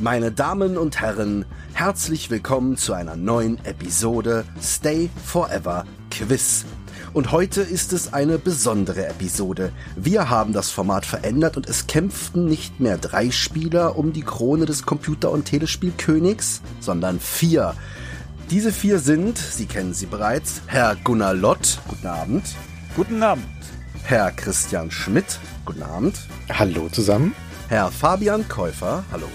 Meine Damen und Herren, herzlich willkommen zu einer neuen Episode Stay Forever Quiz. Und heute ist es eine besondere Episode. Wir haben das Format verändert und es kämpften nicht mehr drei Spieler um die Krone des Computer- und Telespielkönigs, sondern vier. Diese vier sind, Sie kennen sie bereits, Herr Gunnar Lott, guten Abend. Guten Abend. Herr Christian Schmidt, guten Abend. Hallo zusammen. Herr Fabian Käufer, hallo.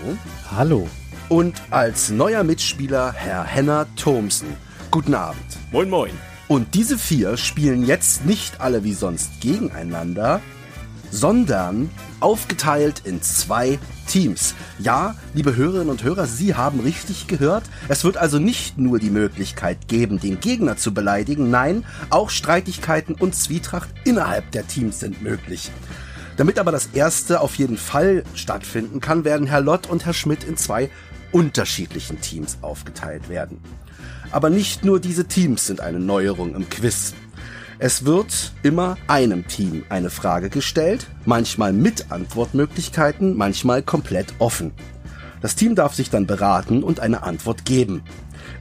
Hallo. Und als neuer Mitspieler Herr Henner Thomsen. Guten Abend. Moin, moin. Und diese vier spielen jetzt nicht alle wie sonst gegeneinander, sondern aufgeteilt in zwei Teams. Ja, liebe Hörerinnen und Hörer, Sie haben richtig gehört. Es wird also nicht nur die Möglichkeit geben, den Gegner zu beleidigen, nein, auch Streitigkeiten und Zwietracht innerhalb der Teams sind möglich. Damit aber das erste auf jeden Fall stattfinden kann, werden Herr Lott und Herr Schmidt in zwei unterschiedlichen Teams aufgeteilt werden. Aber nicht nur diese Teams sind eine Neuerung im Quiz. Es wird immer einem Team eine Frage gestellt, manchmal mit Antwortmöglichkeiten, manchmal komplett offen. Das Team darf sich dann beraten und eine Antwort geben.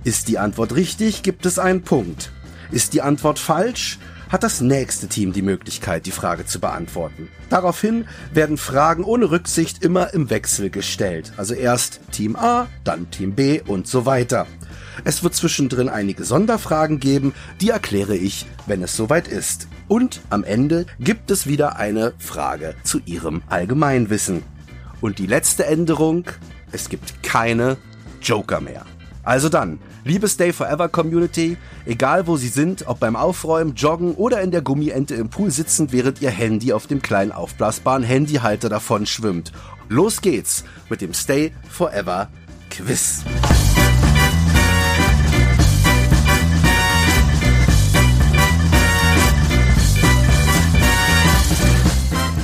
Ist die Antwort richtig, gibt es einen Punkt. Ist die Antwort falsch, hat das nächste Team die Möglichkeit, die Frage zu beantworten. Daraufhin werden Fragen ohne Rücksicht immer im Wechsel gestellt. Also erst Team A, dann Team B und so weiter. Es wird zwischendrin einige Sonderfragen geben, die erkläre ich, wenn es soweit ist. Und am Ende gibt es wieder eine Frage zu Ihrem Allgemeinwissen. Und die letzte Änderung, es gibt keine Joker mehr. Also dann, liebe Stay Forever Community, egal wo Sie sind, ob beim Aufräumen, Joggen oder in der Gummiente im Pool sitzend, während Ihr Handy auf dem kleinen aufblasbaren Handyhalter davon schwimmt. Los geht's mit dem Stay Forever Quiz.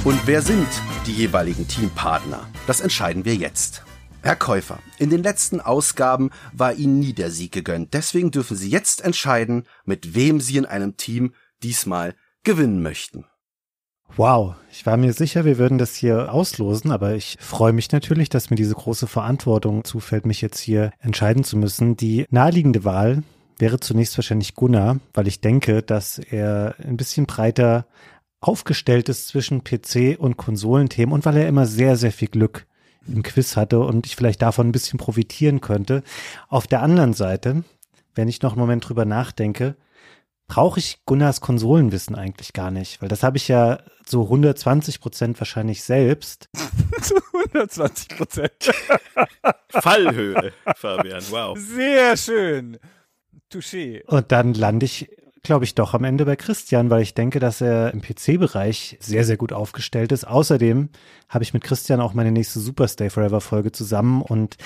Und wer sind die jeweiligen Teampartner? Das entscheiden wir jetzt. Herr Käufer, in den letzten Ausgaben war Ihnen nie der Sieg gegönnt. Deswegen dürfen Sie jetzt entscheiden, mit wem Sie in einem Team diesmal gewinnen möchten. Wow, ich war mir sicher, wir würden das hier auslosen, aber ich freue mich natürlich, dass mir diese große Verantwortung zufällt, mich jetzt hier entscheiden zu müssen. Die naheliegende Wahl wäre zunächst wahrscheinlich Gunnar, weil ich denke, dass er ein bisschen breiter aufgestellt ist zwischen PC und Konsolenthemen und weil er immer sehr, sehr viel Glück im Quiz hatte und ich vielleicht davon ein bisschen profitieren könnte. Auf der anderen Seite, wenn ich noch einen Moment drüber nachdenke, brauche ich Gunnars Konsolenwissen eigentlich gar nicht, weil das habe ich ja so 120 Prozent wahrscheinlich selbst. Zu 120 Prozent. Fallhöhe, Fabian, wow. Sehr schön. Touché. Und dann lande ich glaube ich, doch am Ende bei Christian, weil ich denke, dass er im PC-Bereich sehr, sehr gut aufgestellt ist. Außerdem habe ich mit Christian auch meine nächste Super Stay Forever Folge zusammen und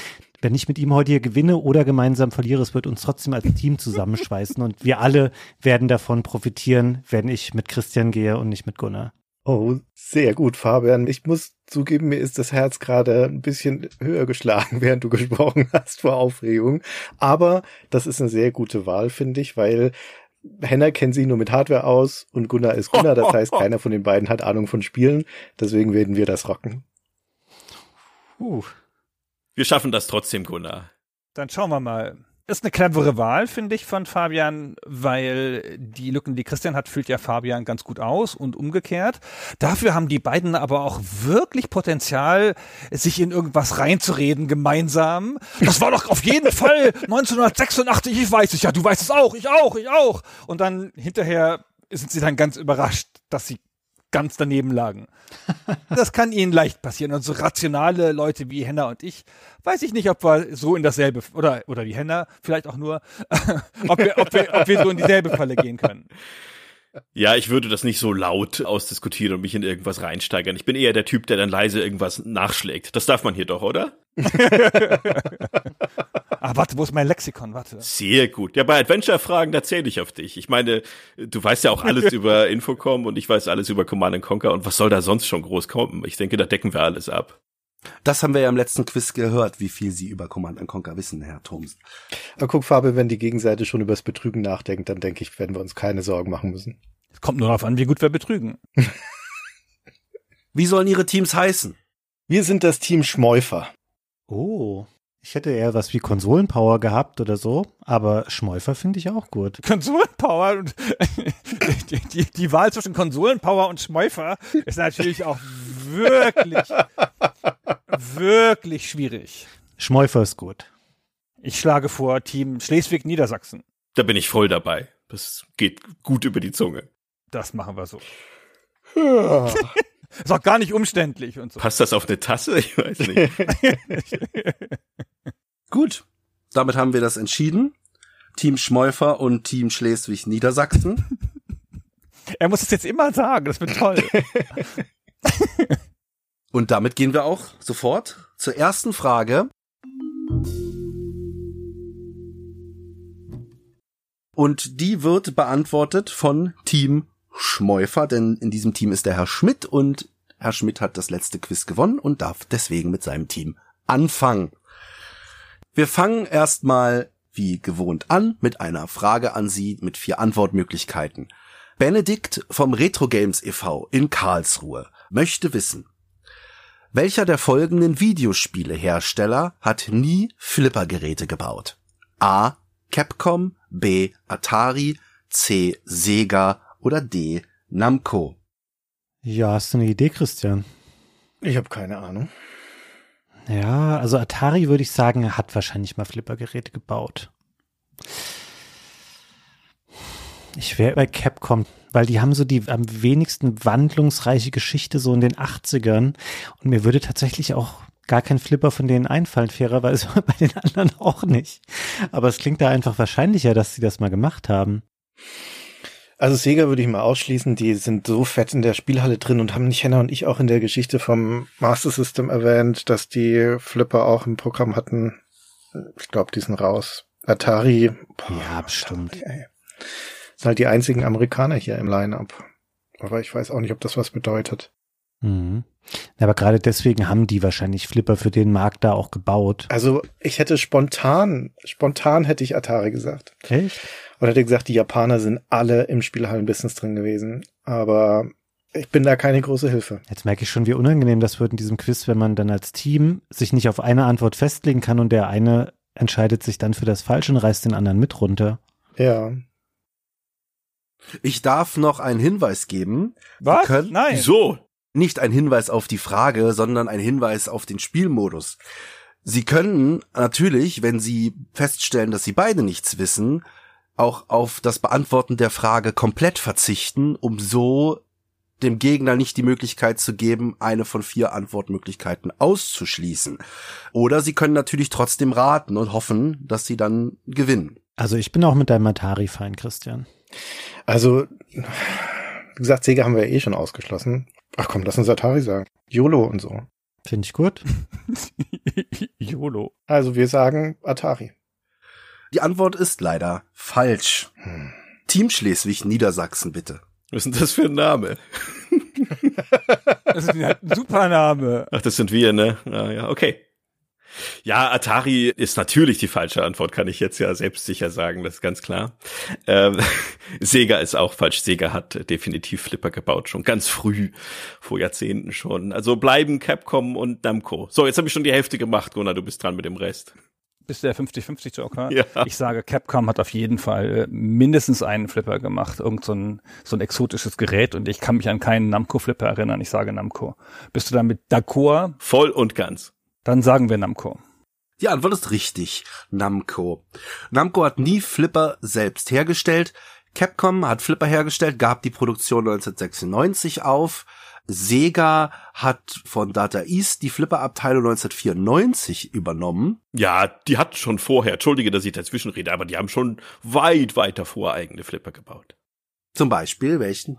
wenn ich mit ihm heute hier gewinne oder gemeinsam verliere, es wird uns trotzdem als Team zusammenschweißen und wir alle werden davon profitieren, wenn ich mit Christian gehe und nicht mit Gunnar. Oh, sehr gut, Fabian. Ich muss zugeben, mir ist das Herz gerade ein bisschen höher geschlagen, während du gesprochen hast vor Aufregung. Aber das ist eine sehr gute Wahl, finde ich, weil Henner kennt sich nur mit Hardware aus und Gunnar ist Gunnar. Das heißt, keiner von den beiden hat Ahnung von Spielen. Deswegen werden wir das rocken. Uh. Wir schaffen das trotzdem, Gunnar. Dann schauen wir mal. Ist eine clevere Wahl, finde ich, von Fabian, weil die Lücken, die Christian hat, füllt ja Fabian ganz gut aus und umgekehrt. Dafür haben die beiden aber auch wirklich Potenzial, sich in irgendwas reinzureden gemeinsam. Das war doch auf jeden Fall 1986, ich weiß es ja, du weißt es auch, ich auch, ich auch. Und dann hinterher sind sie dann ganz überrascht, dass sie ganz daneben lagen. Das kann ihnen leicht passieren. Und so rationale Leute wie Henna und ich, weiß ich nicht, ob wir so in dasselbe, oder, oder wie Henna, vielleicht auch nur, ob, wir, ob, wir, ob wir so in dieselbe Falle gehen können. Ja, ich würde das nicht so laut ausdiskutieren und mich in irgendwas reinsteigern. Ich bin eher der Typ, der dann leise irgendwas nachschlägt. Das darf man hier doch, oder? ah, warte, wo ist mein Lexikon? Warte. Sehr gut. Ja, bei Adventure-Fragen, da zähle ich auf dich. Ich meine, du weißt ja auch alles über Infocom und ich weiß alles über Command Conquer und was soll da sonst schon groß kommen? Ich denke, da decken wir alles ab. Das haben wir ja im letzten Quiz gehört, wie viel Sie über Command Conquer wissen, Herr Thomsen. Aber guck, Fabi, wenn die Gegenseite schon übers Betrügen nachdenkt, dann denke ich, werden wir uns keine Sorgen machen müssen. Es kommt nur darauf an, wie gut wir betrügen. wie sollen Ihre Teams heißen? Wir sind das Team Schmäufer. Oh. Ich hätte eher was wie Konsolenpower gehabt oder so, aber Schmäufer finde ich auch gut. Konsolenpower und die, die, die Wahl zwischen Konsolenpower und Schmäufer ist natürlich auch wirklich, wirklich schwierig. Schmäufer ist gut. Ich schlage vor Team Schleswig-Niedersachsen. Da bin ich voll dabei. Das geht gut über die Zunge. Das machen wir so. ist auch gar nicht umständlich und so. Passt das auf eine Tasse? Ich weiß nicht. Gut, damit haben wir das entschieden. Team Schmeufer und Team Schleswig-Niedersachsen. Er muss es jetzt immer sagen, das wird toll. Und damit gehen wir auch sofort zur ersten Frage. Und die wird beantwortet von Team Schmeufer, denn in diesem Team ist der Herr Schmidt und Herr Schmidt hat das letzte Quiz gewonnen und darf deswegen mit seinem Team anfangen. Wir fangen erstmal wie gewohnt an mit einer Frage an Sie mit vier Antwortmöglichkeiten. Benedikt vom Retro Games e.V. in Karlsruhe möchte wissen, welcher der folgenden Videospielehersteller hat nie Flippergeräte gebaut? A. Capcom, B. Atari, C. Sega oder D. Namco? Ja, hast du eine Idee, Christian? Ich habe keine Ahnung. Ja, also Atari würde ich sagen, hat wahrscheinlich mal Flippergeräte gebaut. Ich wäre bei Capcom, weil die haben so die am wenigsten wandlungsreiche Geschichte so in den 80ern und mir würde tatsächlich auch gar kein Flipper von denen einfallen, fairerweise bei den anderen auch nicht. Aber es klingt da einfach wahrscheinlicher, dass sie das mal gemacht haben. Also Sega würde ich mal ausschließen, die sind so fett in der Spielhalle drin und haben nicht Henna und ich auch in der Geschichte vom Master System erwähnt, dass die Flipper auch im Programm hatten. Ich glaube, die sind raus. Atari. Boah, ja, bestimmt. Atari, sind halt die einzigen Amerikaner hier im Line-Up. Aber ich weiß auch nicht, ob das was bedeutet. Mhm. Aber gerade deswegen haben die wahrscheinlich Flipper für den Markt da auch gebaut. Also ich hätte spontan, spontan hätte ich Atari gesagt. Echt? Und hätte gesagt, die Japaner sind alle im Spielhallen-Business drin gewesen. Aber ich bin da keine große Hilfe. Jetzt merke ich schon, wie unangenehm das wird in diesem Quiz, wenn man dann als Team sich nicht auf eine Antwort festlegen kann und der eine entscheidet sich dann für das Falsche und reißt den anderen mit runter. Ja. Ich darf noch einen Hinweis geben. Was? Können, Nein. So. Nicht ein Hinweis auf die Frage, sondern ein Hinweis auf den Spielmodus. Sie können natürlich, wenn Sie feststellen, dass Sie beide nichts wissen, auch auf das Beantworten der Frage komplett verzichten, um so dem Gegner nicht die Möglichkeit zu geben, eine von vier Antwortmöglichkeiten auszuschließen. Oder Sie können natürlich trotzdem raten und hoffen, dass Sie dann gewinnen. Also ich bin auch mit deinem Atari fein, Christian. Also, wie gesagt, Sega haben wir ja eh schon ausgeschlossen. Ach komm, lass uns Atari sagen. YOLO und so. Finde ich gut. YOLO. Also wir sagen Atari. Die Antwort ist leider falsch. Hm. Team Schleswig-Niedersachsen, bitte. Was ist denn das für ein Name? Das ist ein super Name. Ach, das sind wir, ne? Ah, ja, okay. Ja, Atari ist natürlich die falsche Antwort, kann ich jetzt ja selbstsicher sagen, das ist ganz klar. Ähm, Sega ist auch falsch. Sega hat definitiv Flipper gebaut, schon ganz früh, vor Jahrzehnten schon. Also bleiben Capcom und Namco. So, jetzt habe ich schon die Hälfte gemacht, Gunnar, du bist dran mit dem Rest. Bist der 50-50 Joker? Ja. Ich sage, Capcom hat auf jeden Fall mindestens einen Flipper gemacht. Irgend so ein, so ein exotisches Gerät und ich kann mich an keinen Namco-Flipper erinnern. Ich sage Namco. Bist du damit d'accord? Voll und ganz. Dann sagen wir Namco. Die Antwort ist richtig. Namco. Namco hat nie Flipper selbst hergestellt. Capcom hat Flipper hergestellt, gab die Produktion 1996 auf. Sega hat von Data East die Flipper-Abteilung 1994 übernommen. Ja, die hat schon vorher, entschuldige, dass ich dazwischen rede, aber die haben schon weit, weit davor eigene Flipper gebaut. Zum Beispiel welchen?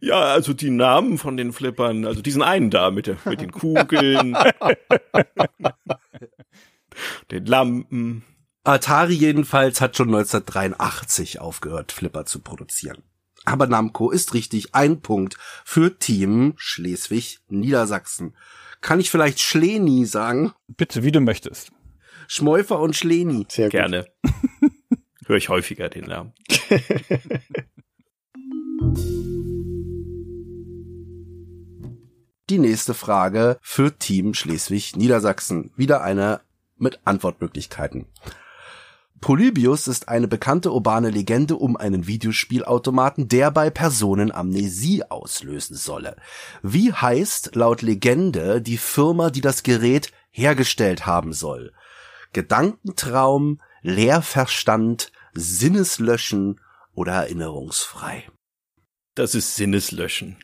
Ja, also die Namen von den Flippern, also diesen einen da mit, der, mit den Kugeln, den Lampen. Atari jedenfalls hat schon 1983 aufgehört, Flipper zu produzieren. Aber Namco ist richtig ein Punkt für Team Schleswig-Niedersachsen. Kann ich vielleicht Schleni sagen? Bitte, wie du möchtest. Schmeufer und Schleni. Sehr. Gerne. Höre ich häufiger den Namen. die nächste Frage für Team Schleswig-Niedersachsen. Wieder eine mit Antwortmöglichkeiten. Polybius ist eine bekannte urbane Legende um einen Videospielautomaten, der bei Personen Amnesie auslösen solle. Wie heißt laut Legende die Firma, die das Gerät hergestellt haben soll? Gedankentraum, Leerverstand, Sinneslöschen oder erinnerungsfrei? Das ist Sinneslöschen.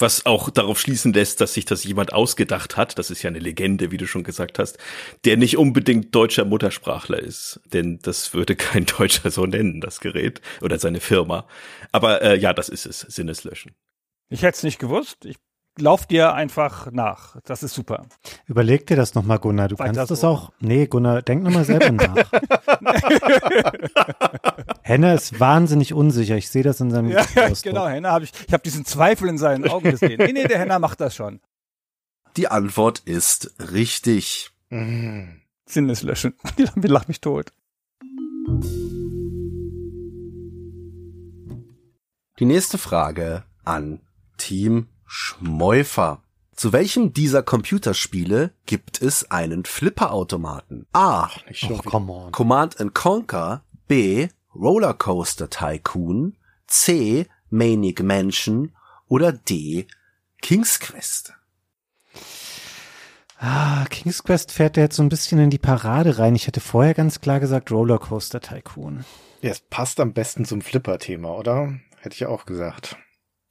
Was auch darauf schließen lässt, dass sich das jemand ausgedacht hat, das ist ja eine Legende, wie du schon gesagt hast, der nicht unbedingt deutscher Muttersprachler ist. Denn das würde kein Deutscher so nennen, das Gerät oder seine Firma. Aber äh, ja, das ist es, Sinneslöschen. Ich hätte es nicht gewusst. Ich lauf dir einfach nach. Das ist super. Überleg dir das nochmal, Gunnar. Du Weiter kannst das so. auch. Nee, Gunnar, denk nochmal selber nach. Henne ist wahnsinnig unsicher. Ich sehe das in seinem Ja, genau, Henna habe ich. Ich habe diesen Zweifel in seinen Augen gesehen. Nee, nee, der Henna macht das schon. Die Antwort ist richtig. Mhm. Sinneslöschen. Die lacht mich tot. Die nächste Frage an Team Schmeufer. Zu welchem dieser Computerspiele gibt es einen Flipperautomaten? A. Nicht schon Oh, wieder. come on. Command and Conquer. B. Rollercoaster Tycoon. C. Manic Mansion. Oder D. King's Quest. Ah, King's Quest fährt da jetzt so ein bisschen in die Parade rein. Ich hätte vorher ganz klar gesagt Rollercoaster Tycoon. Ja, es passt am besten zum Flipper-Thema, oder? Hätte ich auch gesagt.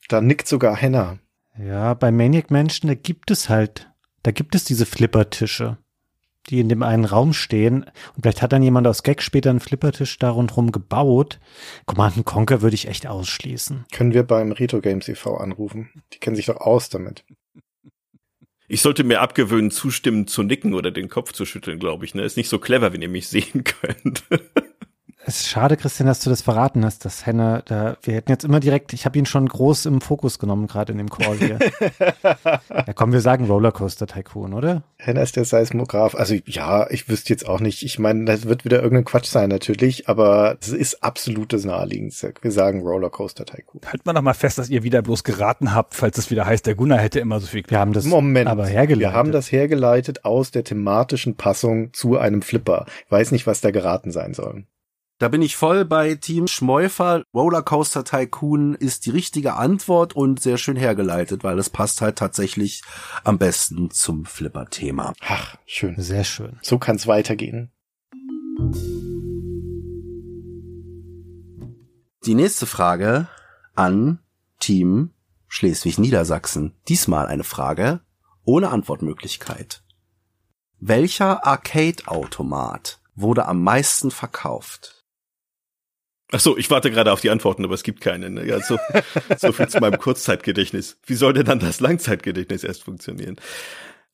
Da nickt sogar Henna. Ja, bei Maniac Mansion, da gibt es halt, da gibt es diese Flippertische, die in dem einen Raum stehen. Und vielleicht hat dann jemand aus Gag später einen Flippertisch da rundherum gebaut. Command Conquer würde ich echt ausschließen. Können wir beim Retro Games e.V. anrufen? Die kennen sich doch aus damit. Ich sollte mir abgewöhnen, zustimmen zu nicken oder den Kopf zu schütteln, glaube ich. Ne? Ist nicht so clever, wenn ihr mich sehen könnt. Es ist schade, Christian, dass du das verraten hast, dass Henne da, wir hätten jetzt immer direkt, ich habe ihn schon groß im Fokus genommen, gerade in dem Call hier. ja, komm, wir sagen Rollercoaster Tycoon, oder? Henna ist der Seismograph. Also ja, ich wüsste jetzt auch nicht. Ich meine, das wird wieder irgendein Quatsch sein natürlich, aber es ist absolutes Naheliegendste. Wir sagen Rollercoaster Tycoon. Halten wir noch mal fest, dass ihr wieder bloß geraten habt, falls es wieder heißt, der Gunnar hätte immer so viel Wir haben das Moment. aber hergeleitet. Wir haben das hergeleitet aus der thematischen Passung zu einem Flipper. Ich weiß nicht, was da geraten sein soll. Da bin ich voll bei Team Schmeufer. Rollercoaster Tycoon ist die richtige Antwort und sehr schön hergeleitet, weil es passt halt tatsächlich am besten zum Flipper-Thema. Ach, schön. Sehr schön. So kann es weitergehen. Die nächste Frage an Team Schleswig-Niedersachsen. Diesmal eine Frage ohne Antwortmöglichkeit. Welcher Arcade-Automat wurde am meisten verkauft? Ach so, ich warte gerade auf die Antworten, aber es gibt keine. Ne? Ja, so, so viel zu meinem Kurzzeitgedächtnis. Wie soll denn dann das Langzeitgedächtnis erst funktionieren?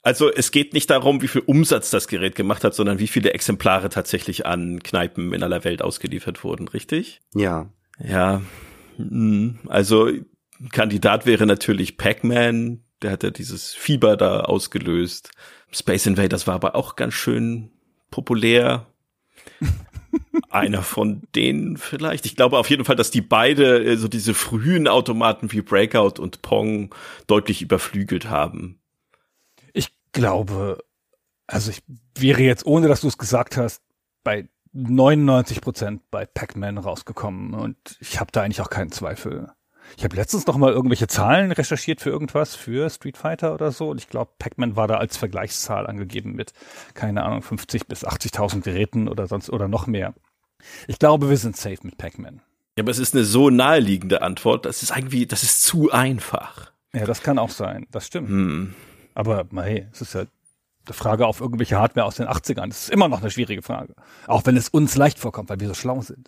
Also es geht nicht darum, wie viel Umsatz das Gerät gemacht hat, sondern wie viele Exemplare tatsächlich an Kneipen in aller Welt ausgeliefert wurden, richtig? Ja. Ja, mm, also Kandidat wäre natürlich Pac-Man, der hat ja dieses Fieber da ausgelöst. Space Invaders war aber auch ganz schön populär. Einer von denen vielleicht. Ich glaube auf jeden Fall, dass die beide äh, so diese frühen Automaten wie Breakout und Pong deutlich überflügelt haben. Ich glaube, also ich wäre jetzt, ohne dass du es gesagt hast, bei 99 Prozent bei Pac-Man rausgekommen und ich habe da eigentlich auch keinen Zweifel. Ich habe letztens noch mal irgendwelche Zahlen recherchiert für irgendwas, für Street Fighter oder so und ich glaube, Pac-Man war da als Vergleichszahl angegeben mit, keine Ahnung, 50 bis 80.000 Geräten oder sonst oder noch mehr. Ich glaube, wir sind safe mit Pac-Man. Ja, aber es ist eine so naheliegende Antwort, das ist irgendwie, das ist zu einfach. Ja, das kann auch sein, das stimmt. Hm. Aber hey, es ist ja eine Frage auf irgendwelche Hardware aus den 80ern. Das ist immer noch eine schwierige Frage. Auch wenn es uns leicht vorkommt, weil wir so schlau sind.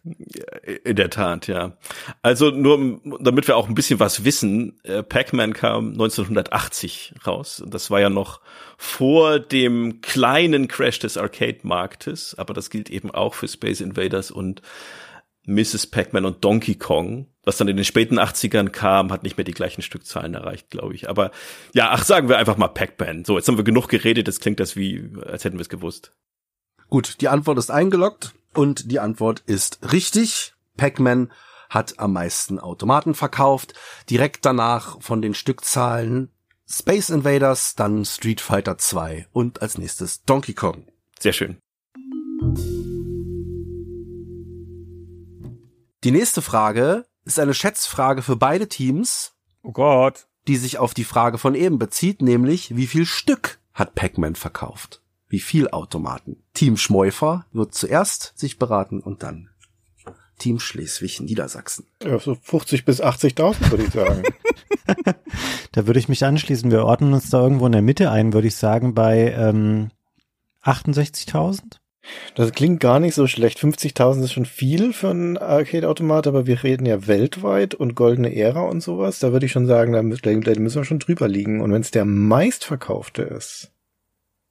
In der Tat, ja. Also nur damit wir auch ein bisschen was wissen, äh, Pac-Man kam 1980 raus. Das war ja noch vor dem kleinen Crash des Arcade-Marktes, aber das gilt eben auch für Space Invaders und Mrs. Pac-Man und Donkey Kong. Was dann in den späten 80ern kam, hat nicht mehr die gleichen Stückzahlen erreicht, glaube ich. Aber ja, ach, sagen wir einfach mal Pac-Man. So, jetzt haben wir genug geredet, jetzt klingt das wie, als hätten wir es gewusst. Gut, die Antwort ist eingeloggt und die Antwort ist richtig. Pac-Man hat am meisten Automaten verkauft. Direkt danach von den Stückzahlen Space Invaders, dann Street Fighter 2 und als nächstes Donkey Kong. Sehr schön. Die nächste Frage ist eine Schätzfrage für beide Teams, Oh Gott. die sich auf die Frage von eben bezieht, nämlich wie viel Stück hat Pac-Man verkauft? Wie viel Automaten? Team Schmeufer wird zuerst sich beraten und dann Team Schleswig-Niedersachsen. Ja, so 50 bis 80.000 würde ich sagen. Da würde ich mich anschließen. Wir ordnen uns da irgendwo in der Mitte ein, würde ich sagen, bei ähm, 68.000. Das klingt gar nicht so schlecht. 50.000 ist schon viel für einen Arcade-Automat, aber wir reden ja weltweit und goldene Ära und sowas. Da würde ich schon sagen, da mü- da müssen wir schon drüber liegen. Und wenn es der meistverkaufte ist,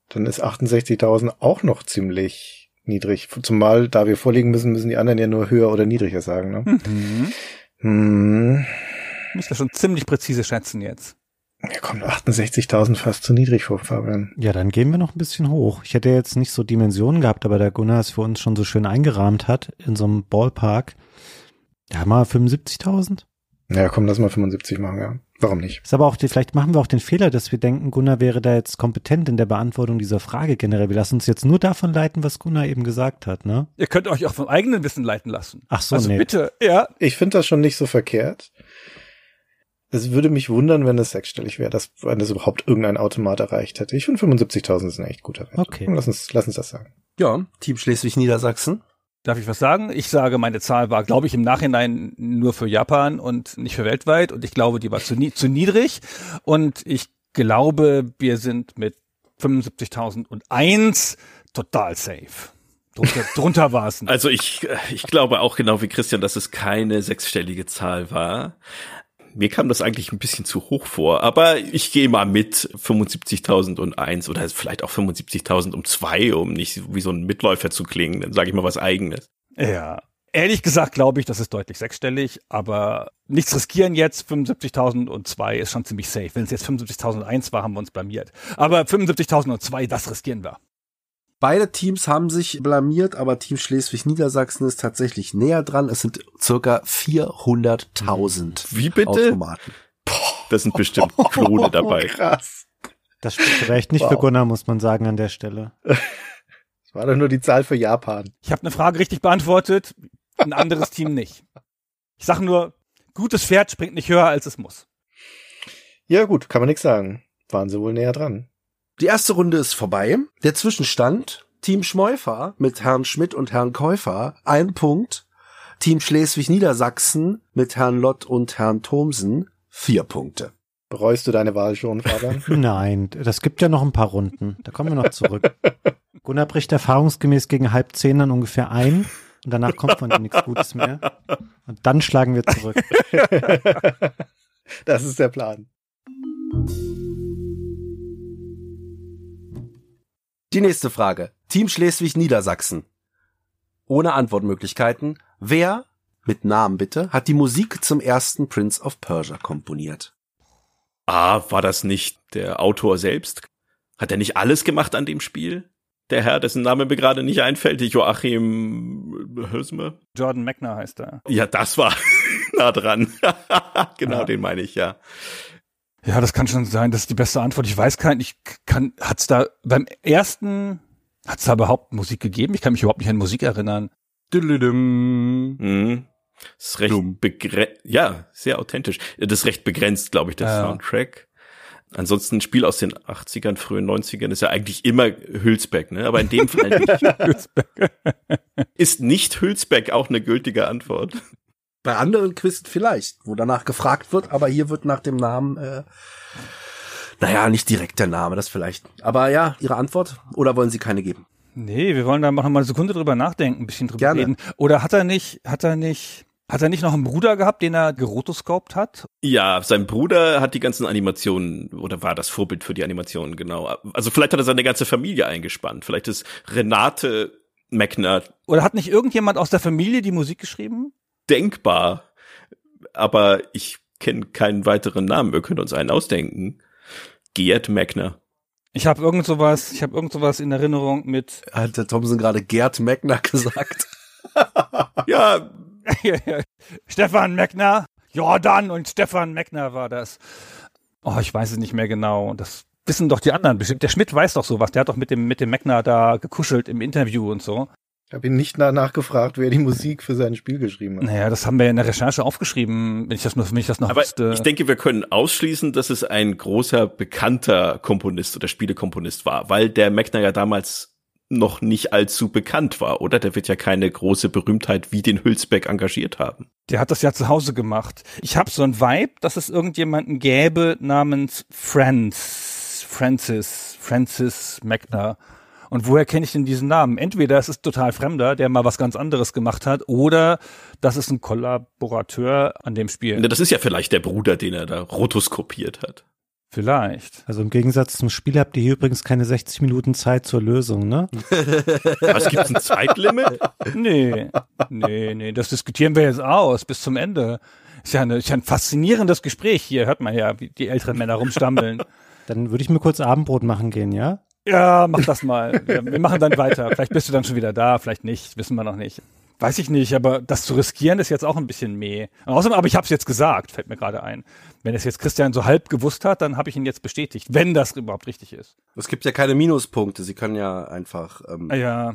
dann ist 68.000 auch noch ziemlich niedrig. Zumal, da wir vorliegen müssen, müssen die anderen ja nur höher oder niedriger sagen. Ne? Mhm. Hm. Müsst ihr schon ziemlich präzise schätzen jetzt. Mir kommt 68.000 fast zu niedrig vor, Fabian. Ja, dann gehen wir noch ein bisschen hoch. Ich hätte jetzt nicht so Dimensionen gehabt, aber der Gunnar es für uns schon so schön eingerahmt hat in so einem Ballpark. Ja, mal 75.000. Ja, komm, lass mal 75 machen, ja. Warum nicht? Ist aber auch, die, vielleicht machen wir auch den Fehler, dass wir denken, Gunnar wäre da jetzt kompetent in der Beantwortung dieser Frage generell. Wir lassen uns jetzt nur davon leiten, was Gunnar eben gesagt hat, ne? Ihr könnt euch auch vom eigenen Wissen leiten lassen. Ach so, also nee. bitte, ja. Ich finde das schon nicht so verkehrt. Es würde mich wundern, wenn es sechsstellig wäre, dass, wenn das überhaupt irgendein Automat erreicht hätte. Ich finde 75.000 ist ein echt guter Wert. Okay. Lass uns, lass uns das sagen. Ja, Team Schleswig-Niedersachsen. Darf ich was sagen? Ich sage, meine Zahl war, glaube ich, im Nachhinein nur für Japan und nicht für weltweit. Und ich glaube, die war zu, nie zu niedrig. Und ich glaube, wir sind mit 75.001 total safe. Drunter, drunter war es nicht. Also ich, ich glaube auch genau wie Christian, dass es keine sechsstellige Zahl war. Mir kam das eigentlich ein bisschen zu hoch vor, aber ich gehe mal mit 75.001 oder vielleicht auch 75.000 um zwei, um nicht wie so ein Mitläufer zu klingen. Dann sage ich mal was Eigenes. Ja. Ehrlich gesagt glaube ich, das ist deutlich sechsstellig, aber nichts riskieren jetzt. 75.002 ist schon ziemlich safe. Wenn es jetzt 75.001 war, haben wir uns blamiert. Aber 75.002, das riskieren wir. Beide Teams haben sich blamiert, aber Team Schleswig-Niedersachsen ist tatsächlich näher dran. Es sind circa 400.000 Wie bitte? Automaten. Das sind bestimmt Klone dabei. Krass. Das spricht vielleicht nicht für Wow. Gunnar, muss man sagen, an der Stelle. Das war doch nur die Zahl für Japan. Ich habe eine Frage richtig beantwortet, ein anderes Team nicht. Ich sage nur, gutes Pferd springt nicht höher, als es muss. Ja, gut, kann man nichts sagen. Waren sie wohl näher dran. Die erste Runde ist vorbei. Der Zwischenstand, Team Schmeufer mit Herrn Schmidt und Herrn Käufer, ein Punkt. Team Schleswig-Niedersachsen mit Herrn Lott und Herrn Thomsen, vier Punkte. Bereust du deine Wahl schon, Fabian? Nein, das gibt ja noch ein paar Runden. Da kommen wir noch zurück. Gunnar bricht erfahrungsgemäß gegen halb zehn dann ungefähr ein. Und danach kommt von ihm nichts Gutes mehr. Und dann schlagen wir zurück. das ist der Plan. Die nächste Frage. Team Schleswig-Niedersachsen. Ohne Antwortmöglichkeiten. Wer, mit Namen bitte, hat die Musik zum ersten Prince of Persia komponiert? Ah, war das nicht der Autor selbst? Hat er nicht alles gemacht an dem Spiel? Der Herr, dessen Name mir gerade nicht einfällt, Joachim Hösme? Jordan Mechner heißt er. Ja, das war nah dran. genau, Ja. den meine ich, ja. Ja, das kann schon sein. Das ist die beste Antwort. Ich weiß kein, ich kann, hat's da beim ersten, hat's da überhaupt Musik gegeben? Ich kann mich überhaupt nicht an Musik erinnern. Düdelüdüm. Mhm. Das ist recht begrenzt, ja, sehr authentisch. Das ist recht begrenzt, glaube ich, der Ja. Soundtrack. Ansonsten ein Spiel aus den 80ern, frühen 90ern ist ja eigentlich immer Hülsbeck, ne? Aber in dem Fall nicht. ist nicht Hülsbeck auch eine gültige Antwort? Bei anderen Quiz vielleicht, wo danach gefragt wird, aber hier wird nach dem Namen, äh, naja, nicht direkt der Name, das vielleicht. Aber ja, Ihre Antwort? Oder wollen Sie keine geben? Nee, wir wollen da noch mal eine Sekunde drüber nachdenken, ein bisschen drüber Gerne. reden. Oder hat er nicht, hat er nicht, hat er nicht noch einen Bruder gehabt, den er gerotoscopt hat? Ja, sein Bruder hat die ganzen Animationen oder war das Vorbild für die Animationen, genau. Also vielleicht hat er seine ganze Familie eingespannt. Vielleicht ist Renate Meckner Oder hat nicht irgendjemand aus der Familie die Musik geschrieben? Denkbar, aber ich kenne keinen weiteren Namen. Wir können uns einen ausdenken. Gerd Meckner. Ich habe irgend sowas, ich habe irgend sowas in Erinnerung mit Hat der Thomson gerade Gerd Meckner gesagt? Ja, Stefan Meckner, Jordan und Stefan Meckner war das. Oh, ich weiß es nicht mehr genau. Das wissen doch die anderen bestimmt. Der Schmidt weiß doch sowas. Der hat doch mit dem, mit dem Magna da gekuschelt im Interview und so. Ich habe ihn nicht danach gefragt, wer die Musik für sein Spiel geschrieben hat. Naja, das haben wir in der Recherche aufgeschrieben, wenn ich das, nur, wenn ich das noch Aber wüsste. ich denke, wir können ausschließen, dass es ein großer, bekannter Komponist oder Spielekomponist war, weil der Magna ja damals noch nicht allzu bekannt war, oder? Der wird ja keine große Berühmtheit wie den Hülsbeck engagiert haben. Der hat das ja zu Hause gemacht. Ich habe so ein Vibe, dass es irgendjemanden gäbe namens Franz, Francis, Francis Magna. Und woher kenne ich denn diesen Namen? Entweder es ist total Fremder, der mal was ganz anderes gemacht hat, oder das ist ein Kollaborateur an dem Spiel. Das ist ja vielleicht der Bruder, den er da rotoskopiert hat. Vielleicht. Also im Gegensatz zum Spiel habt ihr hier übrigens keine 60 Minuten Zeit zur Lösung, ne? Was gibt's ein Zeitlimit? Nee, nee, nee, das diskutieren wir jetzt aus bis zum Ende. Ist ja, eine, ist ja ein faszinierendes Gespräch hier, hört man ja, wie die älteren Männer rumstammeln. Dann würde ich mir kurz Abendbrot machen gehen, ja? Ja, mach das mal. Wir machen dann weiter. Vielleicht bist du dann schon wieder da, vielleicht nicht, wissen wir noch nicht. Weiß ich nicht, aber das zu riskieren ist jetzt auch ein bisschen meh. Außerdem, aber ich habe es jetzt gesagt, fällt mir gerade ein. Wenn es jetzt Christian so halb gewusst hat, dann habe ich ihn jetzt bestätigt, wenn das überhaupt richtig ist. Es gibt ja keine Minuspunkte, sie können ja einfach. Ähm Ja.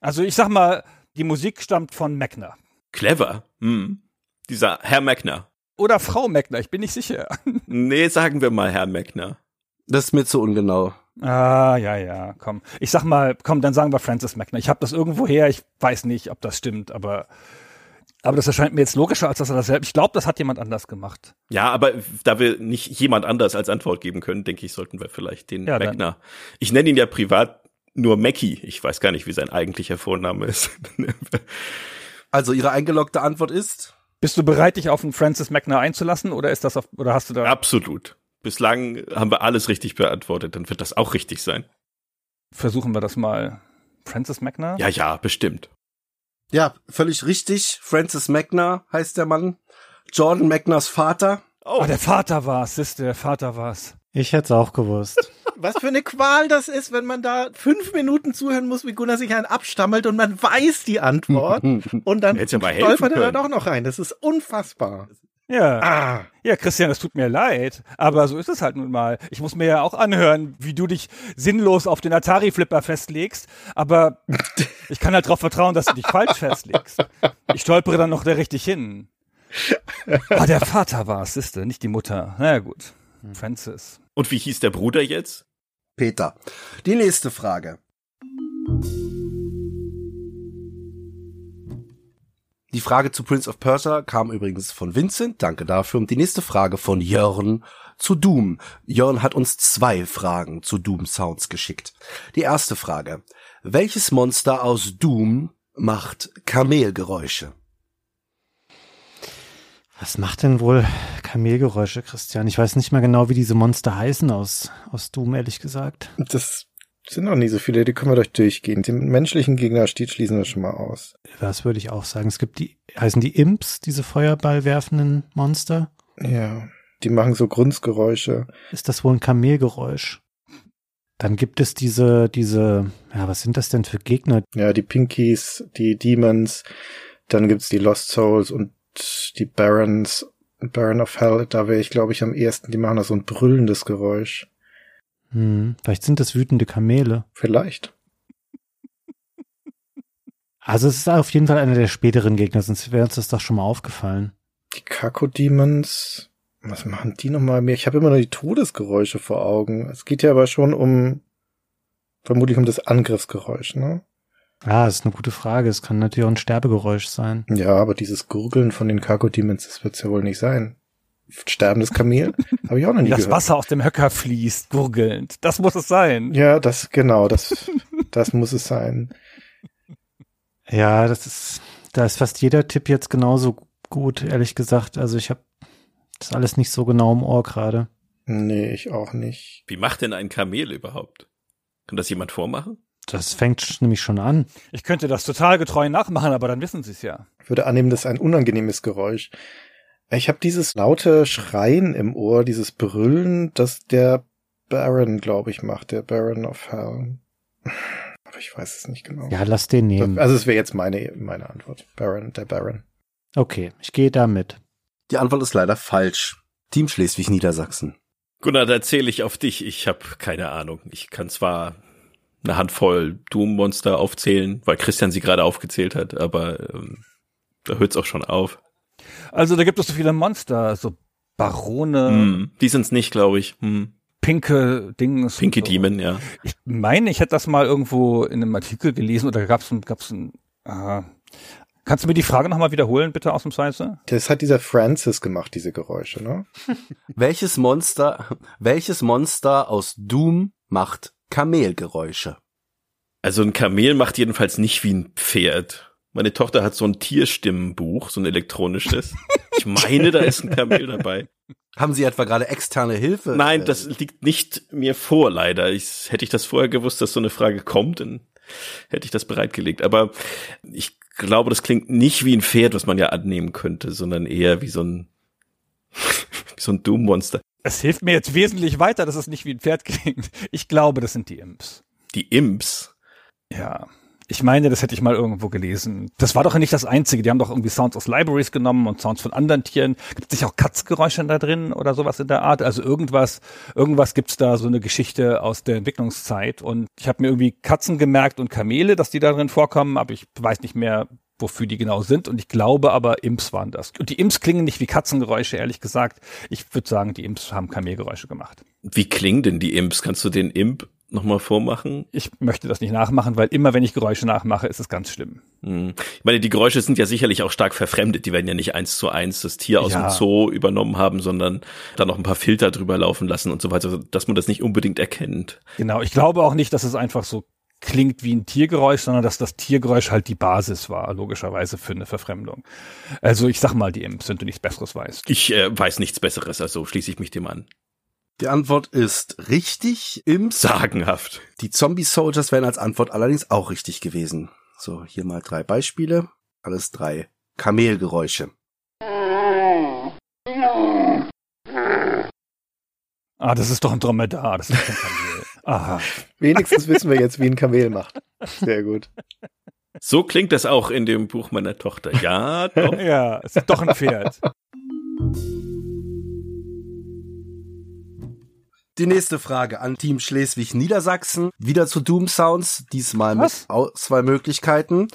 Also ich sag mal, die Musik stammt von Magna. Clever. Hm. Dieser Herr Magna. Oder Frau Magna, ich bin nicht sicher. Nee, sagen wir mal Herr Magna. Das ist mir zu ungenau. Ah, ja, ja, komm. Ich sag mal, komm, dann sagen wir Francis Magna. Ich habe das irgendwo her, ich weiß nicht, ob das stimmt, aber aber das erscheint mir jetzt logischer, als dass er das selbst. Ich glaube, das hat jemand anders gemacht. Ja, aber da wir nicht jemand anders als Antwort geben können, denke ich, sollten wir vielleicht den Ja, Magna. Ich nenne ihn ja privat nur Mackie. Ich weiß gar nicht, wie sein eigentlicher Vorname ist. Also ihre eingeloggte Antwort ist? Bist du bereit, dich auf einen Francis Magna einzulassen oder ist das auf, oder hast du da Absolut. Bislang haben wir alles richtig beantwortet, dann wird das auch richtig sein. versuchen wir das mal? Francis Magna? Ja, ja, bestimmt. Ja, völlig richtig. Francis Magna heißt der Mann. Jordan Magnas Vater. Oh, Ah, der Vater war's, siehst du, der Vater war's. Ich hätte es auch gewusst. Was für eine Qual das ist, wenn man da fünf Minuten zuhören muss, wie Gunnar sich einen abstammelt und man weiß die Antwort und dann stolpert er da doch noch rein. Das ist unfassbar. Ja. Ah, Ja, Christian, es tut mir leid, aber so ist es halt nun mal. Ich muss mir ja auch anhören, wie du dich sinnlos auf den Atari-Flipper festlegst, aber ich kann halt darauf vertrauen, dass du dich falsch festlegst. Ich stolpere dann noch da richtig hin. Ah, der Vater war es, siehste, nicht die Mutter. Na ja, gut. Francis. Und wie hieß der Bruder jetzt? Peter. Die nächste Frage. Die Frage zu Prince of Persia kam übrigens von Vincent, danke dafür. Und die nächste Frage von Jörn zu Doom. Jörn hat uns zwei Fragen zu Doom Sounds geschickt. Die erste Frage. Welches Monster aus Doom macht Kamelgeräusche? Was macht denn wohl Kamelgeräusche, Christian? Ich weiß nicht mehr genau, wie diese Monster heißen aus, aus Doom, ehrlich gesagt. das sind noch nie so viele, die können wir doch durchgehen. Den menschlichen Gegner steht schließen wir schon mal aus. Das würde ich auch sagen. Es gibt die, heißen die Imps, diese Feuerball werfenden Monster? Ja, die machen so Grunzgeräusche. Ist das wohl ein Kamelgeräusch? Dann gibt es diese, diese, ja, was sind das denn für Gegner? Ja, die Pinkies, die Demons, dann gibt's die Lost Souls und die Barons, Baron of Hell, da wäre ich, glaube ich, am ehesten, die machen da so ein brüllendes Geräusch. Hm, vielleicht sind das wütende Kamele. Vielleicht. Also es ist auf jeden Fall einer der späteren Gegner, sonst wäre uns das doch schon mal aufgefallen. Die Kako Demons, was machen die nochmal mehr? Ich habe immer nur die Todesgeräusche vor Augen. Es geht ja aber schon um, vermutlich um das Angriffsgeräusch, ne? Ah, das ist eine gute Frage. Es kann natürlich auch ein Sterbegeräusch sein. Ja, aber dieses Gurgeln von den Kako Demons, das wird's ja wohl nicht sein. Sterbendes Kamel? Habe ich auch noch nie das gehört. Wasser aus dem Höcker fließt, gurgelnd. Das muss es sein. Ja, das, genau, das, das muss es sein. Ja, das ist, da ist fast jeder Tipp jetzt genauso gut, ehrlich gesagt. Also ich habe das alles nicht so genau im Ohr gerade. Nee, ich auch nicht. Wie macht denn ein Kamel überhaupt? Kann das jemand vormachen? Das fängt nämlich schon an. Ich könnte das total getreu nachmachen, aber dann wissen sie es ja. Ich würde annehmen, das ist ein unangenehmes Geräusch. Ich habe dieses laute Schreien im Ohr, dieses Brüllen, das der Baron, glaube ich, macht, der Baron of Hell. Aber ich weiß es nicht genau. Ja, lass den nehmen. Also es wäre jetzt meine, meine Antwort. Baron, der Baron. Okay, ich gehe da mit. Die Antwort ist leider falsch. Team Schleswig-Niedersachsen. Gunnar, da erzähle ich auf dich. Ich habe keine Ahnung. Ich kann zwar eine Handvoll Doom-Monster aufzählen, weil Christian sie gerade aufgezählt hat, aber ähm, da hört's auch schon auf. Also da gibt es so viele Monster, so Barone. Hm, die sind's nicht, glaube ich. Hm. Pinke Dings. Pinky so. Demon, ja. Ich meine, ich hätte das mal irgendwo in einem Artikel gelesen oder gab's ein, gab's ein, äh, Kannst du mir die Frage nochmal wiederholen, bitte, ausnahmsweise? Das hat dieser Francis gemacht, diese Geräusche, ne? welches Monster, welches Monster aus Doom macht Kamelgeräusche? Also ein Kamel macht jedenfalls nicht wie ein Pferd. Meine Tochter hat so ein Tierstimmenbuch, so ein elektronisches. Ich meine, da ist ein Kamel dabei. Haben Sie etwa gerade externe Hilfe? Nein, das liegt nicht mir vor, leider. Ich, hätte ich das vorher gewusst, dass so eine Frage kommt, dann hätte ich das bereitgelegt. Aber ich glaube, das klingt nicht wie ein Pferd, was man ja annehmen könnte, sondern eher wie so ein, wie so ein Doom-Monster. Es hilft mir jetzt wesentlich weiter, dass es nicht wie ein Pferd klingt. Ich glaube, das sind die Imps. Die Imps? Ja. Ich meine, das hätte ich mal irgendwo gelesen. Das war doch nicht das Einzige. Die haben doch irgendwie Sounds aus Libraries genommen und Sounds von anderen Tieren. Gibt es nicht auch Katzgeräusche da drin oder sowas in der Art? Also irgendwas, irgendwas gibt's da so eine Geschichte aus der Entwicklungszeit. Und ich habe mir irgendwie Katzen gemerkt und Kamele, dass die da drin vorkommen, aber ich weiß nicht mehr, wofür die genau sind. Und ich glaube aber, Imps waren das. Und die Imps klingen nicht wie Katzengeräusche, ehrlich gesagt. Ich würde sagen, die Imps haben Kamelgeräusche gemacht. Wie klingen denn die Imps? Kannst du den Imp nochmal vormachen? Ich möchte das nicht nachmachen, weil immer wenn ich Geräusche nachmache, ist es ganz schlimm. Hm. Ich meine, die Geräusche sind ja sicherlich auch stark verfremdet. Die werden ja nicht eins zu eins das Tier aus ja. dem Zoo übernommen haben, sondern da noch ein paar Filter drüber laufen lassen und so weiter, dass man das nicht unbedingt erkennt. Genau, ich glaube auch nicht, dass es einfach so klingt wie ein Tiergeräusch, sondern dass das Tiergeräusch halt die Basis war, logischerweise für eine Verfremdung. Also ich sag mal die Imps, wenn du nichts Besseres weißt. Ich äh, weiß nichts Besseres, also schließe ich mich dem an. Die Antwort ist richtig im Sagenhaft. Die Zombie Soldiers wären als Antwort allerdings auch richtig gewesen. So, hier mal drei Beispiele. Alles drei Kamelgeräusche. Ah, das ist doch ein Dromedar, das ist kein Kamel. Aha. Wenigstens wissen wir jetzt, wie ein Kamel macht. Sehr gut. So klingt das auch in dem Buch meiner Tochter. Ja, doch. ja, es ist doch ein Pferd. Die nächste Frage an Team Schleswig-Niedersachsen. Wieder zu Doom Sounds, diesmal Was? mit Auswahlmöglichkeiten.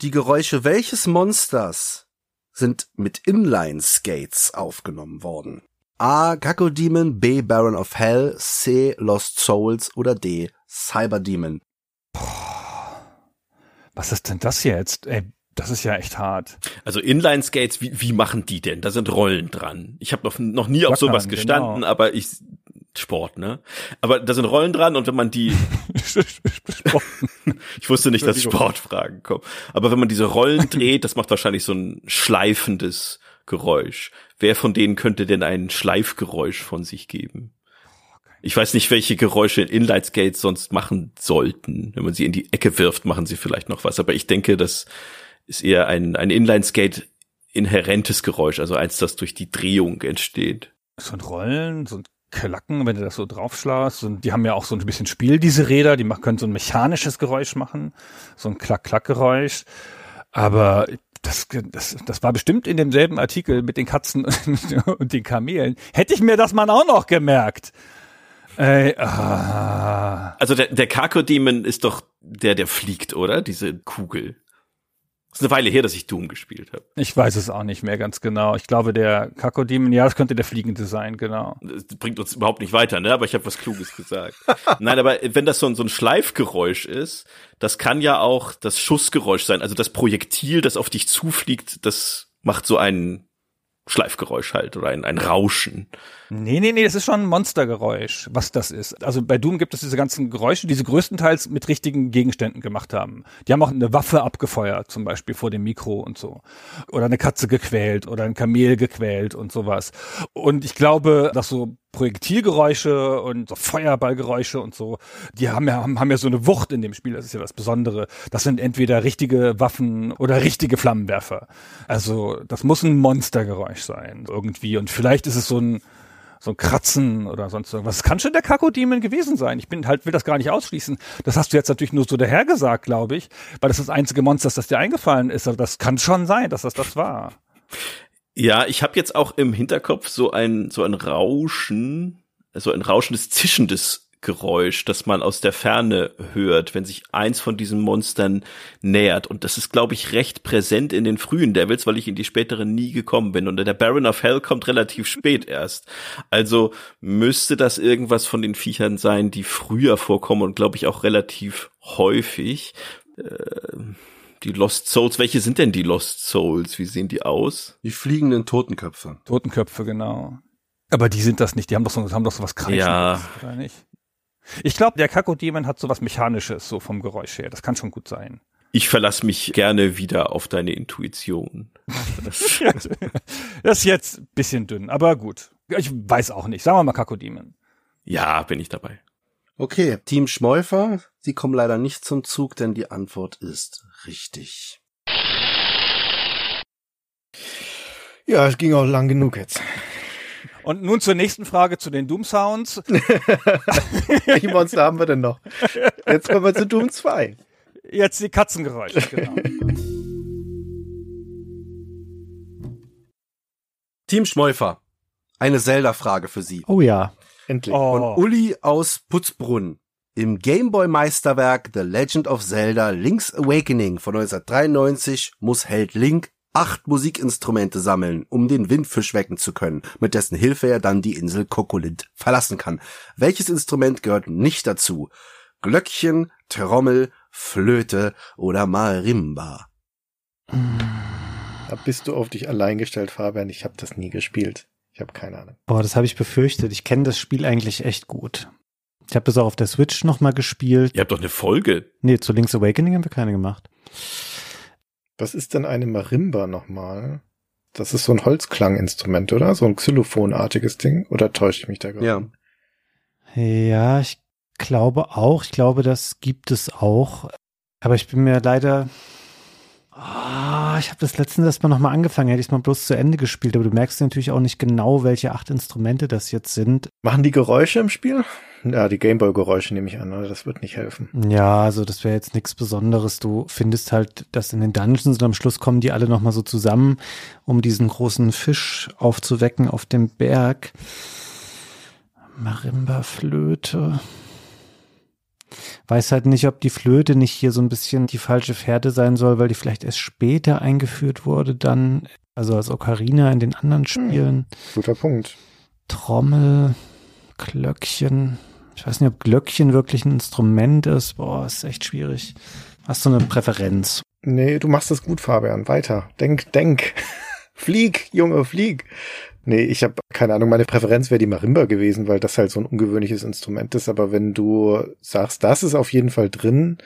Die Geräusche welches Monsters sind mit Inline-Skates aufgenommen worden? A. Gecko Demon, B. Baron of Hell, C. Lost Souls oder D. Cyber Demon. Was ist denn das jetzt? Ey, das ist ja echt hart. Also Inline-Skates, wie, wie machen die denn? Da sind Rollen dran. Ich habe noch, noch nie auf sowas genau. gestanden, genau. aber ich Sport, ne? Aber da sind Rollen dran und wenn man die Ich wusste nicht, dass Sportfragen kommen. Aber wenn man diese Rollen dreht, das macht wahrscheinlich so ein schleifendes Geräusch. Wer von denen könnte denn ein Schleifgeräusch von sich geben? Ich weiß nicht, welche Geräusche Inlight Skates sonst machen sollten. Wenn man sie in die Ecke wirft, machen sie vielleicht noch was. Aber ich denke, das ist eher ein, ein Inline Skate inhärentes Geräusch, also eins, das durch die Drehung entsteht. So ein Rollen, so ein Klacken, wenn du das so draufschlagst. Und die haben ja auch so ein bisschen Spiel, diese Räder. Die können so ein mechanisches Geräusch machen. So ein Klack-Klack-Geräusch. Aber das, das, das war bestimmt in demselben Artikel mit den Katzen und den Kamelen. Hätte ich mir das mal auch noch gemerkt. Ey, ah. Also der, der Kako-Demon ist doch der, der fliegt, oder? Diese Kugel. Ist eine Weile her, dass ich Doom gespielt habe. Ich weiß es auch nicht mehr ganz genau. Ich glaube, der Kakodemon, ja, das könnte der Fliegende sein, genau. Das bringt uns überhaupt nicht weiter, ne? Aber ich habe was Kluges gesagt. Nein, aber wenn das so ein, so ein Schleifgeräusch ist, das kann ja auch das Schussgeräusch sein. Also das Projektil, das auf dich zufliegt, das macht so einen Schleifgeräusch halt oder ein, ein Rauschen. Nee, nee, nee, das ist schon ein Monstergeräusch, was das ist. Also bei Doom gibt es diese ganzen Geräusche, die sie größtenteils mit richtigen Gegenständen gemacht haben. Die haben auch eine Waffe abgefeuert, zum Beispiel vor dem Mikro und so. Oder eine Katze gequält oder ein Kamel gequält und sowas. Und ich glaube, dass so Projektilgeräusche und so Feuerballgeräusche und so, die haben ja, haben, haben ja so eine Wucht in dem Spiel, das ist ja das Besondere. Das sind entweder richtige Waffen oder richtige Flammenwerfer. Also das muss ein Monstergeräusch sein, irgendwie. Und vielleicht ist es so ein, so ein Kratzen oder sonst irgendwas. Das kann schon der Kako-Demon gewesen sein. Ich bin halt, will das gar nicht ausschließen. Das hast du jetzt natürlich nur so dahergesagt, glaube ich, weil das das einzige Monster ist, das dir eingefallen ist. Aber das kann schon sein, dass das das war. Ja, ich habe jetzt auch im Hinterkopf so ein so ein Rauschen, so ein rauschendes, zischendes Geräusch, das man aus der Ferne hört, wenn sich eins von diesen Monstern nähert. Und das ist, glaube ich, recht präsent in den frühen Devils, weil ich in die späteren nie gekommen bin. Und der Baron of Hell kommt relativ spät erst. Also müsste das irgendwas von den Viechern sein, die früher vorkommen und, glaube ich, auch relativ häufig. Äh, die Lost Souls, welche sind denn die Lost Souls? Wie sehen die aus? Die fliegenden Totenköpfe. Totenköpfe, genau. Aber die sind das nicht, die haben doch so, haben doch so was Kreischendes, Ja. oder nicht? Ich glaube, der Kakodemon hat so was Mechanisches, so vom Geräusch her. Das kann schon gut sein. Ich verlasse mich gerne wieder auf deine Intuition. Das, Das ist jetzt ein bisschen dünn, aber gut. Ich weiß auch nicht. Sagen wir mal Kakodemon. ja, bin ich dabei. Okay, Team Schmeufer, Sie kommen leider nicht zum Zug, denn die Antwort ist richtig. Ja, es ging auch lang genug jetzt. Und nun zur nächsten Frage zu den Doom Sounds. Welche Monster haben wir denn noch? Jetzt kommen wir zu Doom 2. Jetzt die Katzengeräusche, genau. Team Schmeufer, eine Zelda-Frage für Sie. Oh ja. Endlich. Von Oh, Uli aus Putzbrunn. Im Gameboy-Meisterwerk The Legend of Zelda Link's Awakening von 1993 muss Held Link acht Musikinstrumente sammeln, um den Windfisch wecken zu können, mit dessen Hilfe er dann die Insel Kokolint verlassen kann. Welches Instrument gehört nicht dazu? Glöckchen, Trommel, Flöte oder Marimba? Da bist du auf dich allein gestellt, Fabian. Ich habe das nie gespielt. Ich habe keine Ahnung. Boah, das habe ich befürchtet. Ich kenne das Spiel eigentlich echt gut. Ich habe das auch auf der Switch nochmal gespielt. Ihr habt doch eine Folge. Nee, zu Link's Awakening haben wir keine gemacht. Was ist denn eine Marimba nochmal? Das ist so ein Holzklanginstrument, oder? So ein Xylophonartiges Ding? Oder täusche ich mich da gerade? Ja. Ja, ich glaube auch. Ich glaube, das gibt es auch. Aber ich bin mir leider. Ah, ich habe das letztens erst mal nochmal angefangen. Hätte ich es mal bloß zu Ende gespielt. Aber du merkst natürlich auch nicht genau, welche acht Instrumente das jetzt sind. Machen die Geräusche im Spiel? Ja, die Gameboy-Geräusche nehme ich an, oder? Das wird nicht helfen. Ja, also das wäre jetzt nichts Besonderes. Du findest halt, dass in den Dungeons und am Schluss kommen die alle nochmal so zusammen, um diesen großen Fisch aufzuwecken auf dem Berg. Marimba-Flöte. Weiß halt nicht, ob die Flöte nicht hier so ein bisschen die falsche Fährte sein soll, weil die vielleicht erst später eingeführt wurde, dann, also als Ocarina in den anderen Spielen. Guter Punkt. Trommel, Glöckchen. Ich weiß nicht, ob Glöckchen wirklich ein Instrument ist. Boah, ist echt schwierig. Hast du eine Präferenz? Nee, du machst das gut, Fabian. Weiter. Denk, denk. flieg, Junge, flieg. Nee, ich habe keine Ahnung, meine Präferenz wäre die Marimba gewesen, weil das halt so ein ungewöhnliches Instrument ist. Aber wenn du sagst, das ist auf jeden Fall drin,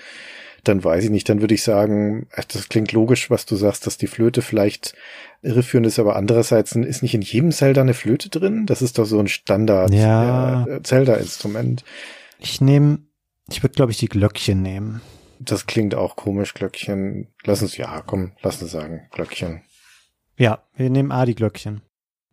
dann weiß ich nicht. Dann würde ich sagen, das klingt logisch, was du sagst, dass die Flöte vielleicht irreführend ist, aber andererseits ist nicht in jedem Zelda eine Flöte drin. Das ist doch so ein Standard Ja. äh, Zelda-Instrument. Ich nehme, ich würde glaube ich die Glöckchen nehmen. Das klingt auch komisch, Glöckchen. Lass uns, ja, komm, lass uns sagen, Glöckchen. Ja, wir nehmen A, die Glöckchen.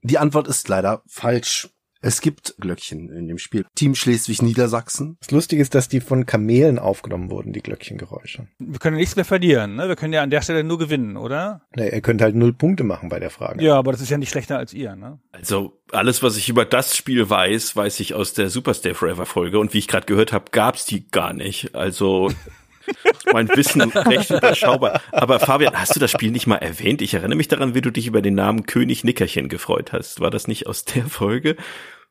Die Antwort ist leider falsch. Es gibt Glöckchen in dem Spiel. Team Schleswig-Niedersachsen. Das Lustige ist, dass die von Kamelen aufgenommen wurden, die Glöckchengeräusche. wir können nichts mehr verlieren, ne? Wir können ja an der Stelle nur gewinnen, oder? Nee, ihr könnt halt null Punkte machen bei der Frage. Ja, aber das ist ja nicht schlechter als ihr, ne? Also alles, was ich über das Spiel weiß, weiß ich aus der Superstay Forever Folge. Und wie ich gerade gehört habe, gab's die gar nicht. Also mein Wissen recht überschaubar. Aber Fabian, hast du das Spiel nicht mal erwähnt? Ich erinnere mich daran, wie du dich über den Namen König Nickerchen gefreut hast. War das nicht aus der Folge?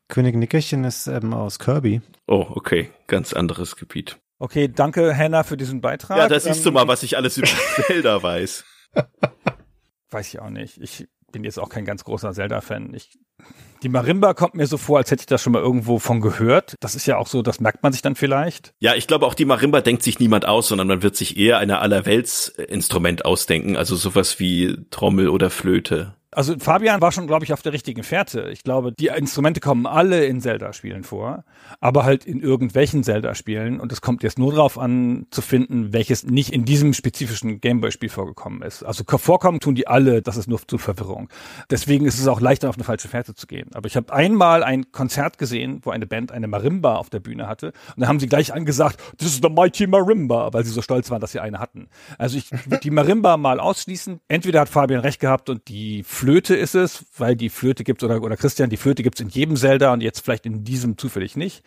König Nickerchen ist ähm, aus Kirby. Oh, okay, ganz anderes Gebiet. Okay, danke, Hannah, für diesen Beitrag. Ja, da siehst du Ähm, mal, was ich alles über Zelda weiß. Weiß ich auch nicht. Ich bin jetzt auch kein ganz großer Zelda-Fan. Ich, die Marimba kommt mir so vor, als hätte ich das schon mal irgendwo von gehört. Das ist ja auch so, das merkt man sich dann vielleicht. Ja, ich glaube auch die Marimba denkt sich niemand aus, sondern man wird sich eher eine Allerwelts-Instrument ausdenken, also sowas wie Trommel oder Flöte. Also Fabian war schon, glaube ich, auf der richtigen Fährte. Ich glaube, die Instrumente kommen alle in Zelda-Spielen vor, aber halt in irgendwelchen Zelda-Spielen. Und es kommt jetzt nur darauf an, zu finden, welches nicht in diesem spezifischen Gameboy-Spiel vorgekommen ist. Also vorkommen tun die alle, das ist nur zur Verwirrung. Deswegen ist es auch leichter, auf eine falsche Fährte zu gehen. Aber ich habe einmal ein Konzert gesehen, wo eine Band eine Marimba auf der Bühne hatte. Und dann haben sie gleich angesagt, this is the mighty Marimba, weil sie so stolz waren, dass sie eine hatten. Also ich würde die Marimba mal ausschließen. Entweder hat Fabian recht gehabt und die Flöte ist es, weil die Flöte gibt oder, oder Christian, die Flöte gibt's in jedem Zelda und jetzt vielleicht in diesem zufällig nicht.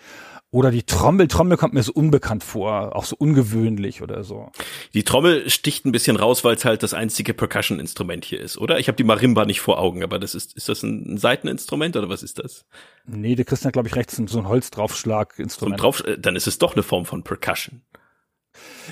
Oder die Trommel, Trommel kommt mir so unbekannt vor, auch so ungewöhnlich oder so. Die Trommel sticht ein bisschen raus, weil es halt das einzige Percussion-Instrument hier ist, oder? Ich habe die Marimba nicht vor Augen, aber das ist, ist das ein Seiteninstrument oder was ist das? Nee, der Christian hat, glaube ich, rechts so ein Holzdraufschlag-Instrument. So drauf, äh, dann ist es doch eine Form von Percussion.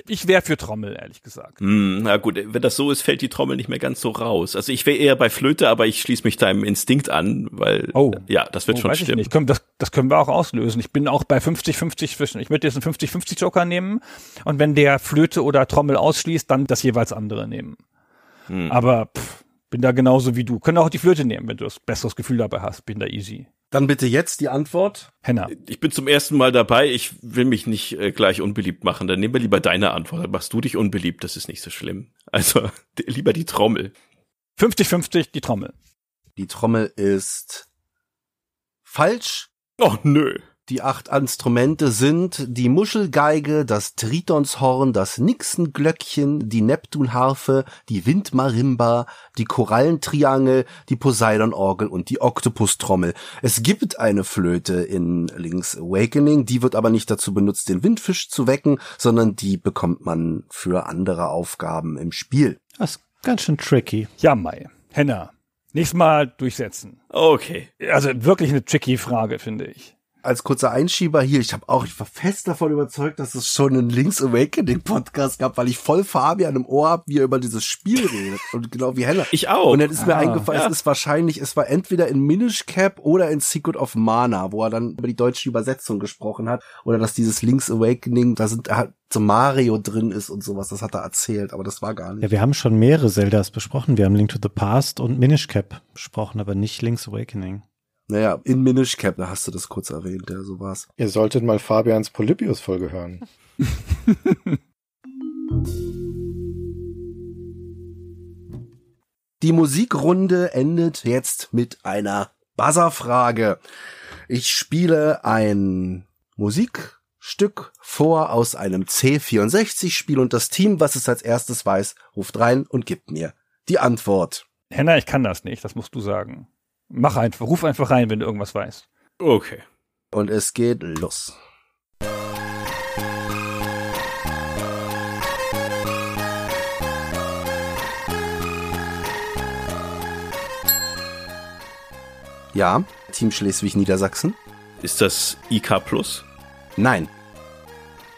Ich wäre für Trommel, ehrlich gesagt. Mm, na gut, wenn das so ist, fällt die Trommel nicht mehr ganz so raus. Also ich wäre eher bei Flöte, aber ich schließe mich deinem Instinkt an, weil oh. ja, das wird oh, schon stimmen. Ich nicht. Das, das können wir auch auslösen. Ich bin auch bei 50-50 zwischen. Ich würde jetzt einen 50-50 Joker nehmen und wenn der Flöte oder Trommel ausschließt, dann das jeweils andere nehmen. Hm. Aber pff, bin da genauso wie du. Können auch die Flöte nehmen, wenn du das besseres Gefühl dabei hast. Bin da easy. Dann bitte jetzt die Antwort. Henna. Ich bin zum ersten Mal dabei. Ich will mich nicht äh, gleich unbeliebt machen. Dann nehmen wir lieber deine Antwort. Dann machst du dich unbeliebt. Das ist nicht so schlimm. Also lieber die Trommel. 50-50 die Trommel. Die Trommel ist falsch. Oh nö. Die acht Instrumente sind die Muschelgeige, das Tritonshorn, das Nixenglöckchen, die Neptunharfe, die Windmarimba, die Korallentriangel, die Poseidonorgel und die Oktopustrommel. Es gibt eine Flöte in Link's Awakening, die wird aber nicht dazu benutzt, den Windfisch zu wecken, sondern die bekommt man für andere Aufgaben im Spiel. Das ist ganz schön tricky. Ja, Mai. Henna. Nächstes Mal durchsetzen. Okay. Also wirklich eine tricky Frage, finde ich als kurzer Einschieber hier, ich habe auch, ich war fest davon überzeugt, dass es schon einen Link's Awakening Podcast gab, weil ich voll Fabian im Ohr habe, wie er über dieses Spiel redet. Und genau wie Heller. Ich auch. Und dann ist mir ah, eingefallen, ja. es ist wahrscheinlich, es war entweder in Minish Cap oder in Secret of Mana, wo er dann über die deutsche Übersetzung gesprochen hat. Oder dass dieses Link's Awakening, da sind halt so Mario drin ist und sowas, das hat er erzählt, aber das war gar nicht. Ja, wir haben schon mehrere Zeldas besprochen. Wir haben Link to the Past und Minish Cap besprochen, aber nicht Link's Awakening. Naja, in Minish Cap, da hast du das kurz erwähnt, ja, so war's. Ihr solltet mal Fabians Polybius-Folge hören. Die Musikrunde endet jetzt mit einer Buzzerfrage. Ich spiele ein Musikstück vor aus einem C64-Spiel und das Team, was es als erstes weiß, ruft rein und gibt mir die Antwort. Henna, ich kann das nicht, das musst du sagen. Mach einfach, ruf einfach rein, wenn du irgendwas weißt. Okay. Und es geht los. Ja, Team Schleswig-Niedersachsen. Ist das IK Plus? Nein.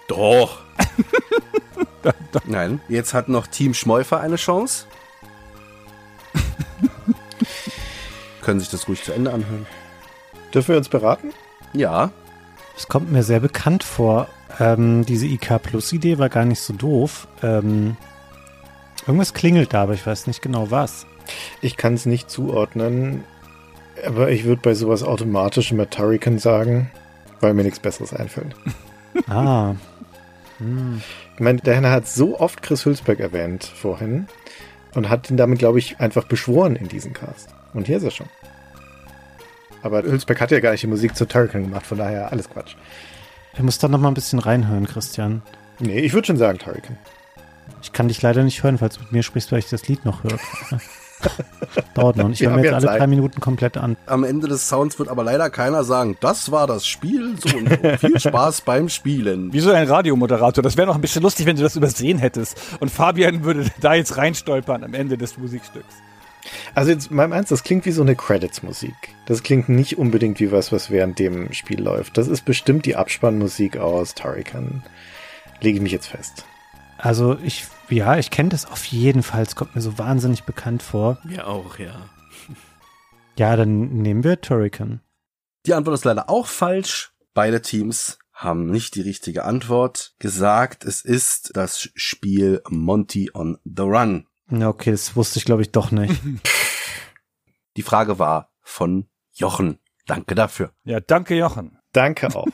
Doch. Nein. Jetzt hat noch Team Schmeufer eine Chance. Können sich das ruhig zu Ende anhören. Dürfen wir uns beraten? Ja. Es kommt mir sehr bekannt vor. Ähm, diese IK Plus Idee war gar nicht so doof. Ähm, irgendwas klingelt da, aber ich weiß nicht genau was. Ich kann es nicht zuordnen, aber ich würde bei sowas automatisch immer Turrican sagen, weil mir nichts Besseres einfällt. Ah. Hm. Ich meine, der Henner hat so oft Chris Hülsberg erwähnt vorhin und hat ihn damit, glaube ich, einfach beschworen in diesem Cast. Und hier ist er schon. Aber Hülsberg hat ja gar nicht die Musik zu Turrican gemacht, von daher alles Quatsch. Ich muss da noch mal ein bisschen reinhören, Christian. Nee, ich würde schon sagen Turrican. Ich kann dich leider nicht hören, falls du mit mir sprichst, weil ich das Lied noch höre. Dauert noch. Ich höre mir jetzt ja alle Zeit. drei Minuten komplett an. Am Ende des Sounds wird aber leider keiner sagen, das war das Spiel, so und so. Viel Spaß beim Spielen. Wie so ein Radiomoderator. Das wäre noch ein bisschen lustig, wenn du das übersehen hättest. Und Fabian würde da jetzt reinstolpern am Ende des Musikstücks. Also jetzt mal im Ernst, das klingt wie so eine Credits-Musik. Das klingt nicht unbedingt wie was, was während dem Spiel läuft. Das ist bestimmt die Abspannmusik aus Turrican. Lege ich mich jetzt fest. Also ich, ja, ich kenne das auf jeden Fall. Es kommt mir so wahnsinnig bekannt vor. Mir auch, ja. Ja, dann nehmen wir Turrican. Die Antwort ist leider auch falsch. Beide Teams haben nicht die richtige Antwort gesagt. Es ist das Spiel Monty on the Run. Okay, das wusste ich glaube ich doch nicht. Die Frage war von Jochen. Danke dafür. Ja, danke, Jochen. Danke auch.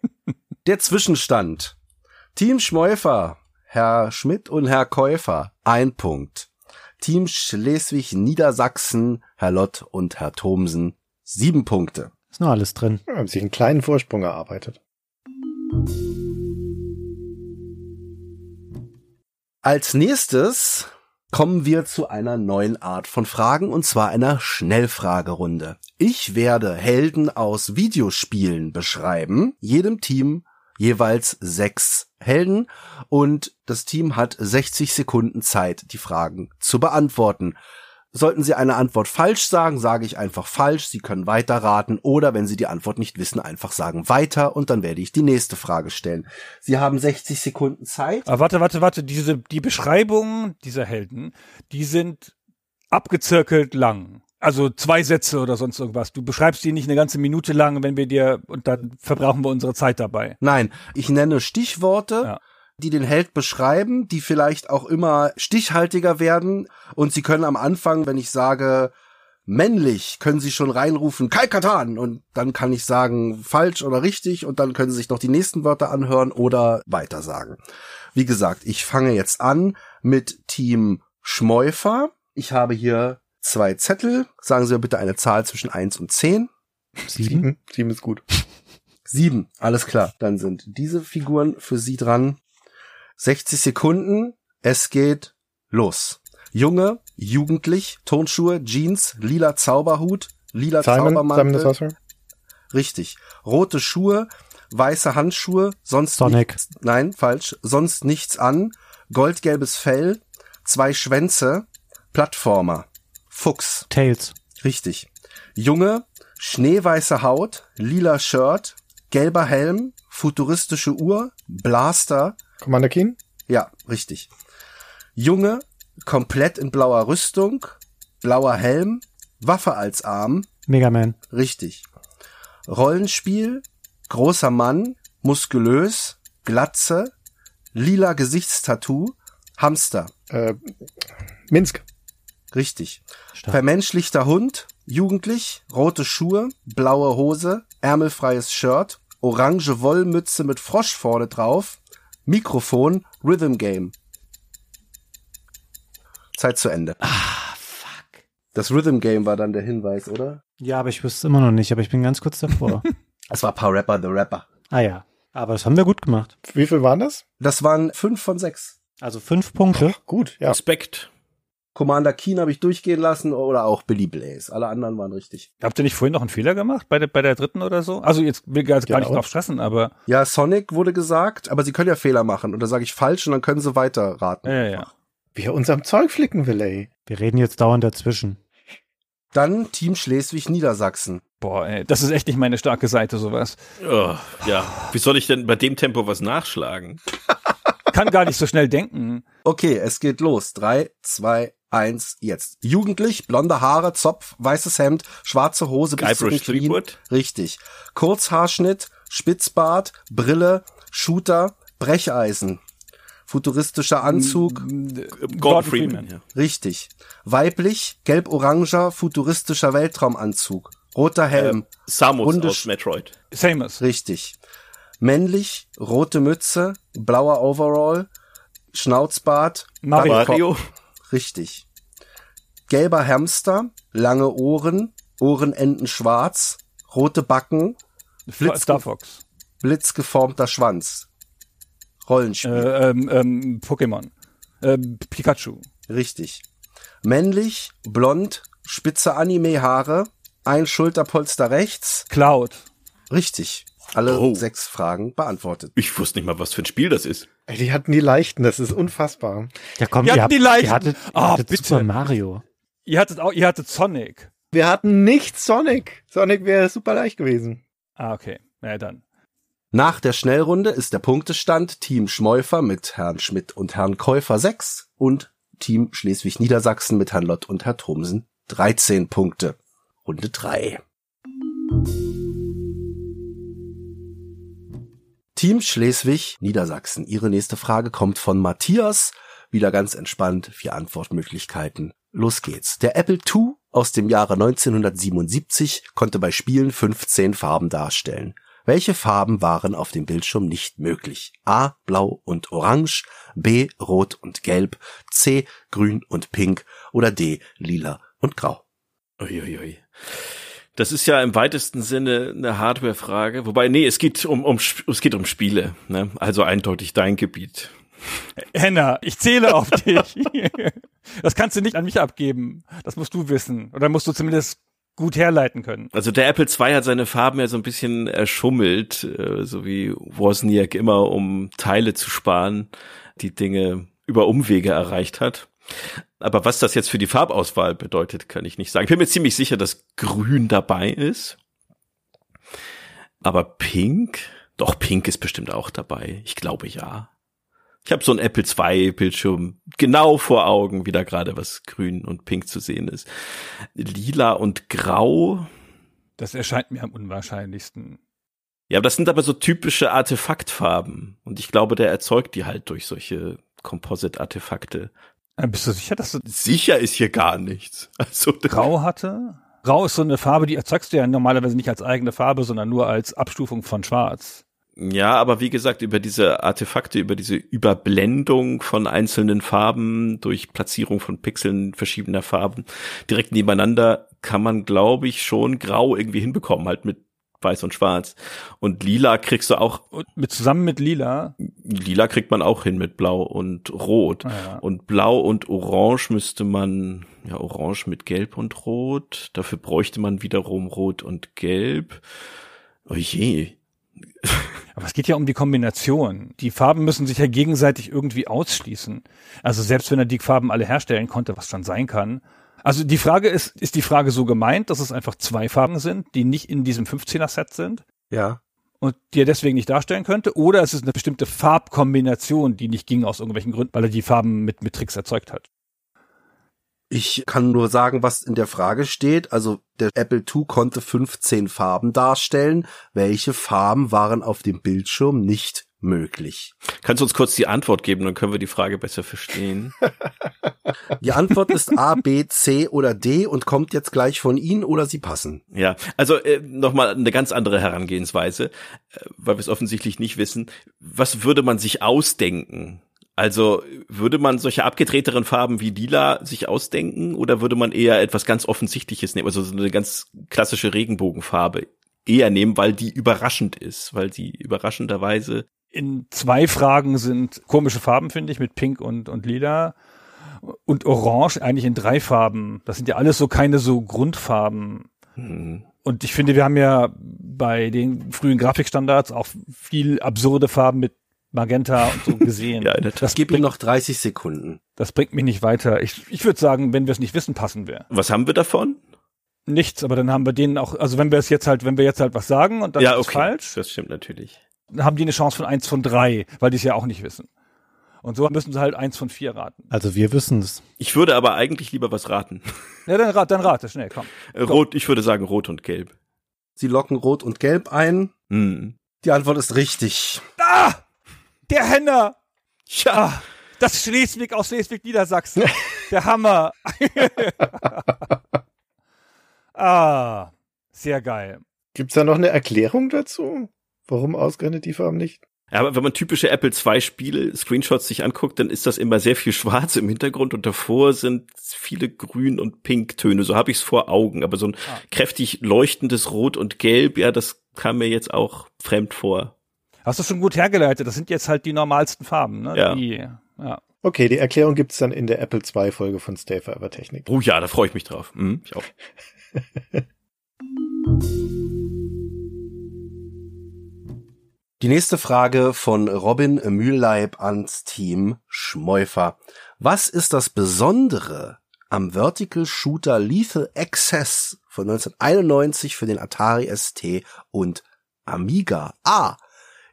Der Zwischenstand. Team Schmeufer, Herr Schmidt und Herr Käufer, ein Punkt. Team Schleswig-Niedersachsen, Herr Lott und Herr Thomsen, sieben Punkte. Ist nur alles drin. Ja, haben sich einen kleinen Vorsprung erarbeitet. Als nächstes kommen wir zu einer neuen Art von Fragen und zwar einer Schnellfragerunde. Ich werde Helden aus Videospielen beschreiben, jedem Team jeweils sechs Helden und das Team hat 60 Sekunden Zeit, die Fragen zu beantworten. Sollten Sie eine Antwort falsch sagen, sage ich einfach falsch. Sie können weiterraten oder wenn Sie die Antwort nicht wissen, einfach sagen weiter und dann werde ich die nächste Frage stellen. Sie haben 60 Sekunden Zeit. Aber warte, warte, warte. Diese, die Beschreibungen dieser Helden, die sind abgezirkelt lang. Also zwei Sätze oder sonst irgendwas. Du beschreibst die nicht eine ganze Minute lang, wenn wir dir, und dann verbrauchen wir unsere Zeit dabei. Nein, ich nenne Stichworte. Ja die den Held beschreiben, die vielleicht auch immer stichhaltiger werden. Und sie können am Anfang, wenn ich sage männlich, können sie schon reinrufen, Kai Katan. Und dann kann ich sagen falsch oder richtig. Und dann können sie sich noch die nächsten Wörter anhören oder weiter sagen. Wie gesagt, ich fange jetzt an mit Team Schmeufer. Ich habe hier zwei Zettel. Sagen Sie mir bitte eine Zahl zwischen eins und zehn. Sieben. Sieben ist gut. Sieben, alles klar. Dann sind diese Figuren für Sie dran. 60 Sekunden, es geht los. Junge, jugendlich, Tonschuhe, Jeans, lila Zauberhut, lila Simon, Zaubermantel. Simon Richtig. Rote Schuhe, weiße Handschuhe, sonst Sonic. nichts, nein, falsch, sonst nichts an, goldgelbes Fell, zwei Schwänze, Plattformer, Fuchs. Tails. Richtig. Junge, schneeweiße Haut, lila Shirt, gelber Helm, futuristische Uhr, Blaster, Commander Keen? ja, richtig. Junge, komplett in blauer Rüstung, blauer Helm, Waffe als Arm, Mega Man. richtig. Rollenspiel, großer Mann, muskulös, Glatze, lila Gesichtstattoo, Hamster, Äh, Minsk. richtig. Stark. Vermenschlichter Hund, jugendlich, rote Schuhe, blaue Hose, ärmelfreies Shirt, orange Wollmütze mit Frosch vorne drauf, Mikrofon, Rhythm Game. Zeit zu Ende. Ah, fuck. Das Rhythm Game war dann der Hinweis, oder? Ja, aber ich wüsste es immer noch nicht, aber ich bin ganz kurz davor. Es war Power Rapper, The Rapper. ah ja. Aber das haben wir gut gemacht. Wie viel waren das? Das waren fünf von sechs. Also fünf Punkte. Gut, ja. Respekt. Commander Keen habe ich durchgehen lassen oder auch Billy Blaze. Alle anderen waren richtig. Habt ihr nicht vorhin noch einen Fehler gemacht bei der, bei der dritten oder so? Also jetzt will ich gar Genau. nicht drauf stressen, aber Ja, Sonic wurde gesagt, aber sie können ja Fehler machen. Und da sage ich falsch und dann können sie weiter raten. ja, ja, ja. Wie er uns am Zeug flicken will, ey. Wir reden jetzt dauernd dazwischen. Dann Team Schleswig-Niedersachsen. Boah, ey, das ist echt nicht meine starke Seite, sowas. Oh, ja. Wie soll ich denn bei dem Tempo was nachschlagen? Kann gar nicht so schnell denken. Okay, es geht los. Drei, zwei, eins, jetzt. Jugendlich, blonde Haare, Zopf, weißes Hemd, schwarze Hose bis zu den? Richtig. Kurzhaarschnitt, Spitzbart, Brille, Shooter, Brecheisen. Futuristischer Anzug, Gordon Freeman. Ja. richtig. Weiblich, gelb-oranger, futuristischer Weltraumanzug. Roter Helm, Samus Runde aus Metroid. Samus. richtig. Männlich, rote Mütze, blauer Overall, Schnauzbart, Mario. Mario. Richtig. Gelber Hamster, lange Ohren, Ohrenenden schwarz, rote Backen, Blitz- Star Fox. blitzgeformter Schwanz. Rollenspiel. Äh, ähm, ähm, Pokémon. Ähm, Pikachu. Richtig. Männlich, blond, spitze Anime-Haare, ein Schulterpolster rechts. Cloud. Richtig. Alle Oh. sechs Fragen beantwortet. Ich wusste nicht mal, was für ein Spiel das ist. Ey, die hatten die leichten, das ist unfassbar. Ja, komm, Wir ihr hatten habt, die Leichen. ihr hattet, ihr Ah, hattet bitte. Super Mario. Ihr hattet auch, ihr hattet Sonic. Wir hatten nicht Sonic. Sonic wäre super leicht gewesen. Ah, okay. Na dann. Nach der Schnellrunde ist der Punktestand Team Schmeufer mit Herrn Schmidt und Herrn Käufer 6 und Team Schleswig-Niedersachsen mit Herrn Lott und Herr Thomsen 13 Punkte. Runde 3. Team Schleswig-Niedersachsen. Ihre nächste Frage kommt von Matthias. Wieder ganz entspannt. Vier Antwortmöglichkeiten. Los geht's. Der Apple II aus dem Jahre 1977 konnte bei Spielen 15 Farben darstellen. Welche Farben waren auf dem Bildschirm nicht möglich? A. Blau und Orange, B. Rot und Gelb, C. Grün und Pink oder D. Lila und Grau. Uiuiui. Das ist ja im weitesten Sinne eine Hardware-Frage. Wobei, nee, es geht um, um, es geht um Spiele. Ne? Also eindeutig dein Gebiet. Henna, ich zähle auf dich. Das kannst du nicht an mich abgeben. Das musst du wissen. Oder musst du zumindest gut herleiten können. Also der Apple II hat seine Farben ja so ein bisschen erschummelt, äh, so wie Wozniak immer, um Teile zu sparen, die Dinge über Umwege erreicht hat. Aber was das jetzt für die Farbauswahl bedeutet, kann ich nicht sagen. Ich bin mir ziemlich sicher, dass Grün dabei ist. Aber Pink? Doch, Pink ist bestimmt auch dabei. Ich glaube ja. Ich habe so ein Apple II Bildschirm genau vor Augen, wie da gerade was grün und pink zu sehen ist. Lila und grau. Das erscheint mir am unwahrscheinlichsten. Ja, das sind aber so typische Artefaktfarben. Und ich glaube, der erzeugt die halt durch solche Composite-Artefakte. Äh, bist du sicher, dass du Sicher ist hier gar nichts. Also Grau hatte? Grau ist so eine Farbe, die erzeugst du ja normalerweise nicht als eigene Farbe, sondern nur als Abstufung von Schwarz. Ja, aber wie gesagt, über diese Artefakte, über diese Überblendung von einzelnen Farben durch Platzierung von Pixeln verschiedener Farben direkt nebeneinander kann man, glaube ich, schon grau irgendwie hinbekommen, halt mit weiß und schwarz. Und lila kriegst du auch. Mit, zusammen mit lila? Lila kriegt man auch hin mit blau und rot. Ah, ja. Und blau und orange müsste man, ja, orange mit gelb und rot. Dafür bräuchte man wiederum rot und gelb. Oh je. Aber es geht ja um die Kombination. Die Farben müssen sich ja gegenseitig irgendwie ausschließen. Also selbst wenn er die Farben alle herstellen konnte, was schon sein kann. Also die Frage ist, ist die Frage so gemeint, dass es einfach zwei Farben sind, die nicht in diesem 15er Set sind Ja. und die er deswegen nicht darstellen könnte? Oder ist es eine bestimmte Farbkombination, die nicht ging aus irgendwelchen Gründen, weil er die Farben mit, mit Tricks erzeugt hat? Ich kann nur sagen, was in der Frage steht. Also der Apple II konnte 15 Farben darstellen. Welche Farben waren auf dem Bildschirm nicht möglich? Kannst du uns kurz die Antwort geben, dann können wir die Frage besser verstehen. Die Antwort ist A, B, C oder D und kommt jetzt gleich von Ihnen oder Sie passen. Ja, also äh, nochmal eine ganz andere Herangehensweise, äh, weil wir es offensichtlich nicht wissen. Was würde man sich ausdenken? Also würde man solche abgedrehteren Farben wie lila sich ausdenken oder würde man eher etwas ganz Offensichtliches nehmen, also so eine ganz klassische Regenbogenfarbe eher nehmen, weil die überraschend ist, weil die überraschenderweise In zwei Fragen sind komische Farben, finde ich, mit Pink und, und Lila. Und Orange eigentlich in drei Farben. Das sind ja alles so keine so Grundfarben. hm, Und ich finde, wir haben ja bei den frühen Grafikstandards auch viel absurde Farben mit Magenta und so gesehen. ja, in der Tat. das, gebe Ihnen noch 30 Sekunden. das bringt mich nicht weiter. Ich, ich würde sagen, wenn wir es nicht wissen, passen wir. Was haben wir davon? Nichts, aber dann haben wir denen auch, also wenn wir es jetzt halt, wenn wir jetzt halt was sagen und dann ja, ist es okay. falsch, Das stimmt natürlich. Dann haben die eine Chance von eins von drei, weil die es ja auch nicht wissen. Und so müssen sie halt eins von vier raten. Also wir wissen es. Ich würde aber eigentlich lieber was raten. Ja, dann rat, dann rate, schnell, komm. Äh, Rot, ich würde sagen rot und gelb. Sie locken Rot und Gelb ein. Hm. Die Antwort ist richtig. Ah! Der Henner! Ja, Ah, das Schleswig aus Schleswig-Niedersachsen. Der Hammer. ah, sehr geil. Gibt's da noch eine Erklärung dazu? Warum ausgerechnet die Farben nicht? Ja, aber wenn man typische Apple II Spiele, Screenshots sich anguckt, dann ist das immer sehr viel schwarz im Hintergrund und davor sind viele Grün- und Pink-Töne. So habe ich es vor Augen. Aber so ein Ah. kräftig leuchtendes Rot und Gelb, ja, das kam mir jetzt auch fremd vor. Hast du schon gut hergeleitet. Das sind jetzt halt die normalsten Farben, ne? Ja. Die, ja. Okay, die Erklärung gibt's dann in der Apple II Folge von Stay Forever Technik. Oh ja, da freue ich mich drauf. Hm, ich auch. Die nächste Frage von Robin Mühlleib ans Team Schmeufer. Was ist das Besondere am Vertical Shooter Lethal Access von 1991 für den Atari ST und Amiga? A.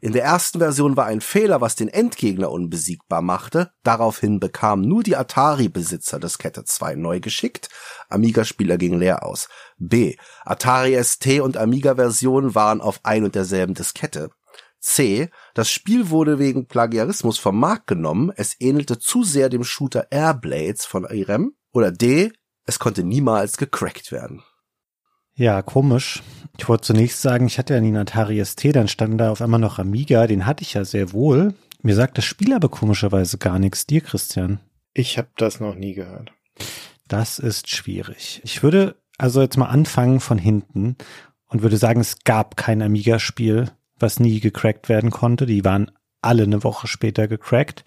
In der ersten Version war ein Fehler, was den Endgegner unbesiegbar machte. Daraufhin bekamen nur die Atari-Besitzer Diskette 2 neu geschickt. Amiga-Spieler gingen leer aus. B. Atari ST und Amiga-Version waren auf ein und derselben Diskette. C. Das Spiel wurde wegen Plagiarismus vom Markt genommen. Es ähnelte zu sehr dem Shooter Airblades von Irem. Oder D. Es konnte niemals gecrackt werden. Ja, komisch. Ich wollte zunächst sagen, ich hatte ja nie einen Atari ST, dann stand da auf einmal noch Amiga, den hatte ich ja sehr wohl. Mir sagt das Spiel aber komischerweise gar nichts. Dir, Christian? Ich habe das noch nie gehört. Das ist schwierig. Ich würde also jetzt mal anfangen von hinten und würde sagen, es gab kein Amiga-Spiel, was nie gecrackt werden konnte. Die waren alle eine Woche später gecrackt.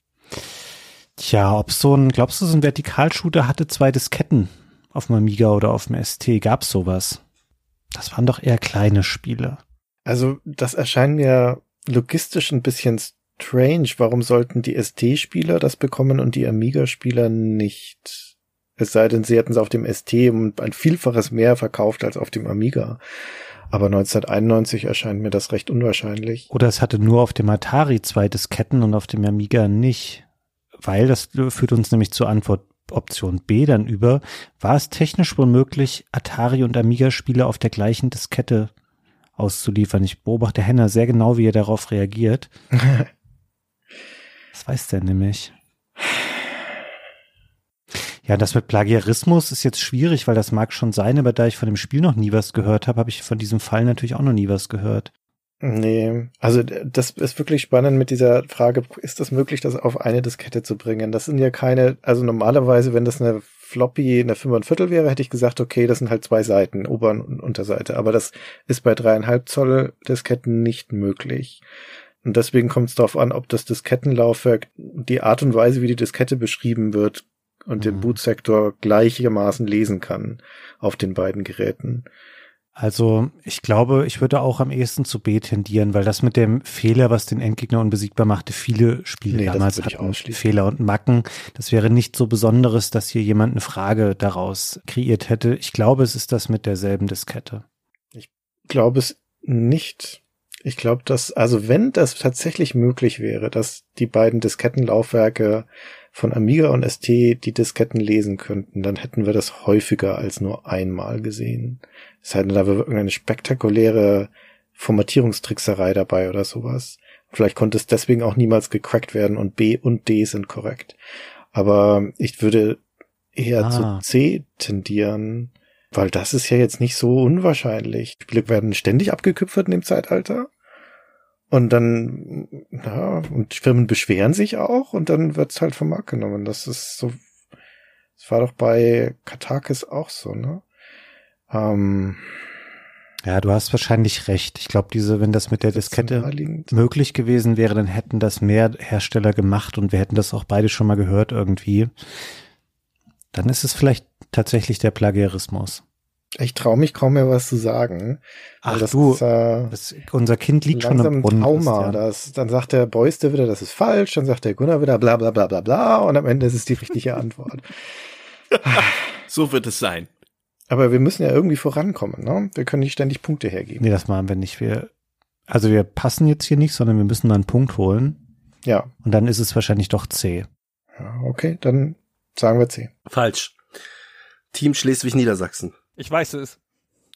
Tja, ob so ein, glaubst du, so ein Vertikalshooter hatte zwei Disketten auf dem Amiga oder auf dem ST? Gab's sowas? Das waren doch eher kleine Spiele. Also, das erscheint mir logistisch ein bisschen strange. Warum sollten die ST-Spieler das bekommen und die Amiga-Spieler nicht? Es sei denn, sie hätten es auf dem ST um ein Vielfaches mehr verkauft als auf dem Amiga. Aber 1991 erscheint mir das recht unwahrscheinlich. Oder es hatte nur auf dem Atari zwei Disketten und auf dem Amiga nicht. Weil, das führt uns nämlich zur Antwort Option B dann über, war es technisch wohl möglich, Atari und Amiga-Spiele auf der gleichen Diskette auszuliefern. Ich beobachte Henner sehr genau, wie er darauf reagiert. das weiß der nämlich. Ja, das mit Plagiarismus ist jetzt schwierig, weil das mag schon sein, aber da ich von dem Spiel noch nie was gehört habe, habe ich von diesem Fall natürlich auch noch nie was gehört. Nee, also das ist wirklich spannend mit dieser Frage, ist das möglich, das auf eine Diskette zu bringen? Das sind ja keine, also normalerweise, wenn das eine Floppy eine Viertel wäre, hätte ich gesagt, okay, das sind halt zwei Seiten, Ober- und Unterseite. Aber das ist bei dreieinhalb Zoll Disketten nicht möglich. Und deswegen kommt es darauf an, ob das Diskettenlaufwerk, die Art und Weise, wie die Diskette beschrieben wird, und mhm. den Bootsektor gleichermaßen lesen kann auf den beiden Geräten. Also ich glaube, ich würde auch am ehesten zu B tendieren, weil das mit dem Fehler, was den Endgegner unbesiegbar machte, viele Spiele nee, damals hatten Fehler und Macken. Das wäre nicht so Besonderes, dass hier jemand eine Frage daraus kreiert hätte. Ich glaube, es ist das mit derselben Diskette. Ich glaube es nicht. Ich glaube, dass, also wenn das tatsächlich möglich wäre, dass die beiden Diskettenlaufwerke von Amiga und ST die Disketten lesen könnten, dann hätten wir das häufiger als nur einmal gesehen. Es sei denn, da irgendeine spektakuläre Formatierungstrickserei dabei oder sowas. Vielleicht konnte es deswegen auch niemals gecrackt werden und B und D sind korrekt. Aber ich würde eher ah. zu C tendieren, weil das ist ja jetzt nicht so unwahrscheinlich. Spiele werden ständig abgeküpfert in dem Zeitalter. Und dann, ja, und Firmen beschweren sich auch und dann wird's halt vom Markt genommen. Das ist so, das war doch bei Katakis auch so, ne? Ähm, ja, du hast wahrscheinlich recht. Ich glaube, diese, wenn das mit der Diskette möglich gewesen wäre, dann hätten das mehr Hersteller gemacht und wir hätten das auch beide schon mal gehört irgendwie. Dann ist es vielleicht tatsächlich der Plagiarismus. Ich traue mich kaum mehr was zu sagen. Ach das du, ist, äh, das, unser Kind liegt schon im Brunnen. Trauma. Das, dann sagt der Beuste wieder, das ist falsch, dann sagt der Gunnar wieder bla bla bla bla bla und am Ende ist es die richtige Antwort. so wird es sein. Aber wir müssen ja irgendwie vorankommen, ne? Wir können nicht ständig Punkte hergeben. Nee, das machen wir nicht. Wir, also wir passen jetzt hier nicht, sondern wir müssen dann einen Punkt holen. Ja. Und dann ist es wahrscheinlich doch C. Ja, okay, dann sagen wir C. Falsch. Team Schleswig-Niedersachsen. Ich weiß es.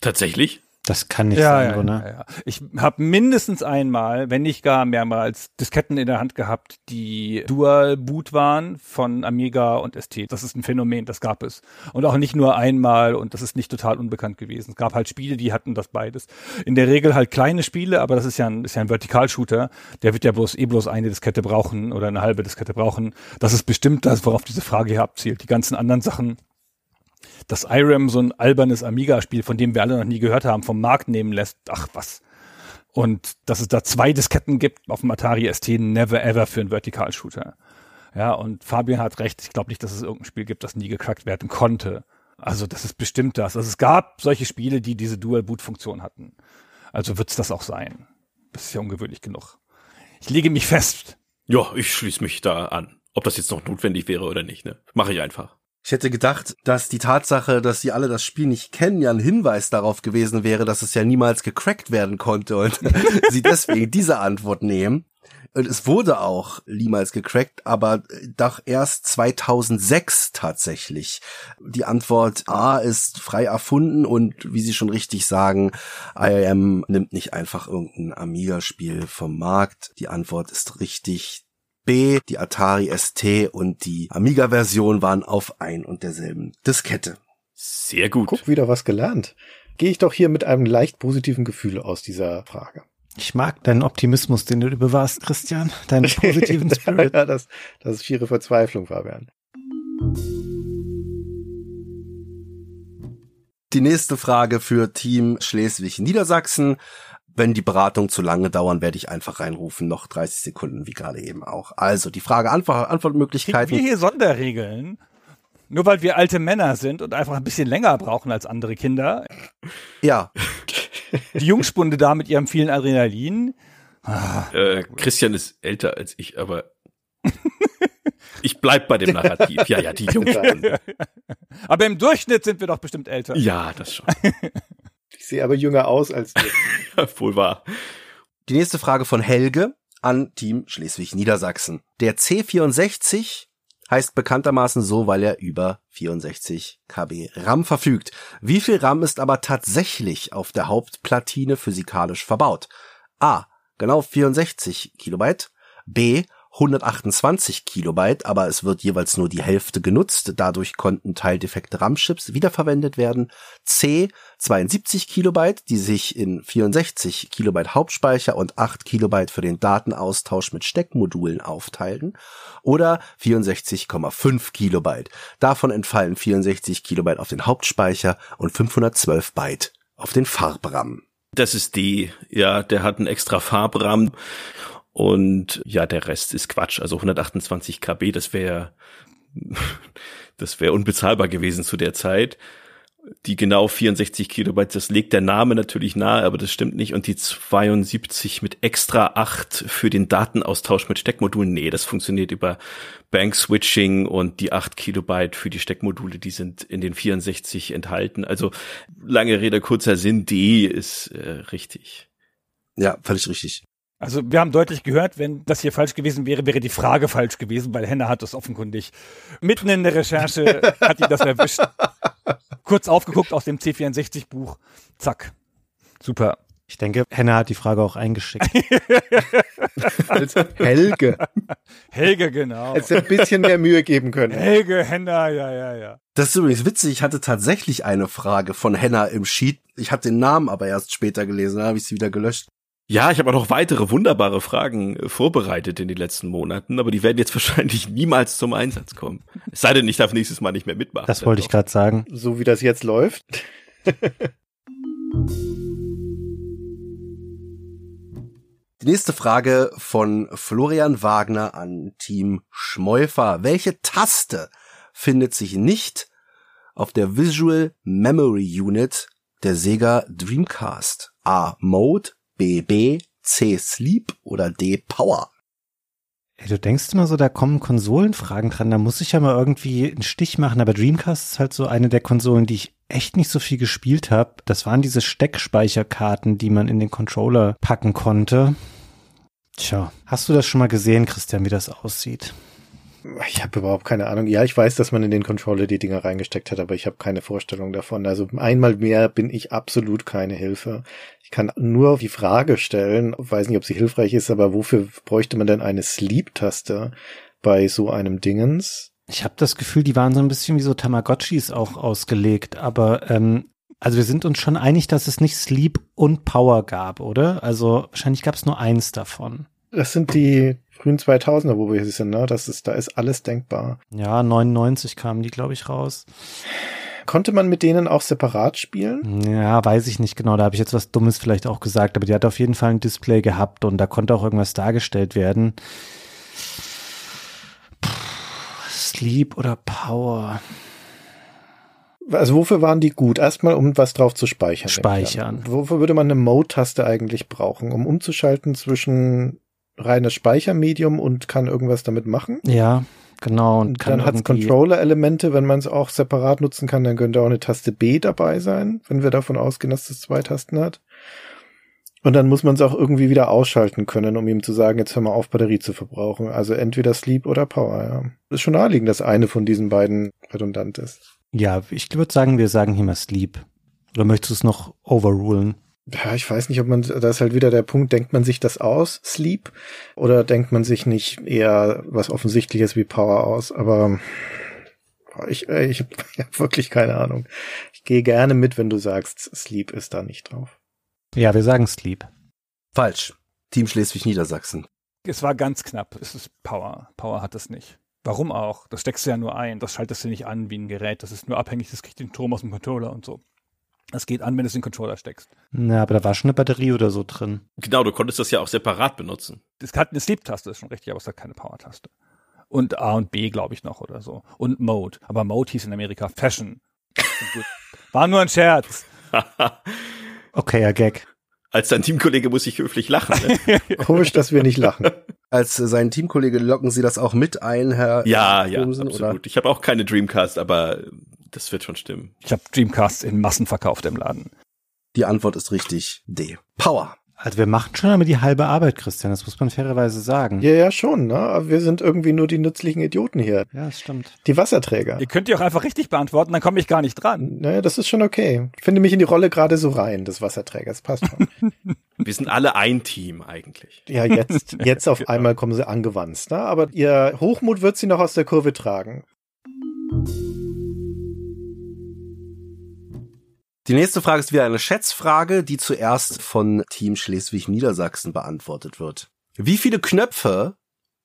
Tatsächlich? Das kann nicht ja, sein, ja, oder? Ja, ja. Ich habe mindestens einmal, wenn nicht gar mehrmals, Disketten in der Hand gehabt, die Dual Boot waren von Amiga und ST. Das ist ein Phänomen, das gab es. Und auch nicht nur einmal und das ist nicht total unbekannt gewesen. Es gab halt Spiele, die hatten das beides. In der Regel halt kleine Spiele, aber das ist ja ein, ist ja ein Vertikalshooter. Der wird ja bloß eh bloß eine Diskette brauchen oder eine halbe Diskette brauchen. Das ist bestimmt das, worauf diese Frage hier abzielt. Die ganzen anderen Sachen dass IRAM so ein albernes Amiga-Spiel, von dem wir alle noch nie gehört haben, vom Markt nehmen lässt. Ach was. Und dass es da zwei Disketten gibt auf dem Atari ST, never ever für einen Vertikalshooter. Ja, und Fabian hat recht. Ich glaube nicht, dass es irgendein Spiel gibt, das nie gecrackt werden konnte. Also das ist bestimmt das. Also es gab solche Spiele, die diese Dual-Boot-Funktion hatten. Also wird es das auch sein. Das ist ja ungewöhnlich genug. Ich lege mich fest. Ja, ich schließe mich da an. Ob das jetzt noch notwendig wäre oder nicht, ne? Mache ich einfach. Ich hätte gedacht, dass die Tatsache, dass sie alle das Spiel nicht kennen, ja ein Hinweis darauf gewesen wäre, dass es ja niemals gecrackt werden konnte und sie deswegen diese Antwort nehmen. Und es wurde auch niemals gecrackt, aber doch erst 2006 tatsächlich. Die Antwort A ist frei erfunden und wie Sie schon richtig sagen, IAM nimmt nicht einfach irgendein Amiga-Spiel vom Markt. Die Antwort ist richtig. B, die Atari ST und die Amiga-Version waren auf ein und derselben Diskette. Sehr gut. Guck, wieder was gelernt. Gehe ich doch hier mit einem leicht positiven Gefühl aus dieser Frage. Ich mag deinen Optimismus, den du bewahrst, Christian. Deinen positiven Spirit. ja, das, das ist schiere Verzweiflung, Fabian. Die nächste Frage für Team Schleswig-Niedersachsen Wenn die Beratungen zu lange dauern, werde ich einfach reinrufen, noch 30 Sekunden, wie gerade eben auch. Also die Frage Antwort, Antwortmöglichkeiten. Kriegen wir hier Sonderregeln? Nur weil wir alte Männer sind und einfach ein bisschen länger brauchen als andere Kinder. Ja. Die Jungspunde da mit ihrem vielen Adrenalin. Äh, Christian ist älter als ich, aber ich bleib bei dem Narrativ. Ja, ja, die Jungspunde. Aber im Durchschnitt sind wir doch bestimmt älter. Ja, das schon. Sehe aber jünger aus als du. Wohl wahr. Die nächste Frage von Helge an Team Schleswig-Niedersachsen. Der C64 heißt bekanntermaßen so, weil er über 64 KB RAM verfügt. Wie viel RAM ist aber tatsächlich auf der Hauptplatine physikalisch verbaut? A. Genau 64 Kilobyte. B. 128 Kilobyte, aber es wird jeweils nur die Hälfte genutzt. Dadurch konnten teildefekte RAM-Chips wiederverwendet werden. C. 72 Kilobyte, die sich in 64 Kilobyte Hauptspeicher und 8 Kilobyte für den Datenaustausch mit Steckmodulen aufteilten. Oder 64,5 Kilobyte. Davon entfallen 64 Kilobyte auf den Hauptspeicher und 512 Byte auf den Farbram. Das ist D. Ja, der hat einen extra Farbram. Und ja, der Rest ist Quatsch. Also 128 KB, das wäre das wäre unbezahlbar gewesen zu der Zeit. Die genau 64 Kilobyte, das legt der Name natürlich nahe, aber das stimmt nicht. Und die 72 mit extra 8 für den Datenaustausch mit Steckmodulen, nee, das funktioniert über Bank Switching und die 8 Kilobyte für die Steckmodule, die sind in den 64 enthalten. Also lange Rede, kurzer Sinn, D ist äh, richtig. Ja, völlig richtig. Also wir haben deutlich gehört, wenn das hier falsch gewesen wäre, wäre die Frage falsch gewesen, weil Henne hat das offenkundig mitten in der Recherche hat ihn das erwischt. Kurz aufgeguckt aus dem C64-Buch. Zack. Super. Ich denke, Henna hat die Frage auch eingeschickt. Als Helge. Helge, genau. Hätte ein bisschen mehr Mühe geben können. Helge, Henna, ja, ja, ja. Das ist übrigens witzig. Ich hatte tatsächlich eine Frage von Henna im Sheet. Ich habe den Namen aber erst später gelesen. Dann habe ich sie wieder gelöscht. Ja, ich habe auch noch weitere wunderbare Fragen äh, vorbereitet in den letzten Monaten, aber die werden jetzt wahrscheinlich niemals zum Einsatz kommen. Es sei denn, ich darf nächstes Mal nicht mehr mitmachen. Das wollte ich gerade sagen. So wie das jetzt läuft. Die nächste Frage von Florian Wagner an Team Schmeufer. Welche Taste findet sich nicht auf der Visual Memory Unit der Sega Dreamcast? A. Mode, B. B, C. Sleep oder D. Power? Ey, du denkst immer so, da kommen Konsolenfragen dran, da muss ich ja mal irgendwie einen Stich machen, aber Dreamcast ist halt so eine der Konsolen, die ich echt nicht so viel gespielt habe. Das waren diese Steckspeicherkarten, die man in den Controller packen konnte. Tja, hast du das schon mal gesehen, Christian, wie das aussieht? Ich habe überhaupt keine Ahnung. Ja, ich weiß, dass man in den Controller die Dinger reingesteckt hat, aber ich habe keine Vorstellung davon. Also einmal mehr bin ich absolut keine Hilfe. Ich kann nur die Frage stellen, weiß nicht, ob sie hilfreich ist, aber wofür bräuchte man denn eine Sleep-Taste bei so einem Dingens? Ich habe das Gefühl, die waren so ein bisschen wie so Tamagotchis auch ausgelegt, aber ähm, also wir sind uns schon einig, dass es nicht Sleep und Power gab, oder? Also wahrscheinlich gab es nur eins davon. Das sind die frühen 2000er, wo wir hier sind, ne? Das ist, da ist alles denkbar. Ja, 99 kamen die, glaube ich, raus. Konnte man mit denen auch separat spielen? Ja, weiß ich nicht genau. Da habe ich jetzt was Dummes vielleicht auch gesagt, aber die hat auf jeden Fall ein Display gehabt und da konnte auch irgendwas dargestellt werden. Puh, Sleep oder Power? Also wofür waren die gut? Erstmal, um was drauf zu speichern. Speichern. Wofür würde man eine Mode-Taste eigentlich brauchen? Um umzuschalten zwischen reines Speichermedium und kann irgendwas damit machen? Ja, genau. Und dann hat es Controller-Elemente, wenn man es auch separat nutzen kann, dann könnte auch eine Taste B dabei sein, wenn wir davon ausgehen, dass es zwei Tasten hat. Und dann muss man es auch irgendwie wieder ausschalten können, um ihm zu sagen, jetzt hör mal auf, Batterie zu verbrauchen. Also entweder Sleep oder Power, ja. Ist schon naheliegend, dass eine von diesen beiden redundant ist. Ja, ich würde sagen, wir sagen hier mal Sleep. Oder möchtest du es noch overrulen? Ja, ich weiß nicht, ob man, da ist halt wieder der Punkt, denkt man sich das aus, Sleep, oder denkt man sich nicht eher was Offensichtliches wie Power aus, aber ich, äh, ich habe hab wirklich keine Ahnung. Ich gehe gerne mit, wenn du sagst, Sleep ist da nicht drauf. Ja, wir sagen Sleep. Falsch. Team Schleswig-Niedersachsen. Es war ganz knapp. Es ist Power. Power hat es nicht. Warum auch? Das steckst du ja nur ein. Das schaltest du nicht an wie ein Gerät. Das ist nur abhängig, das kriegt den Strom aus dem Controller und so. Das geht an, wenn du es in den Controller steckst. Na, aber da war schon eine Batterie oder so drin. Genau, du konntest das ja auch separat benutzen. Es hat eine Sleep-Taste, ist schon richtig, aber es hat keine Power-Taste. Und A und B, glaube ich, noch oder so. Und Mode. Aber Mode hieß in Amerika Fashion. War nur ein Scherz. Okay, ja, Gag. Als dein Teamkollege muss ich höflich lachen. Ne? Komisch, dass wir nicht lachen. Als äh, sein Teamkollege locken Sie das auch mit ein, Herr ja, ja, Thomsen, absolut. oder? Ich habe auch keine Dreamcast, aber das wird schon stimmen. Ich habe Dreamcasts in Massen verkauft im Laden. Die Antwort ist richtig D. Power. Also wir machen schon aber die halbe Arbeit, Christian, das muss man fairerweise sagen. Ja, ja, schon, ne? Aber wir sind irgendwie nur die nützlichen Idioten hier. Ja, das stimmt. Die Wasserträger. Ihr könnt die auch einfach richtig beantworten, dann komme ich gar nicht dran. Naja, das ist schon okay. Ich finde mich in die Rolle gerade so rein, des Wasserträgers. Passt schon. Wir sind alle ein Team eigentlich. ja, jetzt, jetzt auf einmal kommen sie angewandt, ne? Aber ihr Hochmut wird sie noch aus der Kurve tragen. Die nächste Frage ist wieder eine Schätzfrage, die zuerst von Team Schleswig-Niedersachsen beantwortet wird. Wie viele Knöpfe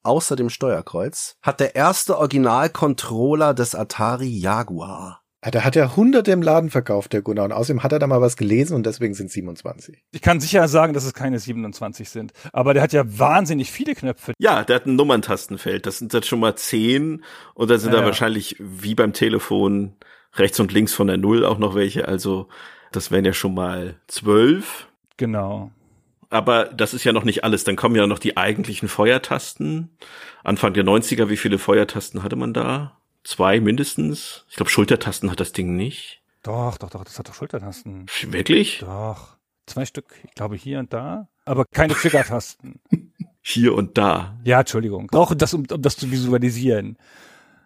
außer dem Steuerkreuz hat der erste Original-Controller des Atari Jaguar? Ah, Der hat ja hunderte im Laden verkauft, der Gunnar. Und außerdem hat er da mal was gelesen und deswegen sind 27. Ich kann sicher sagen, dass es keine 27 sind. Aber der hat ja wahnsinnig viele Knöpfe. Ja, der hat ein Nummerntastenfeld. Das sind dann schon mal zehn und da sind Ja, da ja. wahrscheinlich wie beim Telefon rechts und links von der Null auch noch welche. Also das wären ja schon mal zwölf. Genau. Aber das ist ja noch nicht alles. Dann kommen ja noch die eigentlichen Feuertasten. Anfang der 90er, wie viele Feuertasten hatte man da? Zwei mindestens. Ich glaube, Schultertasten hat das Ding nicht. Doch, doch, doch, das hat doch Schultertasten. Wirklich? Doch. Zwei Stück, ich glaube hier und da. Aber keine Trigger-Tasten. Hier und da. ja, Entschuldigung. Brauche das, um, um das zu visualisieren.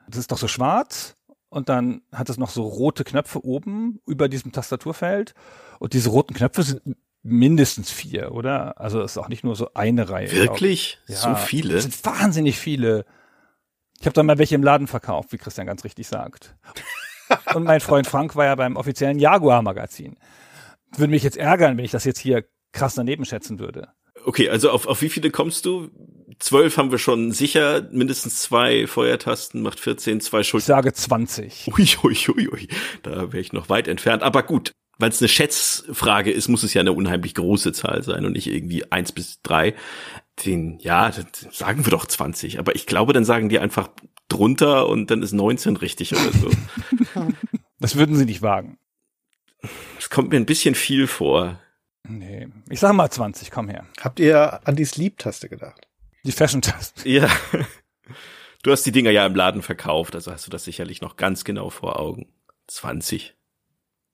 Das ist doch so schwarz und dann hat es noch so rote Knöpfe oben über diesem Tastaturfeld. Und diese roten Knöpfe sind mindestens vier, oder? Also es ist auch nicht nur so eine Reihe. Wirklich? Ja, So viele? Das sind wahnsinnig viele. Ich habe da mal welche im Laden verkauft, wie Christian ganz richtig sagt. Und mein Freund Frank war ja beim offiziellen Jaguar-Magazin. Würde mich jetzt ärgern, wenn ich das jetzt hier krass daneben schätzen würde. Okay, also auf, auf wie viele kommst du? Zwölf haben wir schon sicher, mindestens zwei Feuertasten macht 14, zwei Ich Schulter. sage 20. Ui, ui, ui, ui. Da wäre ich noch weit entfernt. Aber gut, weil es eine Schätzfrage ist, muss es ja eine unheimlich große Zahl sein und nicht irgendwie eins bis drei. Den, ja, sagen wir doch 20. Aber ich glaube, dann sagen die einfach drunter und dann ist 19 richtig oder so. Das würden sie nicht wagen. Das kommt mir ein bisschen viel vor. Nee. Ich sag mal 20, komm her. Habt ihr an die Sleep-Taste gedacht? Die Fashion-Taste. Ja. Du hast die Dinger ja im Laden verkauft, also hast du das sicherlich noch ganz genau vor Augen. 20.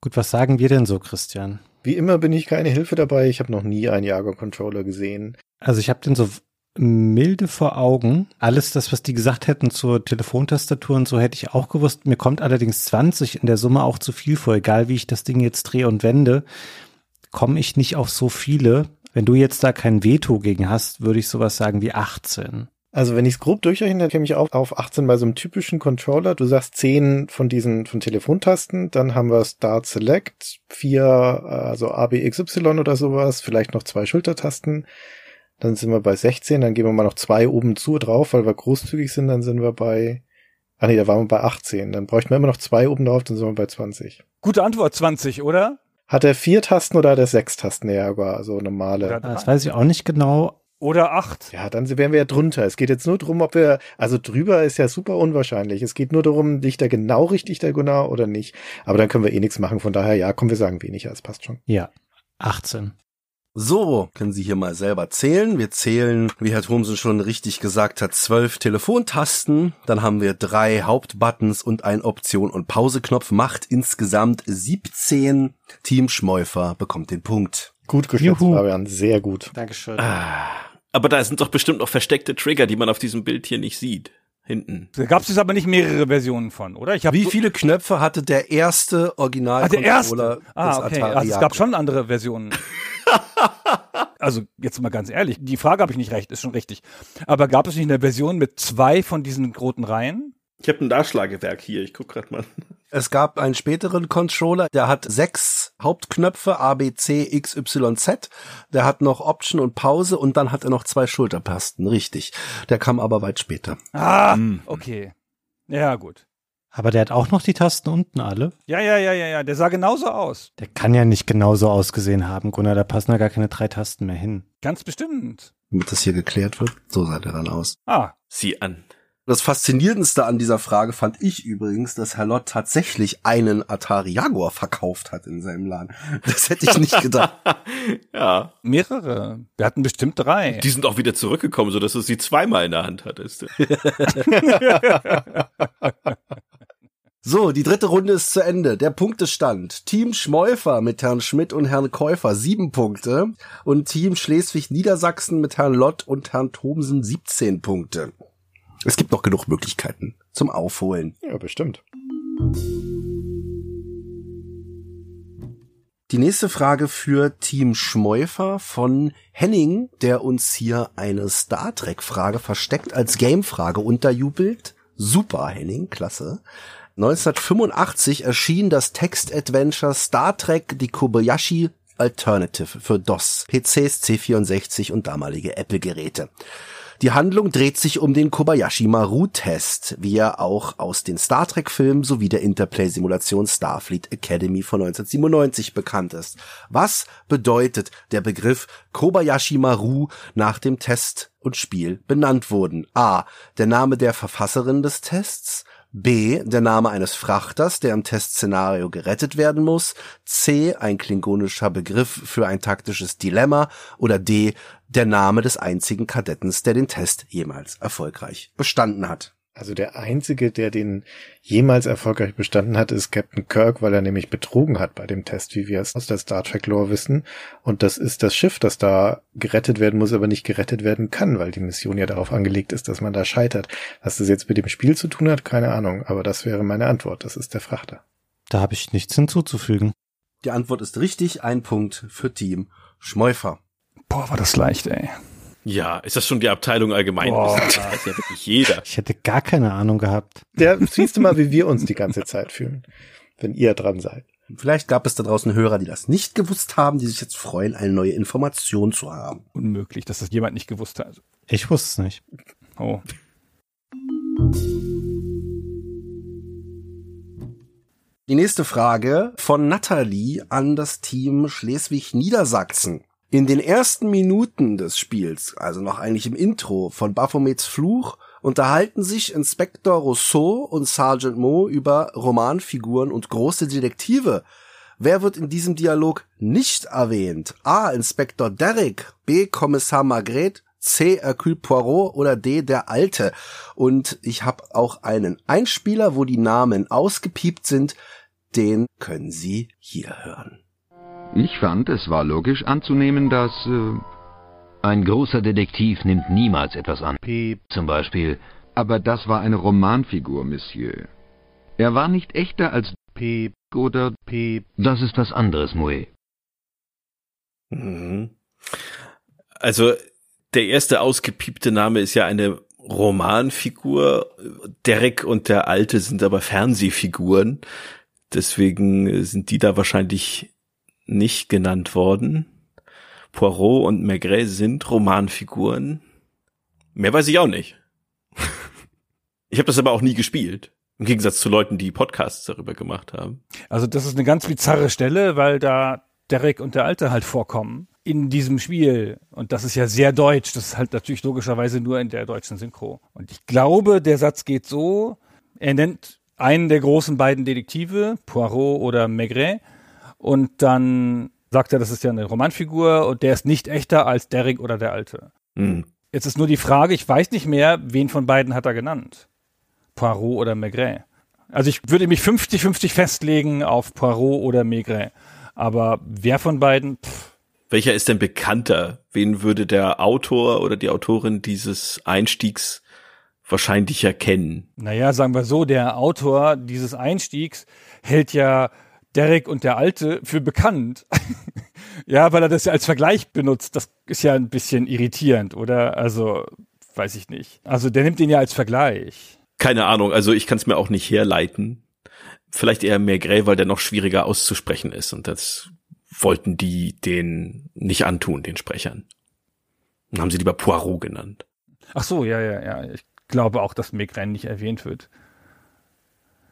Gut, was sagen wir denn so, Christian? Wie immer bin ich keine Hilfe dabei. Ich habe noch nie einen Jaguar-Controller gesehen. Also ich habe den so milde vor Augen. Alles das, was die gesagt hätten zur Telefontastatur und so, hätte ich auch gewusst. Mir kommt allerdings 20 in der Summe auch zu viel vor. Egal wie ich das Ding jetzt drehe und wende, komme ich nicht auf so viele. Wenn du jetzt da kein Veto gegen hast, würde ich sowas sagen wie 18. Also wenn ich es grob durchrechne, dann käme ich auch auf 18 bei so einem typischen Controller. Du sagst 10 von diesen von Telefontasten, dann haben wir Start Select, vier, also A, B, X, Y oder sowas, vielleicht noch zwei Schultertasten. Dann sind wir bei 16, dann geben wir mal noch zwei oben zu drauf, weil wir großzügig sind, dann sind wir bei, ah nee, da waren wir bei 18. Dann bräuchten wir immer noch zwei oben drauf, dann sind wir bei 20. Gute Antwort, 20, oder? Hat er vier Tasten oder hat er sechs Tasten? Ja, aber so normale. Oder Das weiß ich auch nicht genau. Oder 8. Ja, dann wären wir ja drunter. Es geht jetzt nur darum, ob wir, also drüber ist ja super unwahrscheinlich. Es geht nur darum, liegt er genau richtig, der Gunnar, oder nicht. Aber dann können wir eh nichts machen. Von daher, ja, komm, wir sagen weniger. Es passt schon. Ja, 18. So, können Sie hier mal selber zählen. Wir zählen, wie Herr Thomsen schon richtig gesagt hat, zwölf Telefontasten. Dann haben wir drei Hauptbuttons und ein Option- und Pauseknopf. Macht insgesamt 17. Team Schmeufer bekommt den Punkt. Gut geschätzt, Juhu. Fabian. Sehr gut. Dankeschön. Ah, aber da sind doch bestimmt noch versteckte Trigger, die man auf diesem Bild hier nicht sieht. Hinten. Da gab es jetzt aber nicht mehrere Versionen von, oder? Ich Wie viele Knöpfe hatte der erste Ah, Original der erste. Ah, okay. Also es gab schon andere Versionen. also jetzt mal ganz ehrlich, die Frage habe ich nicht recht, ist schon richtig. Aber gab es nicht eine Version mit zwei von diesen roten Reihen? Ich habe ein Nachschlagewerk hier, ich guck grad mal. Es gab einen späteren Controller, der hat sechs Hauptknöpfe, A, B, C, X, Y, Z. Der hat noch Option und Pause und dann hat er noch zwei Schultertasten, richtig. Der kam aber weit später. Ah, okay. Ja, gut. Aber der hat auch noch die Tasten unten alle. Ja, ja, ja, ja, ja. Der sah genauso aus. Der kann ja nicht genauso ausgesehen haben, Gunnar. Da passen ja gar keine drei Tasten mehr hin. Ganz bestimmt. Damit das hier geklärt wird, so sah der dann aus. Ah, Sieh an. Das Faszinierendste an dieser Frage fand ich übrigens, dass Herr Lott tatsächlich einen Atari Jaguar verkauft hat in seinem Laden. Das hätte ich nicht gedacht. ja. mehrere. Wir hatten bestimmt drei. Die sind auch wieder zurückgekommen, so dass du sie zweimal in der Hand hattest. So, die dritte Runde ist zu Ende. Der Punktestand. Team Schmeufer mit Herrn Schmidt und Herrn Käufer sieben Punkte und Team Schleswig-Niedersachsen mit Herrn Lott und Herrn Thomsen 17 Punkte. Es gibt noch genug Möglichkeiten zum Aufholen. Ja, bestimmt. Die nächste Frage für Team Schmeufer von Henning, der uns hier eine Star Trek Frage versteckt als Game-Frage unterjubelt. Super, Henning, klasse. 1985 erschien das Text-Adventure Star Trek Die Kobayashi Alternative für DOS, PCs, C64 und damalige Apple-Geräte. Die Handlung dreht sich um den Kobayashi Maru-Test, wie er auch aus den Star Trek-Filmen sowie der Interplay-Simulation Starfleet Academy von 1997 bekannt ist. Was bedeutet der Begriff Kobayashi Maru nach dem Test und Spiel benannt wurden? A. Der Name der Verfasserin des Tests. B. Der Name eines Frachters, der im Testszenario gerettet werden muss. C. Ein klingonischer Begriff für ein taktisches Dilemma. Oder D. Der Name des einzigen Kadettens, der den Test jemals erfolgreich bestanden hat. Also der einzige, der den jemals erfolgreich bestanden hat, ist Captain Kirk, weil er nämlich betrogen hat bei dem Test, wie wir es aus der Star Trek Lore wissen. Und das ist das Schiff, das da gerettet werden muss, aber nicht gerettet werden kann, weil die Mission ja darauf angelegt ist, dass man da scheitert. Was das jetzt mit dem Spiel zu tun hat, keine Ahnung. Aber das wäre meine Antwort. Das ist der Frachter. Da habe ich nichts hinzuzufügen. Die Antwort ist richtig. Ein Punkt für Team Schmeufer. Boah, war das leicht, ey. Ja, ist das schon die Abteilung allgemein? Boah. Das weiß ja wirklich jeder. Ich hätte gar keine Ahnung gehabt. Der, siehst du mal, wie wir uns die ganze Zeit fühlen, wenn ihr dran seid. Vielleicht gab es da draußen Hörer, die das nicht gewusst haben, die sich jetzt freuen, eine neue Information zu haben. Unmöglich, dass das jemand nicht gewusst hat. Ich wusste es nicht. Oh. Die nächste Frage von Nathalie an das Team Schleswig-Niedersachsen. In den ersten Minuten des Spiels, also noch eigentlich im Intro von Baphomets Fluch, unterhalten sich Inspektor Rousseau und Sergeant Mo über Romanfiguren und große Detektive. Wer wird in diesem Dialog nicht erwähnt? A. Inspektor Derrick, B. Kommissar Magret, C. Hercule Poirot oder D. der Alte. Und ich habe auch einen Einspieler, wo die Namen ausgepiept sind. Den können Sie hier hören. Ich fand, es war logisch anzunehmen, dass äh, Ein großer Detektiv nimmt niemals etwas an. Piep. Zum Beispiel, aber das war eine Romanfigur, Monsieur. Er war nicht echter als Piep. oder Piep. das ist was anderes, Moe. Mhm. Also der erste ausgepiepte Name ist ja eine Romanfigur. Derek und der Alte sind aber Fernsehfiguren. Deswegen sind die da wahrscheinlich nicht genannt worden. Poirot und Maigret sind Romanfiguren. Mehr weiß ich auch nicht. Ich habe das aber auch nie gespielt. Im Gegensatz zu Leuten, die Podcasts darüber gemacht haben. Also das ist eine ganz bizarre Stelle, weil da Derek und der Alte halt vorkommen in diesem Spiel. Und das ist ja sehr deutsch. Das ist halt natürlich logischerweise nur in der deutschen Synchro. Und ich glaube, der Satz geht so, er nennt einen der großen beiden Detektive, Poirot oder Maigret, und dann sagt er, das ist ja eine Romanfigur und der ist nicht echter als Derek oder der Alte. Hm. Jetzt ist nur die Frage, ich weiß nicht mehr, wen von beiden hat er genannt. Poirot oder Maigret. Also ich würde mich 50-50 festlegen auf Poirot oder Maigret. Aber wer von beiden? Pff, Welcher ist denn bekannter? Wen würde der Autor oder die Autorin dieses Einstiegs wahrscheinlich erkennen? naja, sagen wir so, der Autor dieses Einstiegs hält ja Derek und der Alte für bekannt. ja, weil er das ja als Vergleich benutzt. Das ist ja ein bisschen irritierend, oder? Also, weiß ich nicht. Also der nimmt ihn ja als Vergleich. Keine Ahnung, also ich kann es mir auch nicht herleiten. Vielleicht eher Maigret, weil der noch schwieriger auszusprechen ist und das wollten die den nicht antun, den Sprechern. Dann haben sie lieber Poirot genannt. Ach so, ja, ja, ja. Ich glaube auch, dass Maigret nicht erwähnt wird.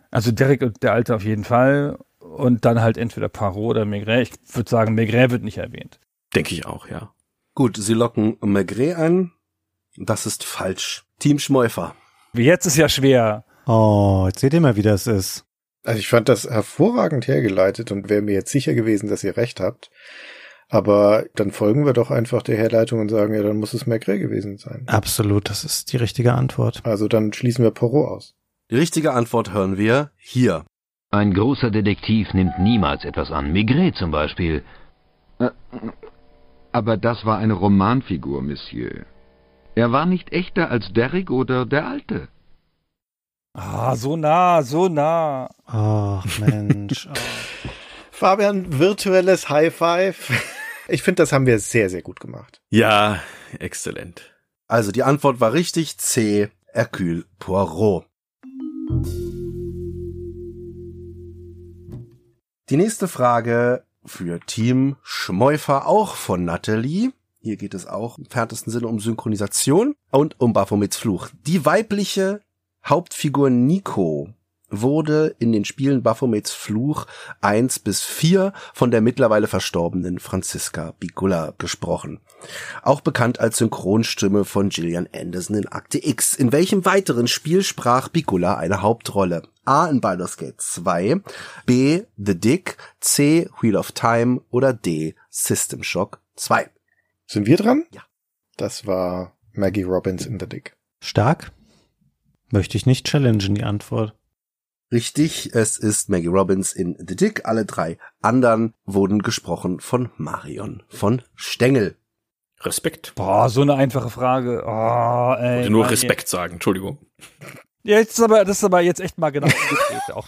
Also Derek und der Alte auf jeden Fall. Und dann halt entweder Parot oder Maigret. Ich würde sagen, Maigret wird nicht erwähnt. Denke ich auch, ja. Gut, Sie locken Maigret ein. Das ist falsch. Team Schmeufer. Wie jetzt ist ja schwer. Oh, jetzt seht ihr mal, wie das ist. Also ich fand das hervorragend hergeleitet und wäre mir jetzt sicher gewesen, dass ihr recht habt. Aber dann folgen wir doch einfach der Herleitung und sagen, ja, dann muss es Maigret gewesen sein. Absolut, das ist die richtige Antwort. Also dann schließen wir Porot aus. Die richtige Antwort hören wir hier. Ein großer Detektiv nimmt niemals etwas an. Maigret zum Beispiel. Äh, aber das war eine Romanfigur, Monsieur. Er war nicht echter als Derrick oder der Alte. Ah, so nah, so nah. Ach, Mensch. oh. Fabian, virtuelles High Five. Ich finde, das haben wir sehr, sehr gut gemacht. Ja, exzellent. Also die Antwort war richtig. C. Hercule Poirot. Die nächste Frage für Team Schmeufer, auch von Natalie. Hier geht es auch im fernsten Sinne um Synchronisation und um Baphomets Fluch. Die weibliche Hauptfigur Nico wurde in den Spielen Baphomets Fluch 1 bis 4 von der mittlerweile verstorbenen Franziska Bigula gesprochen. Auch bekannt als Synchronstimme von Gillian Anderson in Akte X. In welchem weiteren Spiel sprach Bigula eine Hauptrolle? A. in Baldur's Gate 2, B. The Dick, C. Wheel of Time oder D. System Shock 2. Sind wir dran? Ja. Das war Maggie Robbins in The Dick. Stark? Möchte ich nicht challengen, die Antwort. Richtig, es ist Maggie Robbins in The Dick. Alle drei anderen wurden gesprochen von Marion von Stengel. Respekt. Boah, so eine einfache Frage. Oh, ey, Ich wollte nur Mann, Respekt sagen, Entschuldigung. Ja, jetzt ist aber, das ist aber jetzt echt mal genau umgedreht. auch.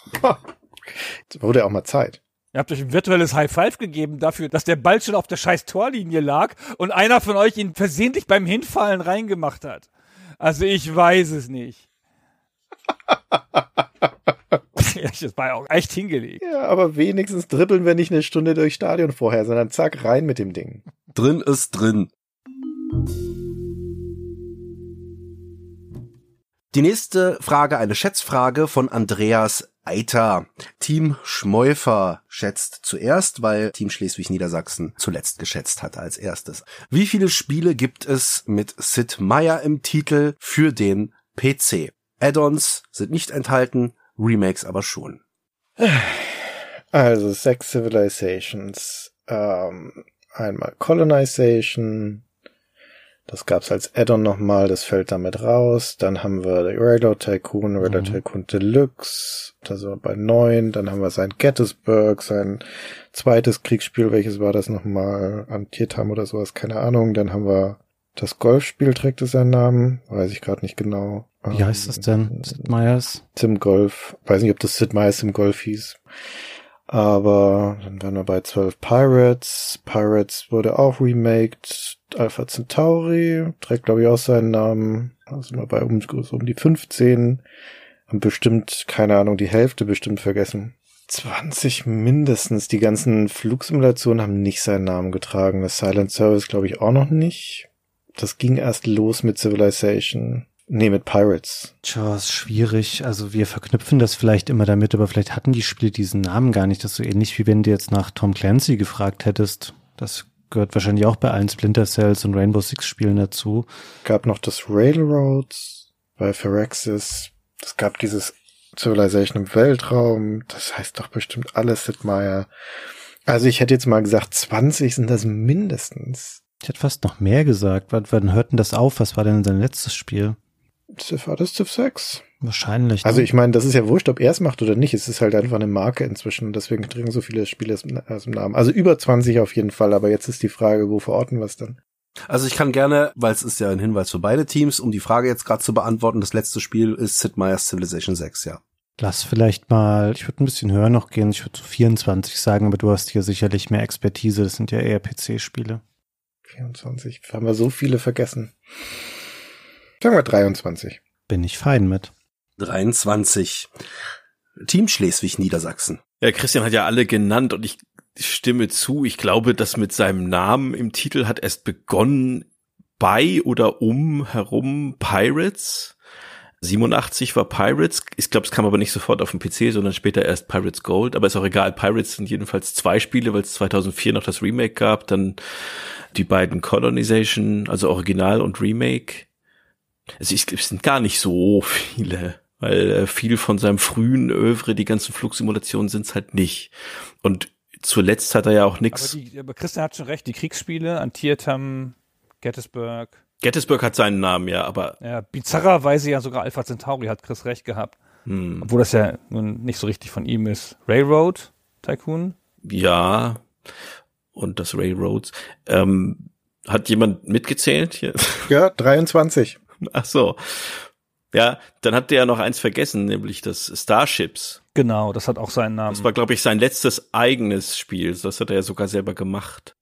Es wurde auch mal Zeit. Ihr habt euch ein virtuelles High Five gegeben dafür, dass der Ball schon auf der scheiß Torlinie lag und einer von euch ihn versehentlich beim Hinfallen reingemacht hat. Also ich weiß es nicht. ja, das war ja auch echt hingelegt. Ja, aber wenigstens dribbeln wir nicht eine Stunde durchs Stadion vorher, sondern zack, rein mit dem Ding. Drin ist drin. Die nächste Frage, eine Schätzfrage von Andreas Eiter. Team Schmeufer schätzt zuerst, weil Team Schleswig-Niedersachsen zuletzt geschätzt hat als erstes. Wie viele Spiele gibt es mit Sid Meier im Titel für den PC? Add-ons sind nicht enthalten, Remakes aber schon. Also Sex Civilizations, ähm, einmal Colonization, das gab's als Add-on nochmal, das fällt damit raus. Dann haben wir Railroad Tycoon, Railroad Mhm. Tycoon Deluxe, da sind wir bei neun. Dann haben wir sein Gettysburg, sein zweites Kriegsspiel, welches war das nochmal? Antietam oder sowas, keine Ahnung. Dann haben wir das Golfspiel, trägt es seinen Namen? Weiß ich gerade nicht genau. Wie heißt das denn? Sid Meier's? Sim Golf. Weiß nicht, ob das Sid Meier's Sim Golf hieß. Aber dann waren wir bei 12 Pirates. Pirates wurde auch remaked. Alpha Centauri trägt, glaube ich, auch seinen Namen. Da sind bei um, um die 15. Haben bestimmt, keine Ahnung, die Hälfte bestimmt vergessen. 20 mindestens. Die ganzen Flugsimulationen haben nicht seinen Namen getragen. Das Silent Service, glaube ich, auch noch nicht. Das ging erst los mit Civilization. Nee, mit Pirates. Tja, ist schwierig. Also wir verknüpfen das vielleicht immer damit, aber vielleicht hatten die Spiele diesen Namen gar nicht. Das ist so ähnlich wie wenn du jetzt nach Tom Clancy gefragt hättest. Das gehört wahrscheinlich auch bei allen Splinter Cells und Rainbow Six Spielen dazu. gab noch das Railroads bei Phyrexis. Es gab dieses Civilization im Weltraum. Das heißt doch bestimmt alles Sid Meier. Also ich hätte jetzt mal gesagt, 20 sind das mindestens. Ich hätte fast noch mehr gesagt. Wann, wann hört denn das auf? Was war denn sein letztes Spiel? Civ war das Civ 6? Wahrscheinlich. ne? Also ich meine, das ist ja wurscht, ob er es macht oder nicht. Es ist halt einfach eine Marke inzwischen. Deswegen trinken so viele Spiele aus dem- aus dem Namen. Also über 20 auf jeden Fall. Aber jetzt ist die Frage, wo verorten wir es dann? Also ich kann gerne, weil es ist ja ein Hinweis für beide Teams, um die Frage jetzt gerade zu beantworten, das letzte Spiel ist Sid Meier's Civilization 6, ja. Lass vielleicht mal, ich würde ein bisschen höher noch gehen. Ich würde so 24 sagen, aber du hast hier sicherlich mehr Expertise. Das sind ja eher PC-Spiele. 24. Haben wir so viele vergessen. Sagen wir 23. Bin ich fein mit. 23. Team Schleswig-Niedersachsen. Ja, Christian hat ja alle genannt und ich stimme zu. Ich glaube, das mit seinem Namen im Titel hat erst begonnen bei oder um herum Pirates. 87 war Pirates. Ich glaube, es kam aber nicht sofort auf den PC, sondern später erst Pirates Gold. Aber ist auch egal. Pirates sind jedenfalls zwei Spiele, weil es 2004 noch das Remake gab. Dann die beiden Colonization, also Original und Remake. Also es sind gar nicht so viele, weil äh, viel von seinem frühen Övre, die ganzen Flugsimulationen sind's halt nicht. Und zuletzt hat er ja auch nichts. Aber, aber Christian hat schon recht, die Kriegsspiele, Antietam, Gettysburg. Gettysburg hat seinen Namen, ja, aber. Ja, bizarrerweise ja sogar Alpha Centauri hat Chris recht gehabt. Hm. Obwohl das ja nun nicht so richtig von ihm ist. Railroad Tycoon? Ja. Und das Railroads. Ähm, hat jemand mitgezählt hier? Ja, 23. Ach so. Ja, dann hat der ja noch eins vergessen, nämlich das Starships. Genau, das hat auch seinen Namen. Das war, glaube ich, sein letztes eigenes Spiel. Das hat er ja sogar selber gemacht.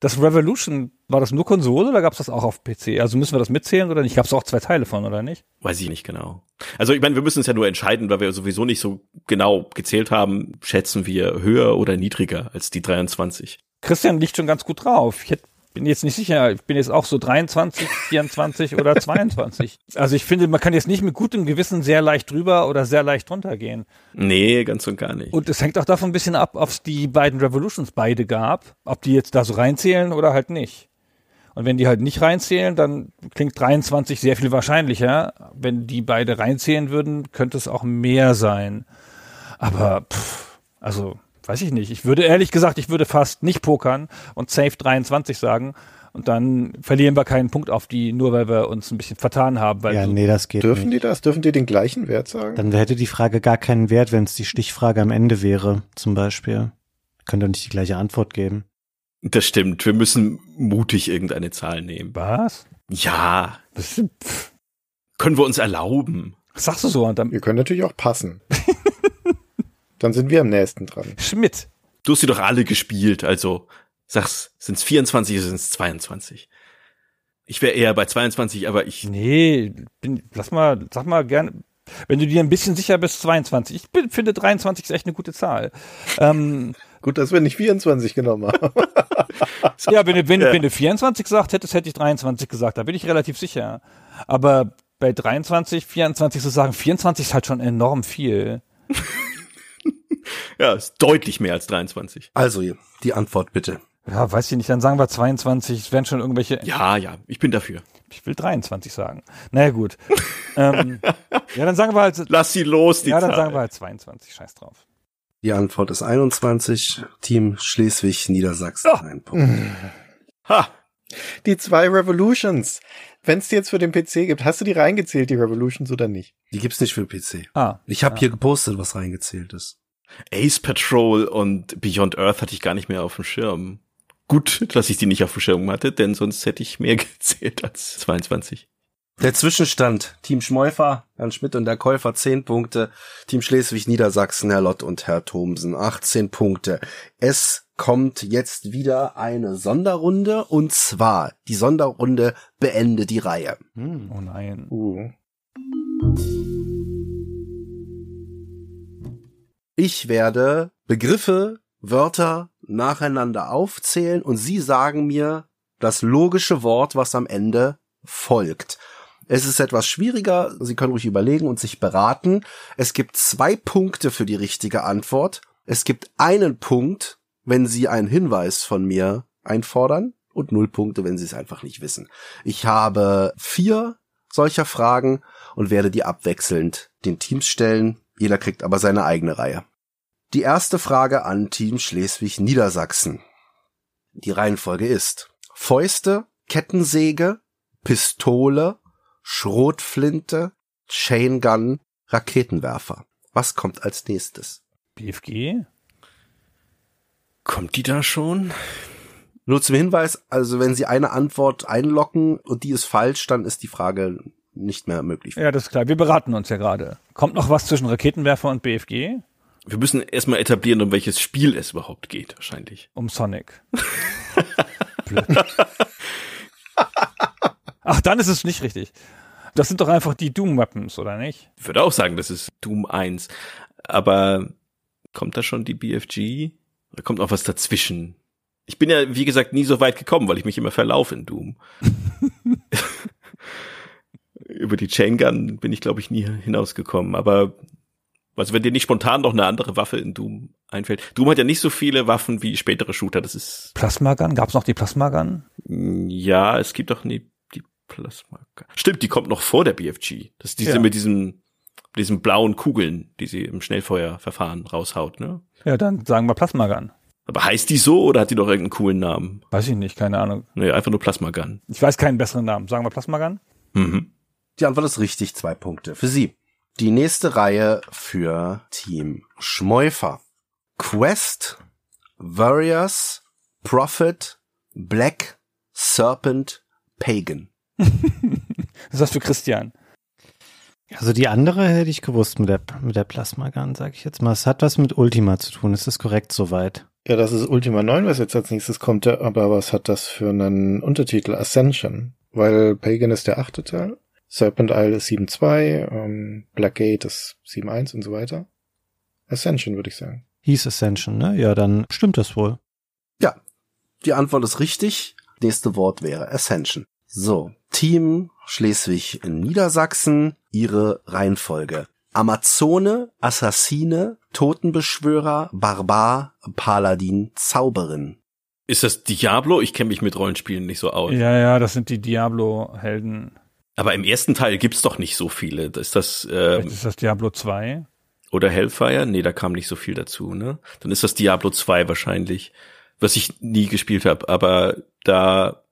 Das Revolution, war das nur Konsole oder gab's das auch auf PC? Also müssen wir das mitzählen oder nicht? Gab's auch zwei Teile von, oder nicht? Weiß ich nicht genau. Also ich meine, wir müssen es ja nur entscheiden, weil wir sowieso nicht so genau gezählt haben, schätzen wir höher oder niedriger als die 23. Christian liegt schon ganz gut drauf. Ich hätte bin jetzt nicht sicher, ich bin jetzt auch so 23, 24 oder 22. Also ich finde, man kann jetzt nicht mit gutem Gewissen sehr leicht drüber oder sehr leicht runtergehen. Nee, ganz und gar nicht. Und es hängt auch davon ein bisschen ab, ob es die beiden Revolutions beide gab, ob die jetzt da so reinzählen oder halt nicht. Und wenn die halt nicht reinzählen, dann klingt 23 sehr viel wahrscheinlicher. Wenn die beide reinzählen würden, könnte es auch mehr sein. Aber pff, also weiß ich nicht. Ich würde ehrlich gesagt, ich würde fast nicht pokern und safe 23 sagen. Und dann verlieren wir keinen Punkt auf die, nur weil wir uns ein bisschen vertan haben. Weil ja, nee, das geht Dürfen nicht. die das? Dürfen die den gleichen Wert sagen? Dann hätte die Frage gar keinen Wert, wenn es die Stichfrage am Ende wäre, zum Beispiel. Könnt ihr nicht die gleiche Antwort geben. Das stimmt. Wir müssen mutig irgendeine Zahl nehmen. Was? Ja. Das ist, Können wir uns erlauben. was sagst du so? Und dann, Wir können natürlich auch passen. Dann sind wir am nächsten dran. Schmidt. Du hast sie doch alle gespielt, also sag's, sind's 24 oder sind's 22? Ich wäre eher bei 22, aber ich Nee, bin, lass mal, sag mal gerne, wenn du dir ein bisschen sicher bist, 22. Ich bin, finde 23 ist echt eine gute Zahl. Ähm, Gut, dass wir nicht 24 genommen haben. ja, wenn du, wenn, wenn du 24 gesagt hättest, hätte ich 23 gesagt. Da bin ich relativ sicher. Aber bei 23, 24 zu sagen, 24 ist halt schon enorm viel. ja, ist deutlich mehr als 23. Also, die Antwort bitte. Ja, weiß ich nicht, dann sagen wir 22, es werden schon irgendwelche, Ja, ja, ich bin dafür. ich will 23 sagen. Naja, gut. ähm, ja, dann sagen wir halt, Lass sie los, die ja, dann Zahl. sagen wir halt 22, scheiß drauf. Die Antwort ist 21. Team Schleswig-Niedersachsen. Ah. Ein Punkt. Ha! Die zwei Revolutions. Wenn es die jetzt für den PC gibt, hast du die reingezählt, die Revolutions oder nicht? Die gibt's nicht für den PC. Ah, Ich habe hier gepostet, was reingezählt ist. Ace Patrol und Beyond Earth hatte ich gar nicht mehr auf dem Schirm. Gut, dass ich die nicht auf dem Schirm hatte, denn sonst hätte ich mehr gezählt als 22. Der Zwischenstand. Team Schmeufer, Herrn Schmidt und der Käufer 10 Punkte. Team Schleswig-Niedersachsen, Herr Lott und Herr Thomsen 18 Punkte. Es kommt jetzt wieder eine Sonderrunde und zwar die Sonderrunde beende die Reihe. oh nein. Uh. Ich werde Begriffe, Wörter nacheinander aufzählen und Sie sagen mir das logische Wort, was am Ende folgt. Es ist etwas schwieriger, Sie können ruhig überlegen und sich beraten. Es gibt zwei Punkte für die richtige Antwort. Es gibt einen Punkt, wenn Sie einen Hinweis von mir einfordern und null Punkte, wenn Sie es einfach nicht wissen. Ich habe vier solcher Fragen und werde die abwechselnd den Teams stellen. Jeder kriegt aber seine eigene Reihe. Die erste Frage an Team Schleswig-Niedersachsen. Die Reihenfolge ist Fäuste, Kettensäge, Pistole, Schrotflinte, Chain Gun, Raketenwerfer. Was kommt als nächstes? BFG? Kommt die da schon? Nur zum Hinweis, also wenn Sie eine Antwort einlocken und die ist falsch, dann ist die Frage nicht mehr möglich. Ja, das ist klar. Wir beraten uns ja gerade. Kommt noch was zwischen Raketenwerfer und BFG? Wir müssen erstmal etablieren, um welches Spiel es überhaupt geht, wahrscheinlich. Um Sonic. Blöd. Ach, dann ist es nicht richtig. Das sind doch einfach die Doom-Weapons, oder nicht? Ich würde auch sagen, das ist Doom 1. Aber kommt da schon die BFG? Oder kommt noch was dazwischen? Ich bin ja, wie gesagt, nie so weit gekommen, weil ich mich immer verlaufe in Doom. über die Chain Gun bin ich, glaube ich, nie hinausgekommen. Aber also wenn dir nicht spontan noch eine andere Waffe in Doom einfällt. Doom hat ja nicht so viele Waffen wie spätere Shooter. Das ist Plasmagun? Gab's noch die Plasmagun? ja, es gibt doch nie die Plasma. Stimmt, die kommt noch vor der BFG. Das ist diese Ja. mit diesen diesen blauen Kugeln, die sie im Schnellfeuerverfahren raushaut, ne? Ja, dann sagen wir Plasmagun. Aber heißt die so oder hat die doch irgendeinen coolen Namen? Weiß ich nicht, keine Ahnung. Nee, einfach nur Plasmagun. Ich weiß keinen besseren Namen. Sagen wir Plasmagun? Mhm. Die Antwort ist richtig, zwei Punkte für Sie. Die nächste Reihe für Team Schmeufer. Quest, Warriors, Prophet, Black, Serpent, Pagan. Das ist das für Christian. Also die andere hätte ich gewusst mit der, mit der Plasmagun, sag ich jetzt mal. Es hat was mit Ultima zu tun. Ist das korrekt soweit? Ja, das ist Ultima 9, was jetzt als nächstes kommt, aber was hat das für einen Untertitel? Ascension. Weil Pagan ist der achte Teil, Serpent Isle ist 7.2, ähm, Blackgate ist 7.1 und so weiter. Ascension, würde ich sagen. Hieß Ascension, ne? Ja, dann stimmt das wohl. Ja, die Antwort ist richtig. Nächste Wort wäre Ascension. So, Team Schleswig in Niedersachsen, ihre Reihenfolge. Amazone, Assassine, Totenbeschwörer, Barbar, Paladin, Zauberin. Ist das Diablo? Ich kenne mich mit Rollenspielen nicht so aus. Ja, ja, das sind die Diablo-Helden. Aber im ersten Teil gibt's doch nicht so viele. Ist das Vielleicht ist das Diablo 2. oder Hellfire? Nee, da kam nicht so viel dazu, ne? Dann ist das Diablo 2 wahrscheinlich, was ich nie gespielt habe, aber da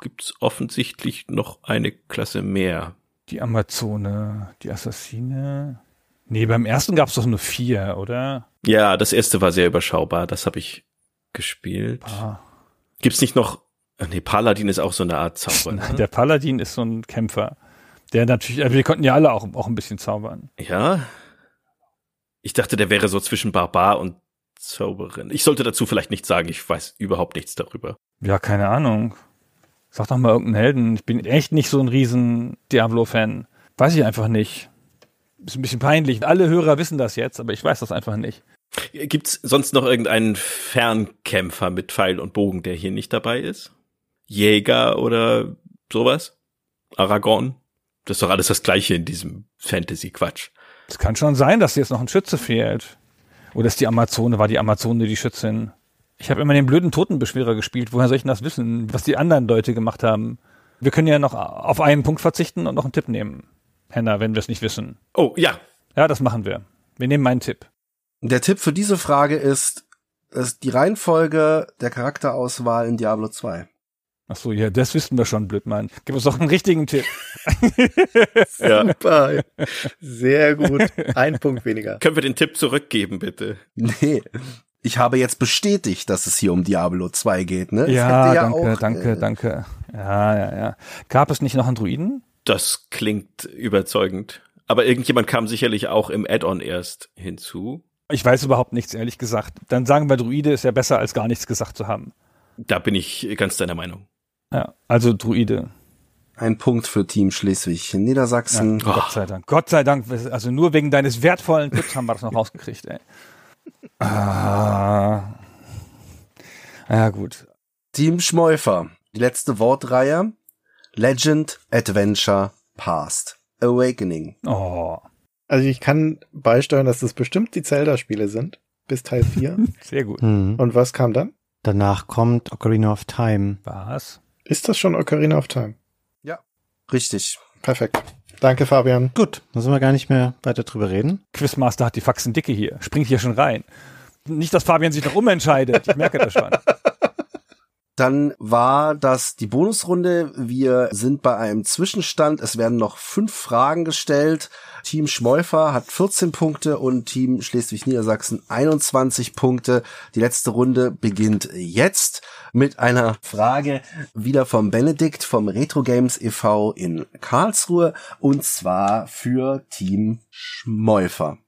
gibt's offensichtlich noch eine Klasse mehr. Die Amazone, die Assassine. Nee, beim ersten gab's doch nur vier, oder? Ja, das erste war sehr überschaubar, das habe ich gespielt. Ah. Gibt's nicht noch Nee, Paladin ist auch so eine Art Zauber. Ne? Der Paladin ist so ein Kämpfer. Der natürlich, also wir konnten ja alle auch, auch ein bisschen zaubern. Ja. Ich dachte, der wäre so zwischen Barbar und Zauberin. Ich sollte dazu vielleicht nichts sagen, ich weiß überhaupt nichts darüber. Ja, keine Ahnung. Sag doch mal irgendeinen Helden. Ich bin echt nicht so ein riesen Diablo-Fan. Weiß ich einfach nicht. Ist ein bisschen peinlich. Alle Hörer wissen das jetzt, aber ich weiß das einfach nicht. Gibt's sonst noch irgendeinen Fernkämpfer mit Pfeil und Bogen, der hier nicht dabei ist? Jäger oder sowas? Aragorn? Das ist doch alles das Gleiche in diesem Fantasy-Quatsch. Es kann schon sein, dass jetzt noch ein Schütze fehlt. Oder ist die Amazone, war die Amazone die Schützin? Ich habe immer den blöden Totenbeschwerer gespielt. Woher soll ich denn das wissen, was die anderen Leute gemacht haben? Wir können ja noch auf einen Punkt verzichten und noch einen Tipp nehmen. Henna, wenn wir es nicht wissen. Oh, ja. Ja, das machen wir. Wir nehmen meinen Tipp. Der Tipp für diese Frage ist, ist die Reihenfolge der Charakterauswahl in Diablo 2. Ach so, ja, das wissen wir schon, Blödmann. Gib uns doch einen richtigen Tipp. ja. Super. Sehr gut. Ein Punkt weniger. Können wir den Tipp zurückgeben, bitte? Nee. Ich habe jetzt bestätigt, dass es hier um Diablo 2 geht, ne? Ja, hätte danke, auch, danke, äh, danke. Ja, ja, ja. Gab es nicht noch einen Druiden? Das klingt überzeugend. Aber irgendjemand kam sicherlich auch im Add-on erst hinzu. Ich weiß überhaupt nichts, ehrlich gesagt. Dann sagen wir, Druide ist ja besser, als gar nichts gesagt zu haben. Da bin ich ganz deiner Meinung. Ja, also Druide. Ein Punkt für Team Schleswig in Ja, Niedersachsen. Gott sei Dank. Gott sei Dank. Also nur wegen deines wertvollen Tipps haben wir das noch rausgekriegt, ey. Ah. Ja, gut. Team Schmeufer. Die letzte Wortreihe. Legend, Adventure, Past. Awakening. Oh, Also ich kann beisteuern, dass das bestimmt die Zelda-Spiele sind. Bis Teil 4. sehr gut. Hm. Und was kam dann? Danach kommt Ocarina of Time. Was? Ist das schon Ocarina of Time? Richtig. Perfekt. Danke, Fabian. Gut, müssen wir gar nicht mehr weiter drüber reden. Quizmaster hat die Faxen dicke hier. Springt hier schon rein. Nicht, dass Fabian sich noch umentscheidet. Ich merke das schon. Dann war das die Bonusrunde. Wir sind bei einem Zwischenstand. Es werden noch fünf Fragen gestellt. Team Schmeufer hat 14 Punkte und Team Schleswig-Niedersachsen 21 Punkte. Die letzte Runde beginnt jetzt mit einer Frage wieder vom Benedikt vom Retro Games e.V. in Karlsruhe und zwar für Team Schmeufer.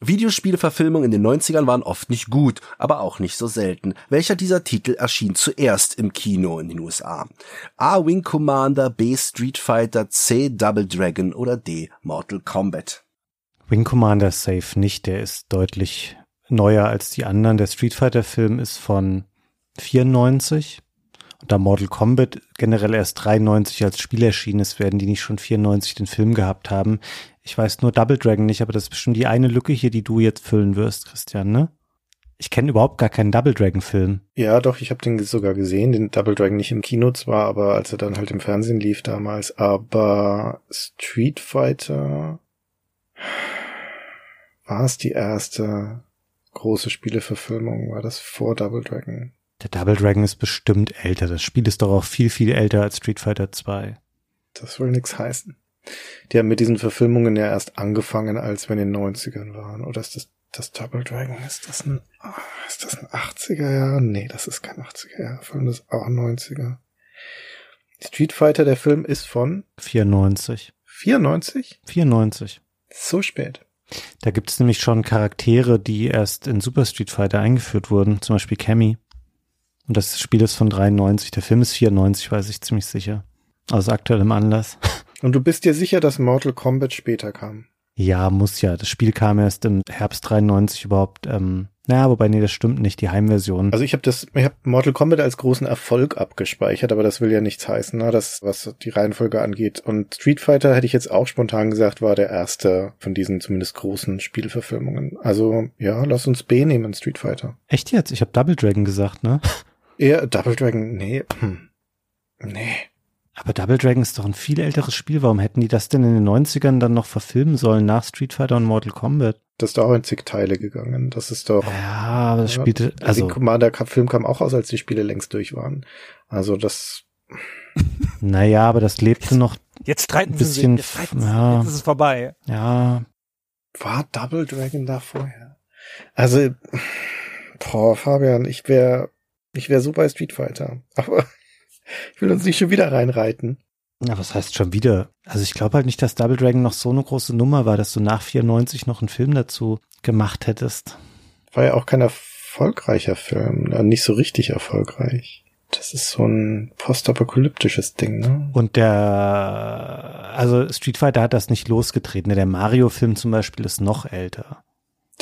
Videospielverfilmungen in den 90ern waren oft nicht gut, aber auch nicht so selten. Welcher dieser Titel erschien zuerst im Kino in den USA? A. Wing Commander, B. Street Fighter, C. Double Dragon oder D. Mortal Kombat? Wing Commander safe nicht, der ist deutlich neuer als die anderen. Der Street Fighter Film ist von 94 Und da Mortal Kombat generell erst 93 als Spiel erschienen ist, werden die nicht schon 94 den Film gehabt haben. Ich weiß nur Double Dragon nicht, aber das ist bestimmt die eine Lücke hier, die du jetzt füllen wirst, Christian, ne? Ich kenne überhaupt gar keinen Double Dragon Film. Ja, doch, ich habe den sogar gesehen, den Double Dragon nicht im Kino zwar, aber als er dann halt im Fernsehen lief damals, aber Street Fighter war es die erste große Spieleverfilmung, war das vor Double Dragon? Der Double Dragon ist bestimmt älter. Das Spiel ist doch auch viel, viel älter als Street Fighter 2. Das will nix heißen. Die haben mit diesen Verfilmungen ja erst angefangen, als wir in den 90ern waren. Oder ist das, das Double Dragon, ist das ein, ah, ist das ein 80er Jahr? Nee, das ist kein 80er Jahr. Film das ist auch ein 90er. Street Fighter, der Film ist von 94. 94? 94. So spät. Da gibt es nämlich schon Charaktere, die erst in Super Street Fighter eingeführt wurden, zum Beispiel Cammy. Und das Spiel ist von 93, der Film ist 94, weiß ich ziemlich sicher. Aus aktuellem Anlass. Und du bist dir sicher, dass Mortal Kombat später kam? Ja, muss ja. Das Spiel kam erst im Herbst 93 überhaupt. Ähm, naja, wobei, nee, das stimmt nicht, die Heimversion. Also ich habe das, ich habe Mortal Kombat als großen Erfolg abgespeichert, aber das will ja nichts heißen, ne? Das, was die Reihenfolge angeht. Und Street Fighter hätte ich jetzt auch spontan gesagt, war der erste von diesen zumindest großen Spielverfilmungen. Also ja, lass uns B nehmen, Street Fighter. Echt jetzt? Ich habe Double Dragon gesagt, ne? Eher Double Dragon, nee. Hm. Nee. Aber Double Dragon ist doch ein viel älteres Spiel. Warum hätten die das denn in den 90ern dann noch verfilmen sollen nach Street Fighter und Mortal Kombat? Das ist doch auch in zig Teile gegangen. Das ist doch. Ja, aber das spielte, also. Der Commander-Film kam auch aus, als die Spiele längst durch waren. Also das. Naja, aber das lebte noch. Jetzt streiten ein bisschen, sie sich. Jetzt, streiten ja. jetzt ist es vorbei. Ja. War Double Dragon da vorher? Also, boah, Fabian, ich wäre, ich wäre so bei Street Fighter. Aber ich will uns nicht schon wieder reinreiten. Na, was heißt schon wieder? Also ich glaube halt nicht, dass Double Dragon noch so eine große Nummer war, dass du nach 94 noch einen Film dazu gemacht hättest. War ja auch kein erfolgreicher Film, nicht so richtig erfolgreich. Das ist so ein postapokalyptisches Ding, ne? Und der, also Street Fighter hat das nicht losgetreten. Der Mario-Film zum Beispiel ist noch älter.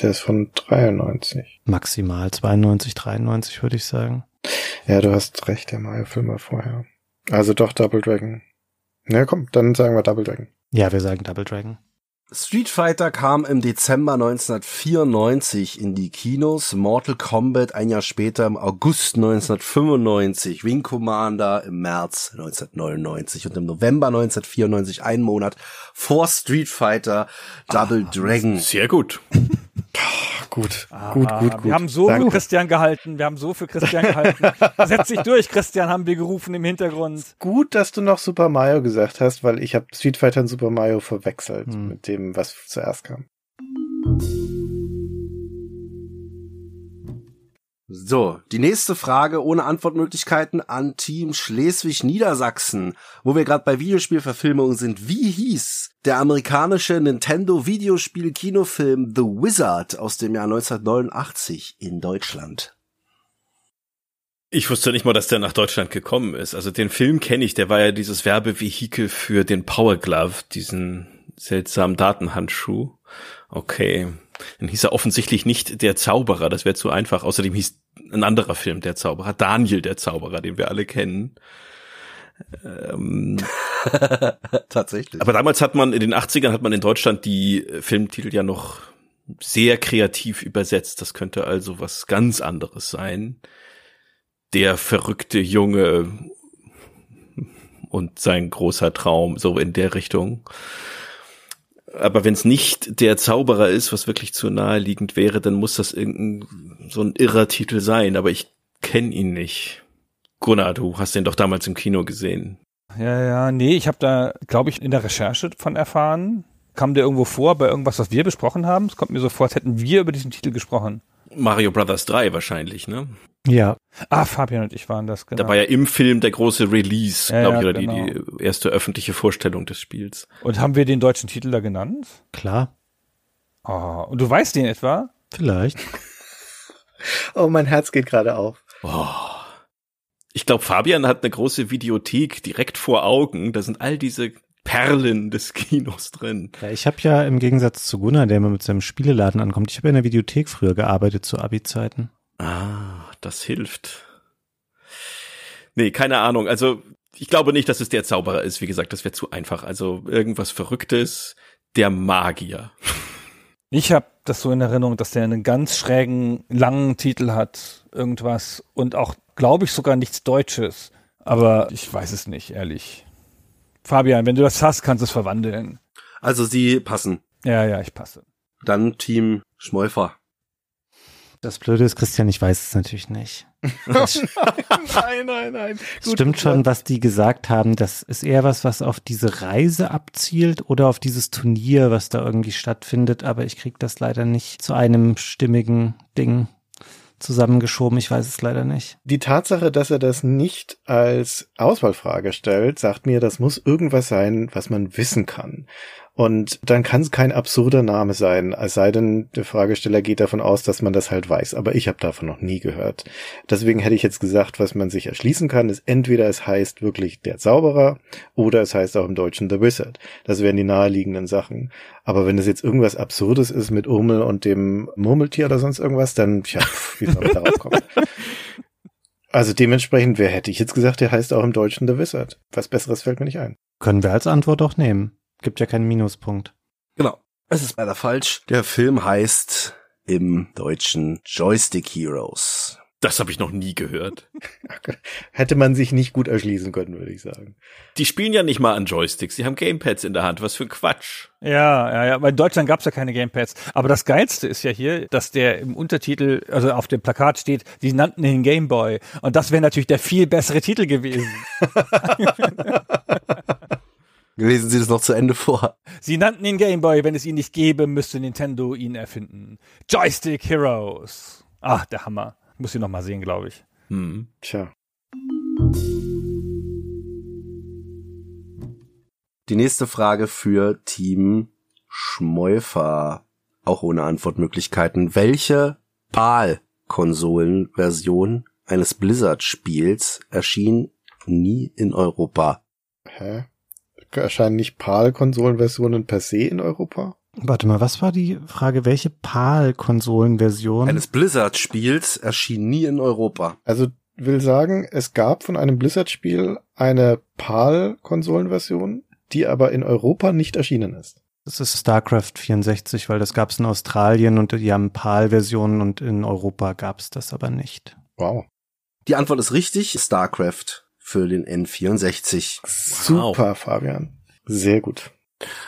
Der ist von 93. Maximal 92, 93 würde ich sagen. Ja, du hast recht, der Mario-Film war vorher. Also doch Double Dragon. Na komm, dann sagen wir Double Dragon. Ja, wir sagen Double Dragon. Street Fighter kam im Dezember 1994 in die Kinos, Mortal Kombat ein Jahr später im August 1995, Wing Commander im März 1999 und im November 1994, einen Monat vor Street Fighter Double Ah, Dragon. Sehr gut. Gut, Ah, gut, gut, gut. Wir haben so Danke. für Christian gehalten. Wir haben so für Christian gehalten. Setz dich durch, Christian, haben wir gerufen im Hintergrund. Gut, dass du noch Super Mario gesagt hast, weil ich habe Street Fighter und Super Mario verwechselt Hm. mit dem, was zuerst kam. So, die nächste Frage ohne Antwortmöglichkeiten an Team Schleswig-Niedersachsen, wo wir gerade bei Videospielverfilmungen sind. Wie hieß der amerikanische Nintendo Videospiel-Kinofilm The Wizard aus dem Jahr 1989 in Deutschland? Ich wusste nicht mal, dass der nach Deutschland gekommen ist. Also den Film kenne ich, der war ja dieses Werbevehikel für den Power Glove, diesen seltsamen Datenhandschuh. Okay. Dann hieß er offensichtlich nicht der Zauberer, das wäre zu einfach. Außerdem hieß ein anderer Film der Zauberer, Daniel der Zauberer, den wir alle kennen. Ähm, Tatsächlich. aber damals hat man, in den 80ern hat man in Deutschland die Filmtitel ja noch sehr kreativ übersetzt. Das könnte also was ganz anderes sein. Der verrückte Junge und sein großer Traum, so in der Richtung. Aber wenn es nicht der Zauberer ist, was wirklich zu naheliegend wäre, dann muss das irgendein so ein irrer Titel sein. Aber ich kenne ihn nicht. Gunnar, du hast den doch damals im Kino gesehen. Ja, ja, nee, ich habe da, glaube ich, in der Recherche von erfahren. Kam der irgendwo vor bei irgendwas, was wir besprochen haben? Es kommt mir so vor, als hätten wir über diesen Titel gesprochen. Mario Brothers 3 wahrscheinlich, ne? Ja, Ah, Fabian und ich waren das, genau. Da war ja im Film der große Release, Ja, glaube ich, oder genau. die, die erste öffentliche Vorstellung des Spiels. und haben wir den deutschen Titel da genannt? klar. Oh, und du weißt den etwa? Vielleicht. Oh, mein Herz geht gerade auf. Oh. Ich glaube, Fabian hat eine große Videothek direkt vor Augen. Da sind all diese Perlen des Kinos drin. Ja, ich habe ja im Gegensatz zu Gunnar, der immer mit seinem Spieleladen ankommt, ich habe ja in der Videothek früher gearbeitet zu Abi-Zeiten. Ah, das hilft. Nee, keine Ahnung. Also ich glaube nicht, dass es der Zauberer ist. Wie gesagt, das wäre zu einfach. Also irgendwas Verrücktes. Der Magier. Ich habe das so in Erinnerung, dass der einen ganz schrägen, langen Titel hat, irgendwas und auch, glaube ich, sogar nichts Deutsches. Aber ich weiß es nicht, ehrlich. Fabian, wenn du das hast, kannst du es verwandeln. Also sie passen. Ja, ja, ich passe. Dann Team Schmolfer. Das Blöde ist, Christian, ich weiß es natürlich nicht. Nein, nein, nein. Gut, stimmt schon, was die gesagt haben. Das ist eher was, was auf diese Reise abzielt oder auf dieses Turnier, was da irgendwie stattfindet. Aber ich krieg das leider nicht zu einem stimmigen Ding zusammengeschoben. Ich weiß es leider nicht. Die Tatsache, dass er das nicht als Auswahlfrage stellt, sagt mir, das muss irgendwas sein, was man wissen kann. Und dann kann es kein absurder Name sein, als sei denn, der Fragesteller geht davon aus, dass man das halt weiß. Aber ich habe davon noch nie gehört. Deswegen hätte ich jetzt gesagt, was man sich erschließen kann, ist entweder es heißt wirklich der Zauberer oder es heißt auch im Deutschen The Wizard. Das wären die naheliegenden Sachen. Aber wenn es jetzt irgendwas Absurdes ist mit Urmel und dem Murmeltier oder sonst irgendwas, dann, tja, wie soll man darauf kommen? Also dementsprechend, wer hätte ich jetzt gesagt, der heißt auch im Deutschen The Wizard. Was Besseres fällt mir nicht ein. Können wir als Antwort auch nehmen. Gibt ja keinen Minuspunkt. Genau. Es ist leider falsch. Der Film heißt im Deutschen Joystick Heroes. Das habe ich noch nie gehört. Hätte man sich nicht gut erschließen können, würde ich sagen. Die spielen ja nicht mal an Joysticks, die haben Gamepads in der Hand. Was für ein Quatsch. Ja, ja, ja. Weil in Deutschland gab's ja keine Gamepads. Aber das Geilste ist ja hier, dass der im Untertitel, also auf dem Plakat steht, die nannten ihn Gameboy. Und das wäre natürlich der viel bessere Titel gewesen. Lesen Sie das noch zu Ende vor. Sie nannten ihn Gameboy, wenn es ihn nicht gäbe, müsste Nintendo ihn erfinden. Joystick Heroes. Ach, der Hammer. Muss ich noch mal sehen, glaube ich. Hm. Tja. Die nächste Frage für Team Schmolfer. Auch ohne Antwortmöglichkeiten. Welche PAL-Konsolenversion eines Blizzard-Spiels erschien nie in Europa? Hä? Erscheinen nicht PAL-Konsolenversionen per se in Europa? Warte mal, was war die Frage? Welche PAL-Konsolenversion? Eines Blizzard-Spiels erschien nie in Europa. Also will sagen, es gab von einem Blizzard-Spiel eine PAL-Konsolenversion, die aber in Europa nicht erschienen ist. Das ist StarCraft 64, weil das gab es in Australien und die haben PAL-Versionen und in Europa gab es das aber nicht. Wow. Die Antwort ist richtig. StarCraft für den N64. Super, Fabian. Sehr gut.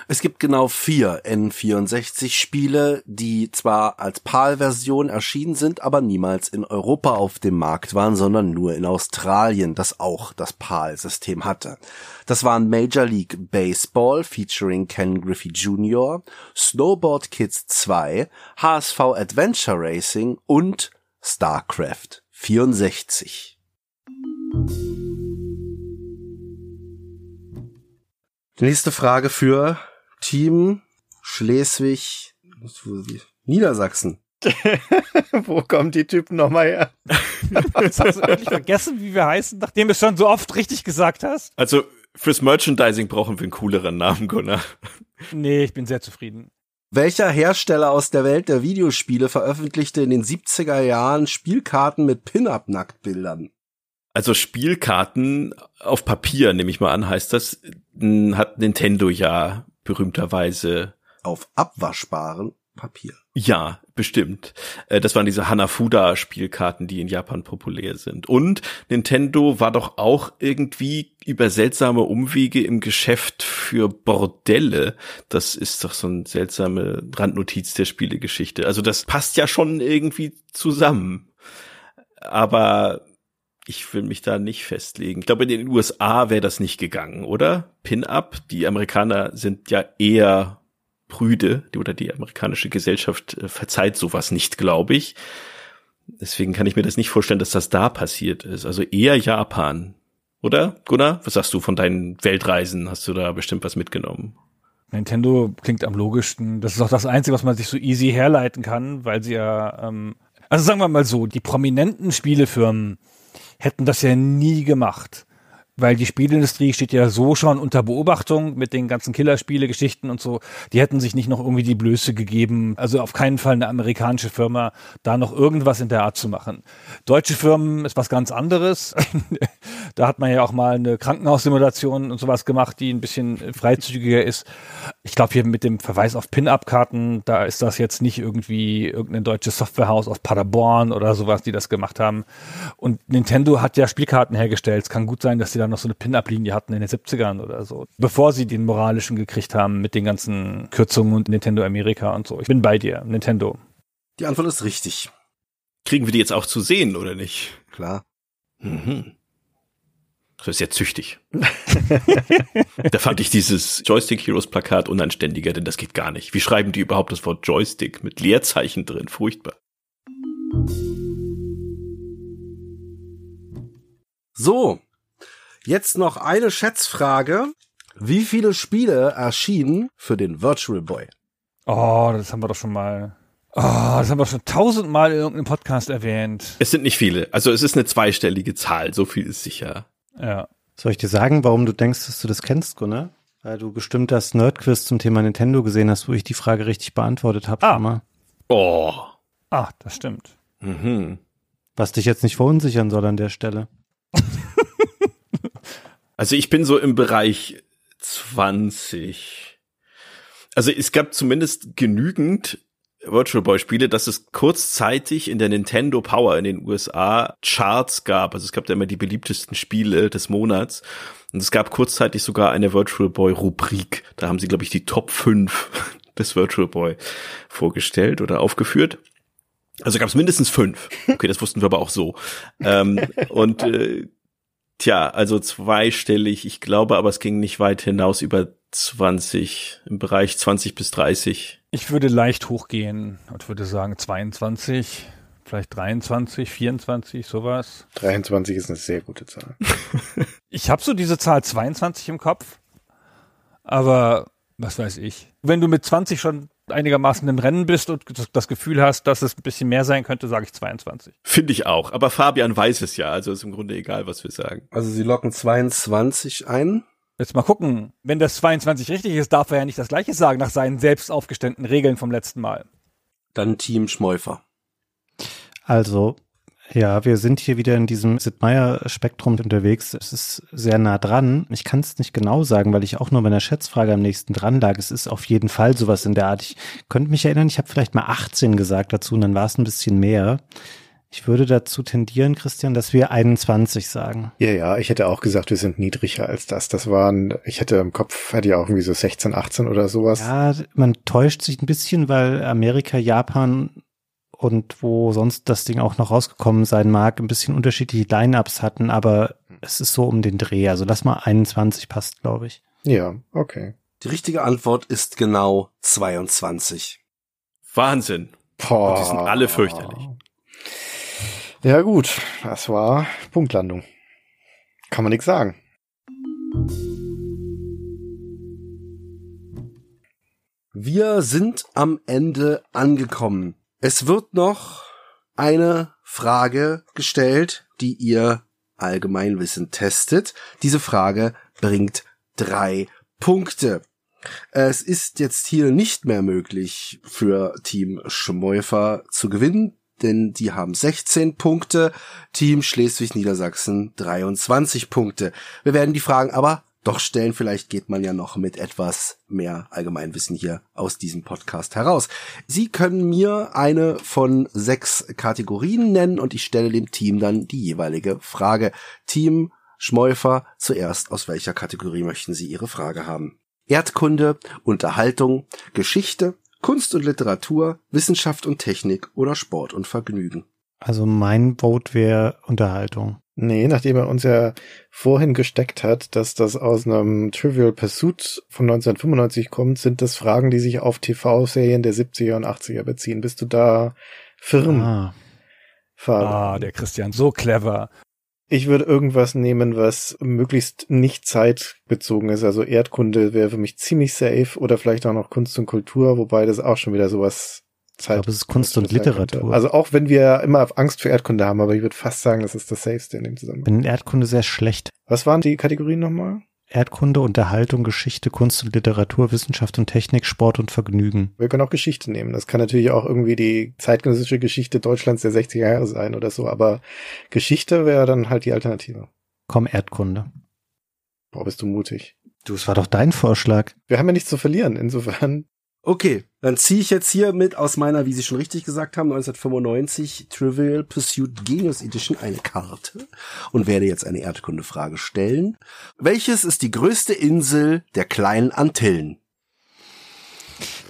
Es gibt genau vier N64-Spiele, die zwar als PAL-Version erschienen sind, aber niemals in Europa auf dem Markt waren, sondern nur in Australien, das auch das PAL-System hatte. Das waren Major League Baseball featuring Ken Griffey Jr., Snowboard Kids 2, HSV Adventure Racing und StarCraft 64. nächste Frage für Team Schleswig Niedersachsen. Wo kommen die Typen nochmal her? Jetzt hast du eigentlich vergessen, wie wir heißen, nachdem du es schon so oft richtig gesagt hast? Also fürs Merchandising brauchen wir einen cooleren Namen, Gunnar. Nee, ich bin sehr zufrieden. Welcher Hersteller aus der Welt der Videospiele veröffentlichte in den 70er Jahren Spielkarten mit Pin-Up-Nacktbildern? Also Spielkarten auf Papier, nehme ich mal an, heißt das, hat Nintendo ja berühmterweise. Auf abwaschbaren Papier. Ja, bestimmt. Äh, das waren diese Hanafuda-Spielkarten, die in Japan populär sind. Und Nintendo war doch auch irgendwie über seltsame Umwege im Geschäft für Bordelle. Das ist doch so eine seltsame Randnotiz der Spielegeschichte. Also das passt ja schon irgendwie zusammen. Aber ich will mich da nicht festlegen. Ich glaube, in den USA wäre das nicht gegangen, oder? Pin-up. Die Amerikaner sind ja eher prüde, oder die amerikanische Gesellschaft äh, verzeiht sowas nicht, glaube ich. Deswegen kann ich mir das nicht vorstellen, dass das da passiert ist. Also eher Japan. Oder, Gunnar? Was sagst du von deinen Weltreisen? Hast du da bestimmt was mitgenommen? Nintendo klingt am logischsten. Das ist auch das Einzige, was man sich so easy herleiten kann, weil sie ja, ähm, also sagen wir mal so, die prominenten Spielefirmen hätten das ja nie gemacht. Weil die Spielindustrie steht ja so schon unter Beobachtung mit den ganzen Killerspiele-Geschichten und so. Die hätten sich nicht noch irgendwie die Blöße gegeben, also auf keinen Fall eine amerikanische Firma, da noch irgendwas in der Art zu machen. Deutsche Firmen ist was ganz anderes. da hat man ja auch mal eine Krankenhaussimulation und sowas gemacht, die ein bisschen freizügiger ist. Ich glaube hier mit dem Verweis auf Pin-Up-Karten, da ist das jetzt nicht irgendwie irgendein deutsches Softwarehaus aus Paderborn oder sowas, die das gemacht haben. Und Nintendo hat ja Spielkarten hergestellt. Es kann gut sein, dass sie da noch so eine Pin-Up-Linie hatten in den 70ern oder so, bevor sie den moralischen gekriegt haben mit den ganzen Kürzungen und Nintendo Amerika und so. Ich bin bei dir, Nintendo. Die Antwort ist richtig. Kriegen wir die jetzt auch zu sehen, oder nicht? Klar. Mhm. Das ist ja züchtig. da fand ich dieses Joystick Heroes Plakat unanständiger, denn das geht gar nicht. Wie schreiben die überhaupt das Wort Joystick mit Leerzeichen drin? Furchtbar. So, jetzt noch eine Schätzfrage. Wie viele Spiele erschienen für den Virtual Boy? Oh, das haben wir doch schon mal. Oh, das haben wir schon tausendmal in irgendeinem Podcast erwähnt. Es sind nicht viele. Also es ist eine zweistellige Zahl, so viel ist sicher. Ja. Soll ich dir sagen, warum du denkst, dass du das kennst, Gunnar? Weil du bestimmt das Nerdquiz zum Thema Nintendo gesehen hast, wo ich die Frage richtig beantwortet habe. Ah. mal. Oh. Ah, das stimmt. Mhm. Was dich jetzt nicht verunsichern soll an der Stelle. Also ich bin so im Bereich 20. Also es gab zumindest genügend Virtual Boy Spiele, dass es kurzzeitig in der Nintendo Power in den USA Charts gab. Also es gab da immer die beliebtesten Spiele des Monats. Und es gab kurzzeitig sogar eine Virtual Boy Rubrik. Da haben sie, glaube ich, die Top 5 des Virtual Boy vorgestellt oder aufgeführt. Also gab es mindestens fünf. Okay, das wussten wir aber auch so. ähm, und äh, tja, also zweistellig, ich glaube, aber es ging nicht weit hinaus über 20, im Bereich 20 bis 30. Ich würde leicht hochgehen und würde sagen 22, vielleicht 23, 24, sowas. 23 ist eine sehr gute Zahl. Ich habe so diese Zahl 22 im Kopf, aber was weiß ich. Wenn du mit 20 schon einigermaßen im Rennen bist und das Gefühl hast, dass es ein bisschen mehr sein könnte, sage ich 22. Finde ich auch. Aber Fabian weiß es ja, also ist im Grunde egal, was wir sagen. Also sie locken 22 ein. Jetzt mal gucken. Wenn das 22 richtig ist, darf er ja nicht das Gleiche sagen nach seinen selbst aufgestellten Regeln vom letzten Mal. Dann Team Schmeufer. Also, ja, wir sind hier wieder in diesem Sid Meier-Spektrum unterwegs. Es ist sehr nah dran. Ich kann es nicht genau sagen, weil ich auch nur bei einer Schätzfrage am nächsten dran lag. Es ist auf jeden Fall sowas in der Art. Ich könnte mich erinnern, ich habe vielleicht mal 18 gesagt dazu und dann war es ein bisschen mehr. Ich würde dazu tendieren, Christian, dass wir 21 sagen. Ja, ja, ich hätte auch gesagt, wir sind niedriger als das. Das waren, ich hätte im Kopf, hätte ja auch irgendwie so 16, 18 oder sowas. Ja, man täuscht sich ein bisschen, weil Amerika, Japan und wo sonst das Ding auch noch rausgekommen sein mag, ein bisschen unterschiedliche Line-Ups hatten, aber es ist so um den Dreh. Also lass mal 21 passt, glaube ich. Ja, okay. Die richtige Antwort ist genau 22. Wahnsinn. Boah. Und die sind alle fürchterlich. Ja gut, das war Punktlandung. Kann man nichts sagen. Wir sind am Ende angekommen. Es wird noch eine Frage gestellt, die ihr Allgemeinwissen testet. Diese Frage bringt drei Punkte. Es ist jetzt hier nicht mehr möglich für Team Schmeufer zu gewinnen, denn die haben 16 Punkte, Team Schleswig-Niedersachsen 23 Punkte. Wir werden die Fragen aber doch stellen. Vielleicht geht man ja noch mit etwas mehr Allgemeinwissen hier aus diesem Podcast heraus. Sie können mir eine von sechs Kategorien nennen und ich stelle dem Team dann die jeweilige Frage. Team Schmeufer, zuerst aus welcher Kategorie möchten Sie Ihre Frage haben? Erdkunde, Unterhaltung, Geschichte, Kunst und Literatur, Wissenschaft und Technik oder Sport und Vergnügen. Also mein Vote wäre Unterhaltung. Nee, nachdem er uns ja vorhin gesteckt hat, dass das aus einem Trivial Pursuit von 1995 kommt, sind das Fragen, die sich auf TV-Serien der 70er und 80er beziehen. Bist du da firm? Ah? Ah, der Christian, so clever. Ich würde irgendwas nehmen, was möglichst nicht zeitbezogen ist. Also Erdkunde wäre für mich ziemlich safe oder vielleicht auch noch Kunst und Kultur, wobei das auch schon wieder sowas Zeit. Ich glaube, es ist Kunst und Literatur. Also auch wenn wir immer Angst für Erdkunde haben, aber ich würde fast sagen, das ist das Safeste in dem Zusammenhang. bin in Erdkunde sehr schlecht. Was waren die Kategorien nochmal? Erdkunde, Unterhaltung, Geschichte, Kunst und Literatur, Wissenschaft und Technik, Sport und Vergnügen. Wir können auch Geschichte nehmen. Das kann natürlich auch irgendwie die zeitgenössische Geschichte Deutschlands der 60er Jahre sein oder so, aber Geschichte wäre dann halt die Alternative. Komm, Erdkunde. Boah, bist du mutig. Du, es war doch dein Vorschlag. Wir haben ja nichts zu verlieren, insofern. Okay, dann ziehe ich jetzt hier mit aus meiner, wie Sie schon richtig gesagt haben, 1995 Trivial Pursuit Genius Edition eine Karte und werde jetzt eine Erdkundefrage stellen. Welches ist die größte Insel der kleinen Antillen?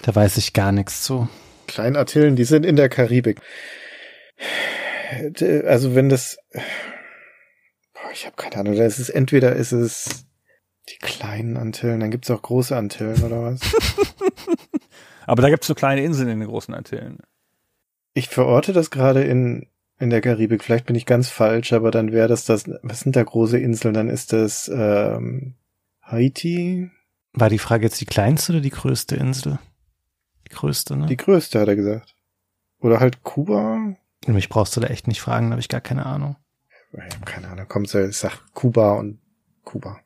Da weiß ich gar nichts zu. Kleinantillen, die sind in der Karibik. Also wenn das, boah, ich habe keine Ahnung, da ist es entweder ist es die kleinen Antillen, dann gibt's auch große Antillen oder was? Aber da gibt's so kleine Inseln in den großen Antillen. Ich verorte das gerade in in der Karibik. Vielleicht bin ich ganz falsch, aber dann wäre das das. Was sind da große Inseln? Dann ist das ähm, Haiti. War die Frage jetzt die kleinste oder die größte Insel? Die größte, ne? Die größte, hat er gesagt. Oder halt Kuba. Mich brauchst du da echt nicht fragen, da habe ich gar keine Ahnung. Ich hab keine Ahnung. Kommt so, ich sag Kuba und Kuba.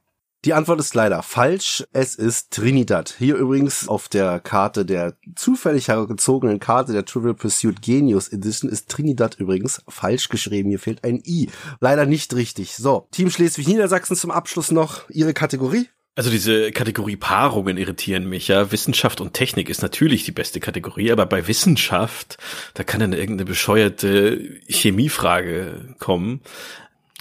Die Antwort ist leider falsch. Es ist Trinidad. Hier übrigens auf der Karte der zufällig hergezogenen Karte der Trivial Pursuit Genius Edition ist Trinidad übrigens falsch geschrieben. Hier fehlt ein I. Leider nicht richtig. So, Team Schleswig-Niedersachsen zum Abschluss noch ihre Kategorie. Also diese Kategorie Paarungen irritieren mich, ja. Wissenschaft und Technik ist natürlich die beste Kategorie, aber bei Wissenschaft, da kann dann irgendeine bescheuerte Chemiefrage kommen.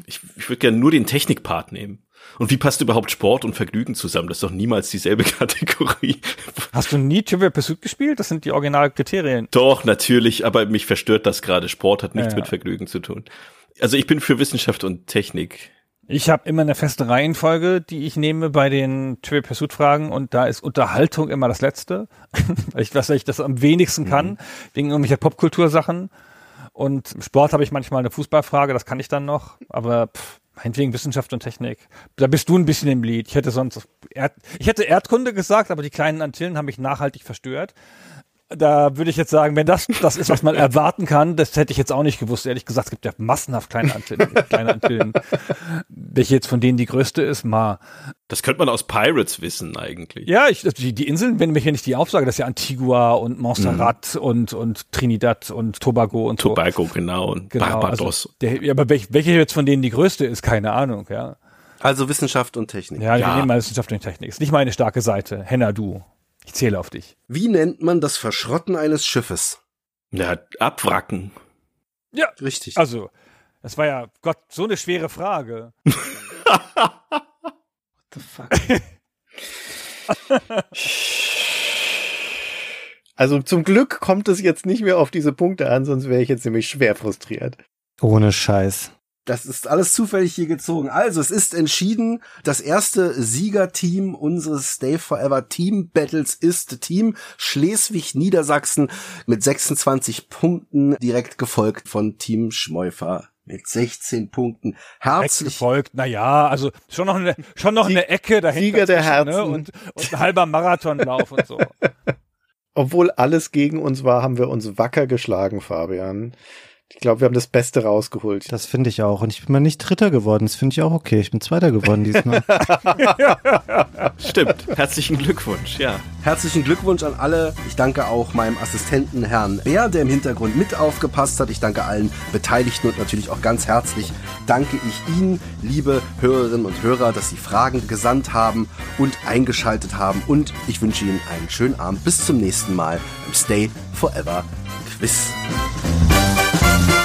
Ich, ich würde gerne nur den Technikpart nehmen. Und wie passt überhaupt Sport und Vergnügen zusammen? Das ist doch niemals dieselbe Kategorie. Hast du nie Trivial Pursuit gespielt? Das sind die Originalkriterien. Doch, natürlich, aber mich verstört das gerade. Sport hat nichts Ja, ja. mit Vergnügen zu tun. Also ich bin für Wissenschaft und Technik. Ich habe immer eine feste Reihenfolge, die ich nehme bei den Trivial Pursuit Fragen und da ist Unterhaltung immer das Letzte, weil ich dass ich das am wenigsten kann, wegen irgendwelcher Popkultursachen. Und Sport habe ich manchmal eine Fußballfrage, das kann ich dann noch, aber pff, meinetwegen Wissenschaft und Technik. Da bist du ein bisschen im Lied. Ich hätte sonst Erd ich hätte Erdkunde gesagt, aber die kleinen Antillen haben mich nachhaltig verstört. Da würde ich jetzt sagen, wenn das das ist, was man erwarten kann, das hätte ich jetzt auch nicht gewusst. Ehrlich gesagt, es gibt ja massenhaft kleine Antillen. kleine Antillen. Welche jetzt von denen die größte ist, mal. Das könnte man aus Pirates wissen eigentlich. Ja, ich, die, die Inseln, wenn mich hier nicht die Aufsage, das ist ja Antigua und Montserrat und, und Trinidad und Tobago und so. Tobago, genau, und Genau, Barbados. also der, ja, aber welch, welche jetzt von denen die größte ist, keine Ahnung, ja. Also Wissenschaft und Technik. Ja, Ja. wir nehmen mal Wissenschaft und Technik. Ist nicht meine starke Seite. Henna, du. Ich zähle auf dich. Wie nennt man das Verschrotten eines Schiffes? Ja, abwracken. Ja, Richtig. also, das war ja, Gott, so eine schwere Frage. The fuck? Also zum Glück kommt es jetzt nicht mehr auf diese Punkte an, sonst wäre ich jetzt nämlich schwer frustriert. Ohne Scheiß. Das ist alles zufällig hier gezogen. Also, es ist entschieden, das erste Siegerteam unseres Stay Forever Team Battles ist Team Schleswig-Niedersachsen mit 26 Punkten, direkt gefolgt von Team Schmeufer mit 16 Punkten. Herzlich folgt, na ja, also schon noch eine, schon noch eine Ecke dahinter. Sieger der zwischen, Herzen. Ne? Und, und ein halber Marathonlauf und so. Obwohl alles gegen uns war, haben wir uns wacker geschlagen, Fabian. Ich glaube, wir haben das Beste rausgeholt. Das finde ich auch. Und ich bin mal nicht Dritter geworden. Das finde ich auch okay. Ich bin Zweiter geworden diesmal. Stimmt. Herzlichen Glückwunsch, ja. Herzlichen Glückwunsch an alle. Ich danke auch meinem Assistenten Herrn Bär, der im Hintergrund mit aufgepasst hat. Ich danke allen Beteiligten und natürlich auch ganz herzlich danke ich Ihnen, liebe Hörerinnen und Hörer, dass Sie Fragen gesandt haben und eingeschaltet haben. Und ich wünsche Ihnen einen schönen Abend. Bis zum nächsten Mal beim Stay Forever Quiz. Thank you.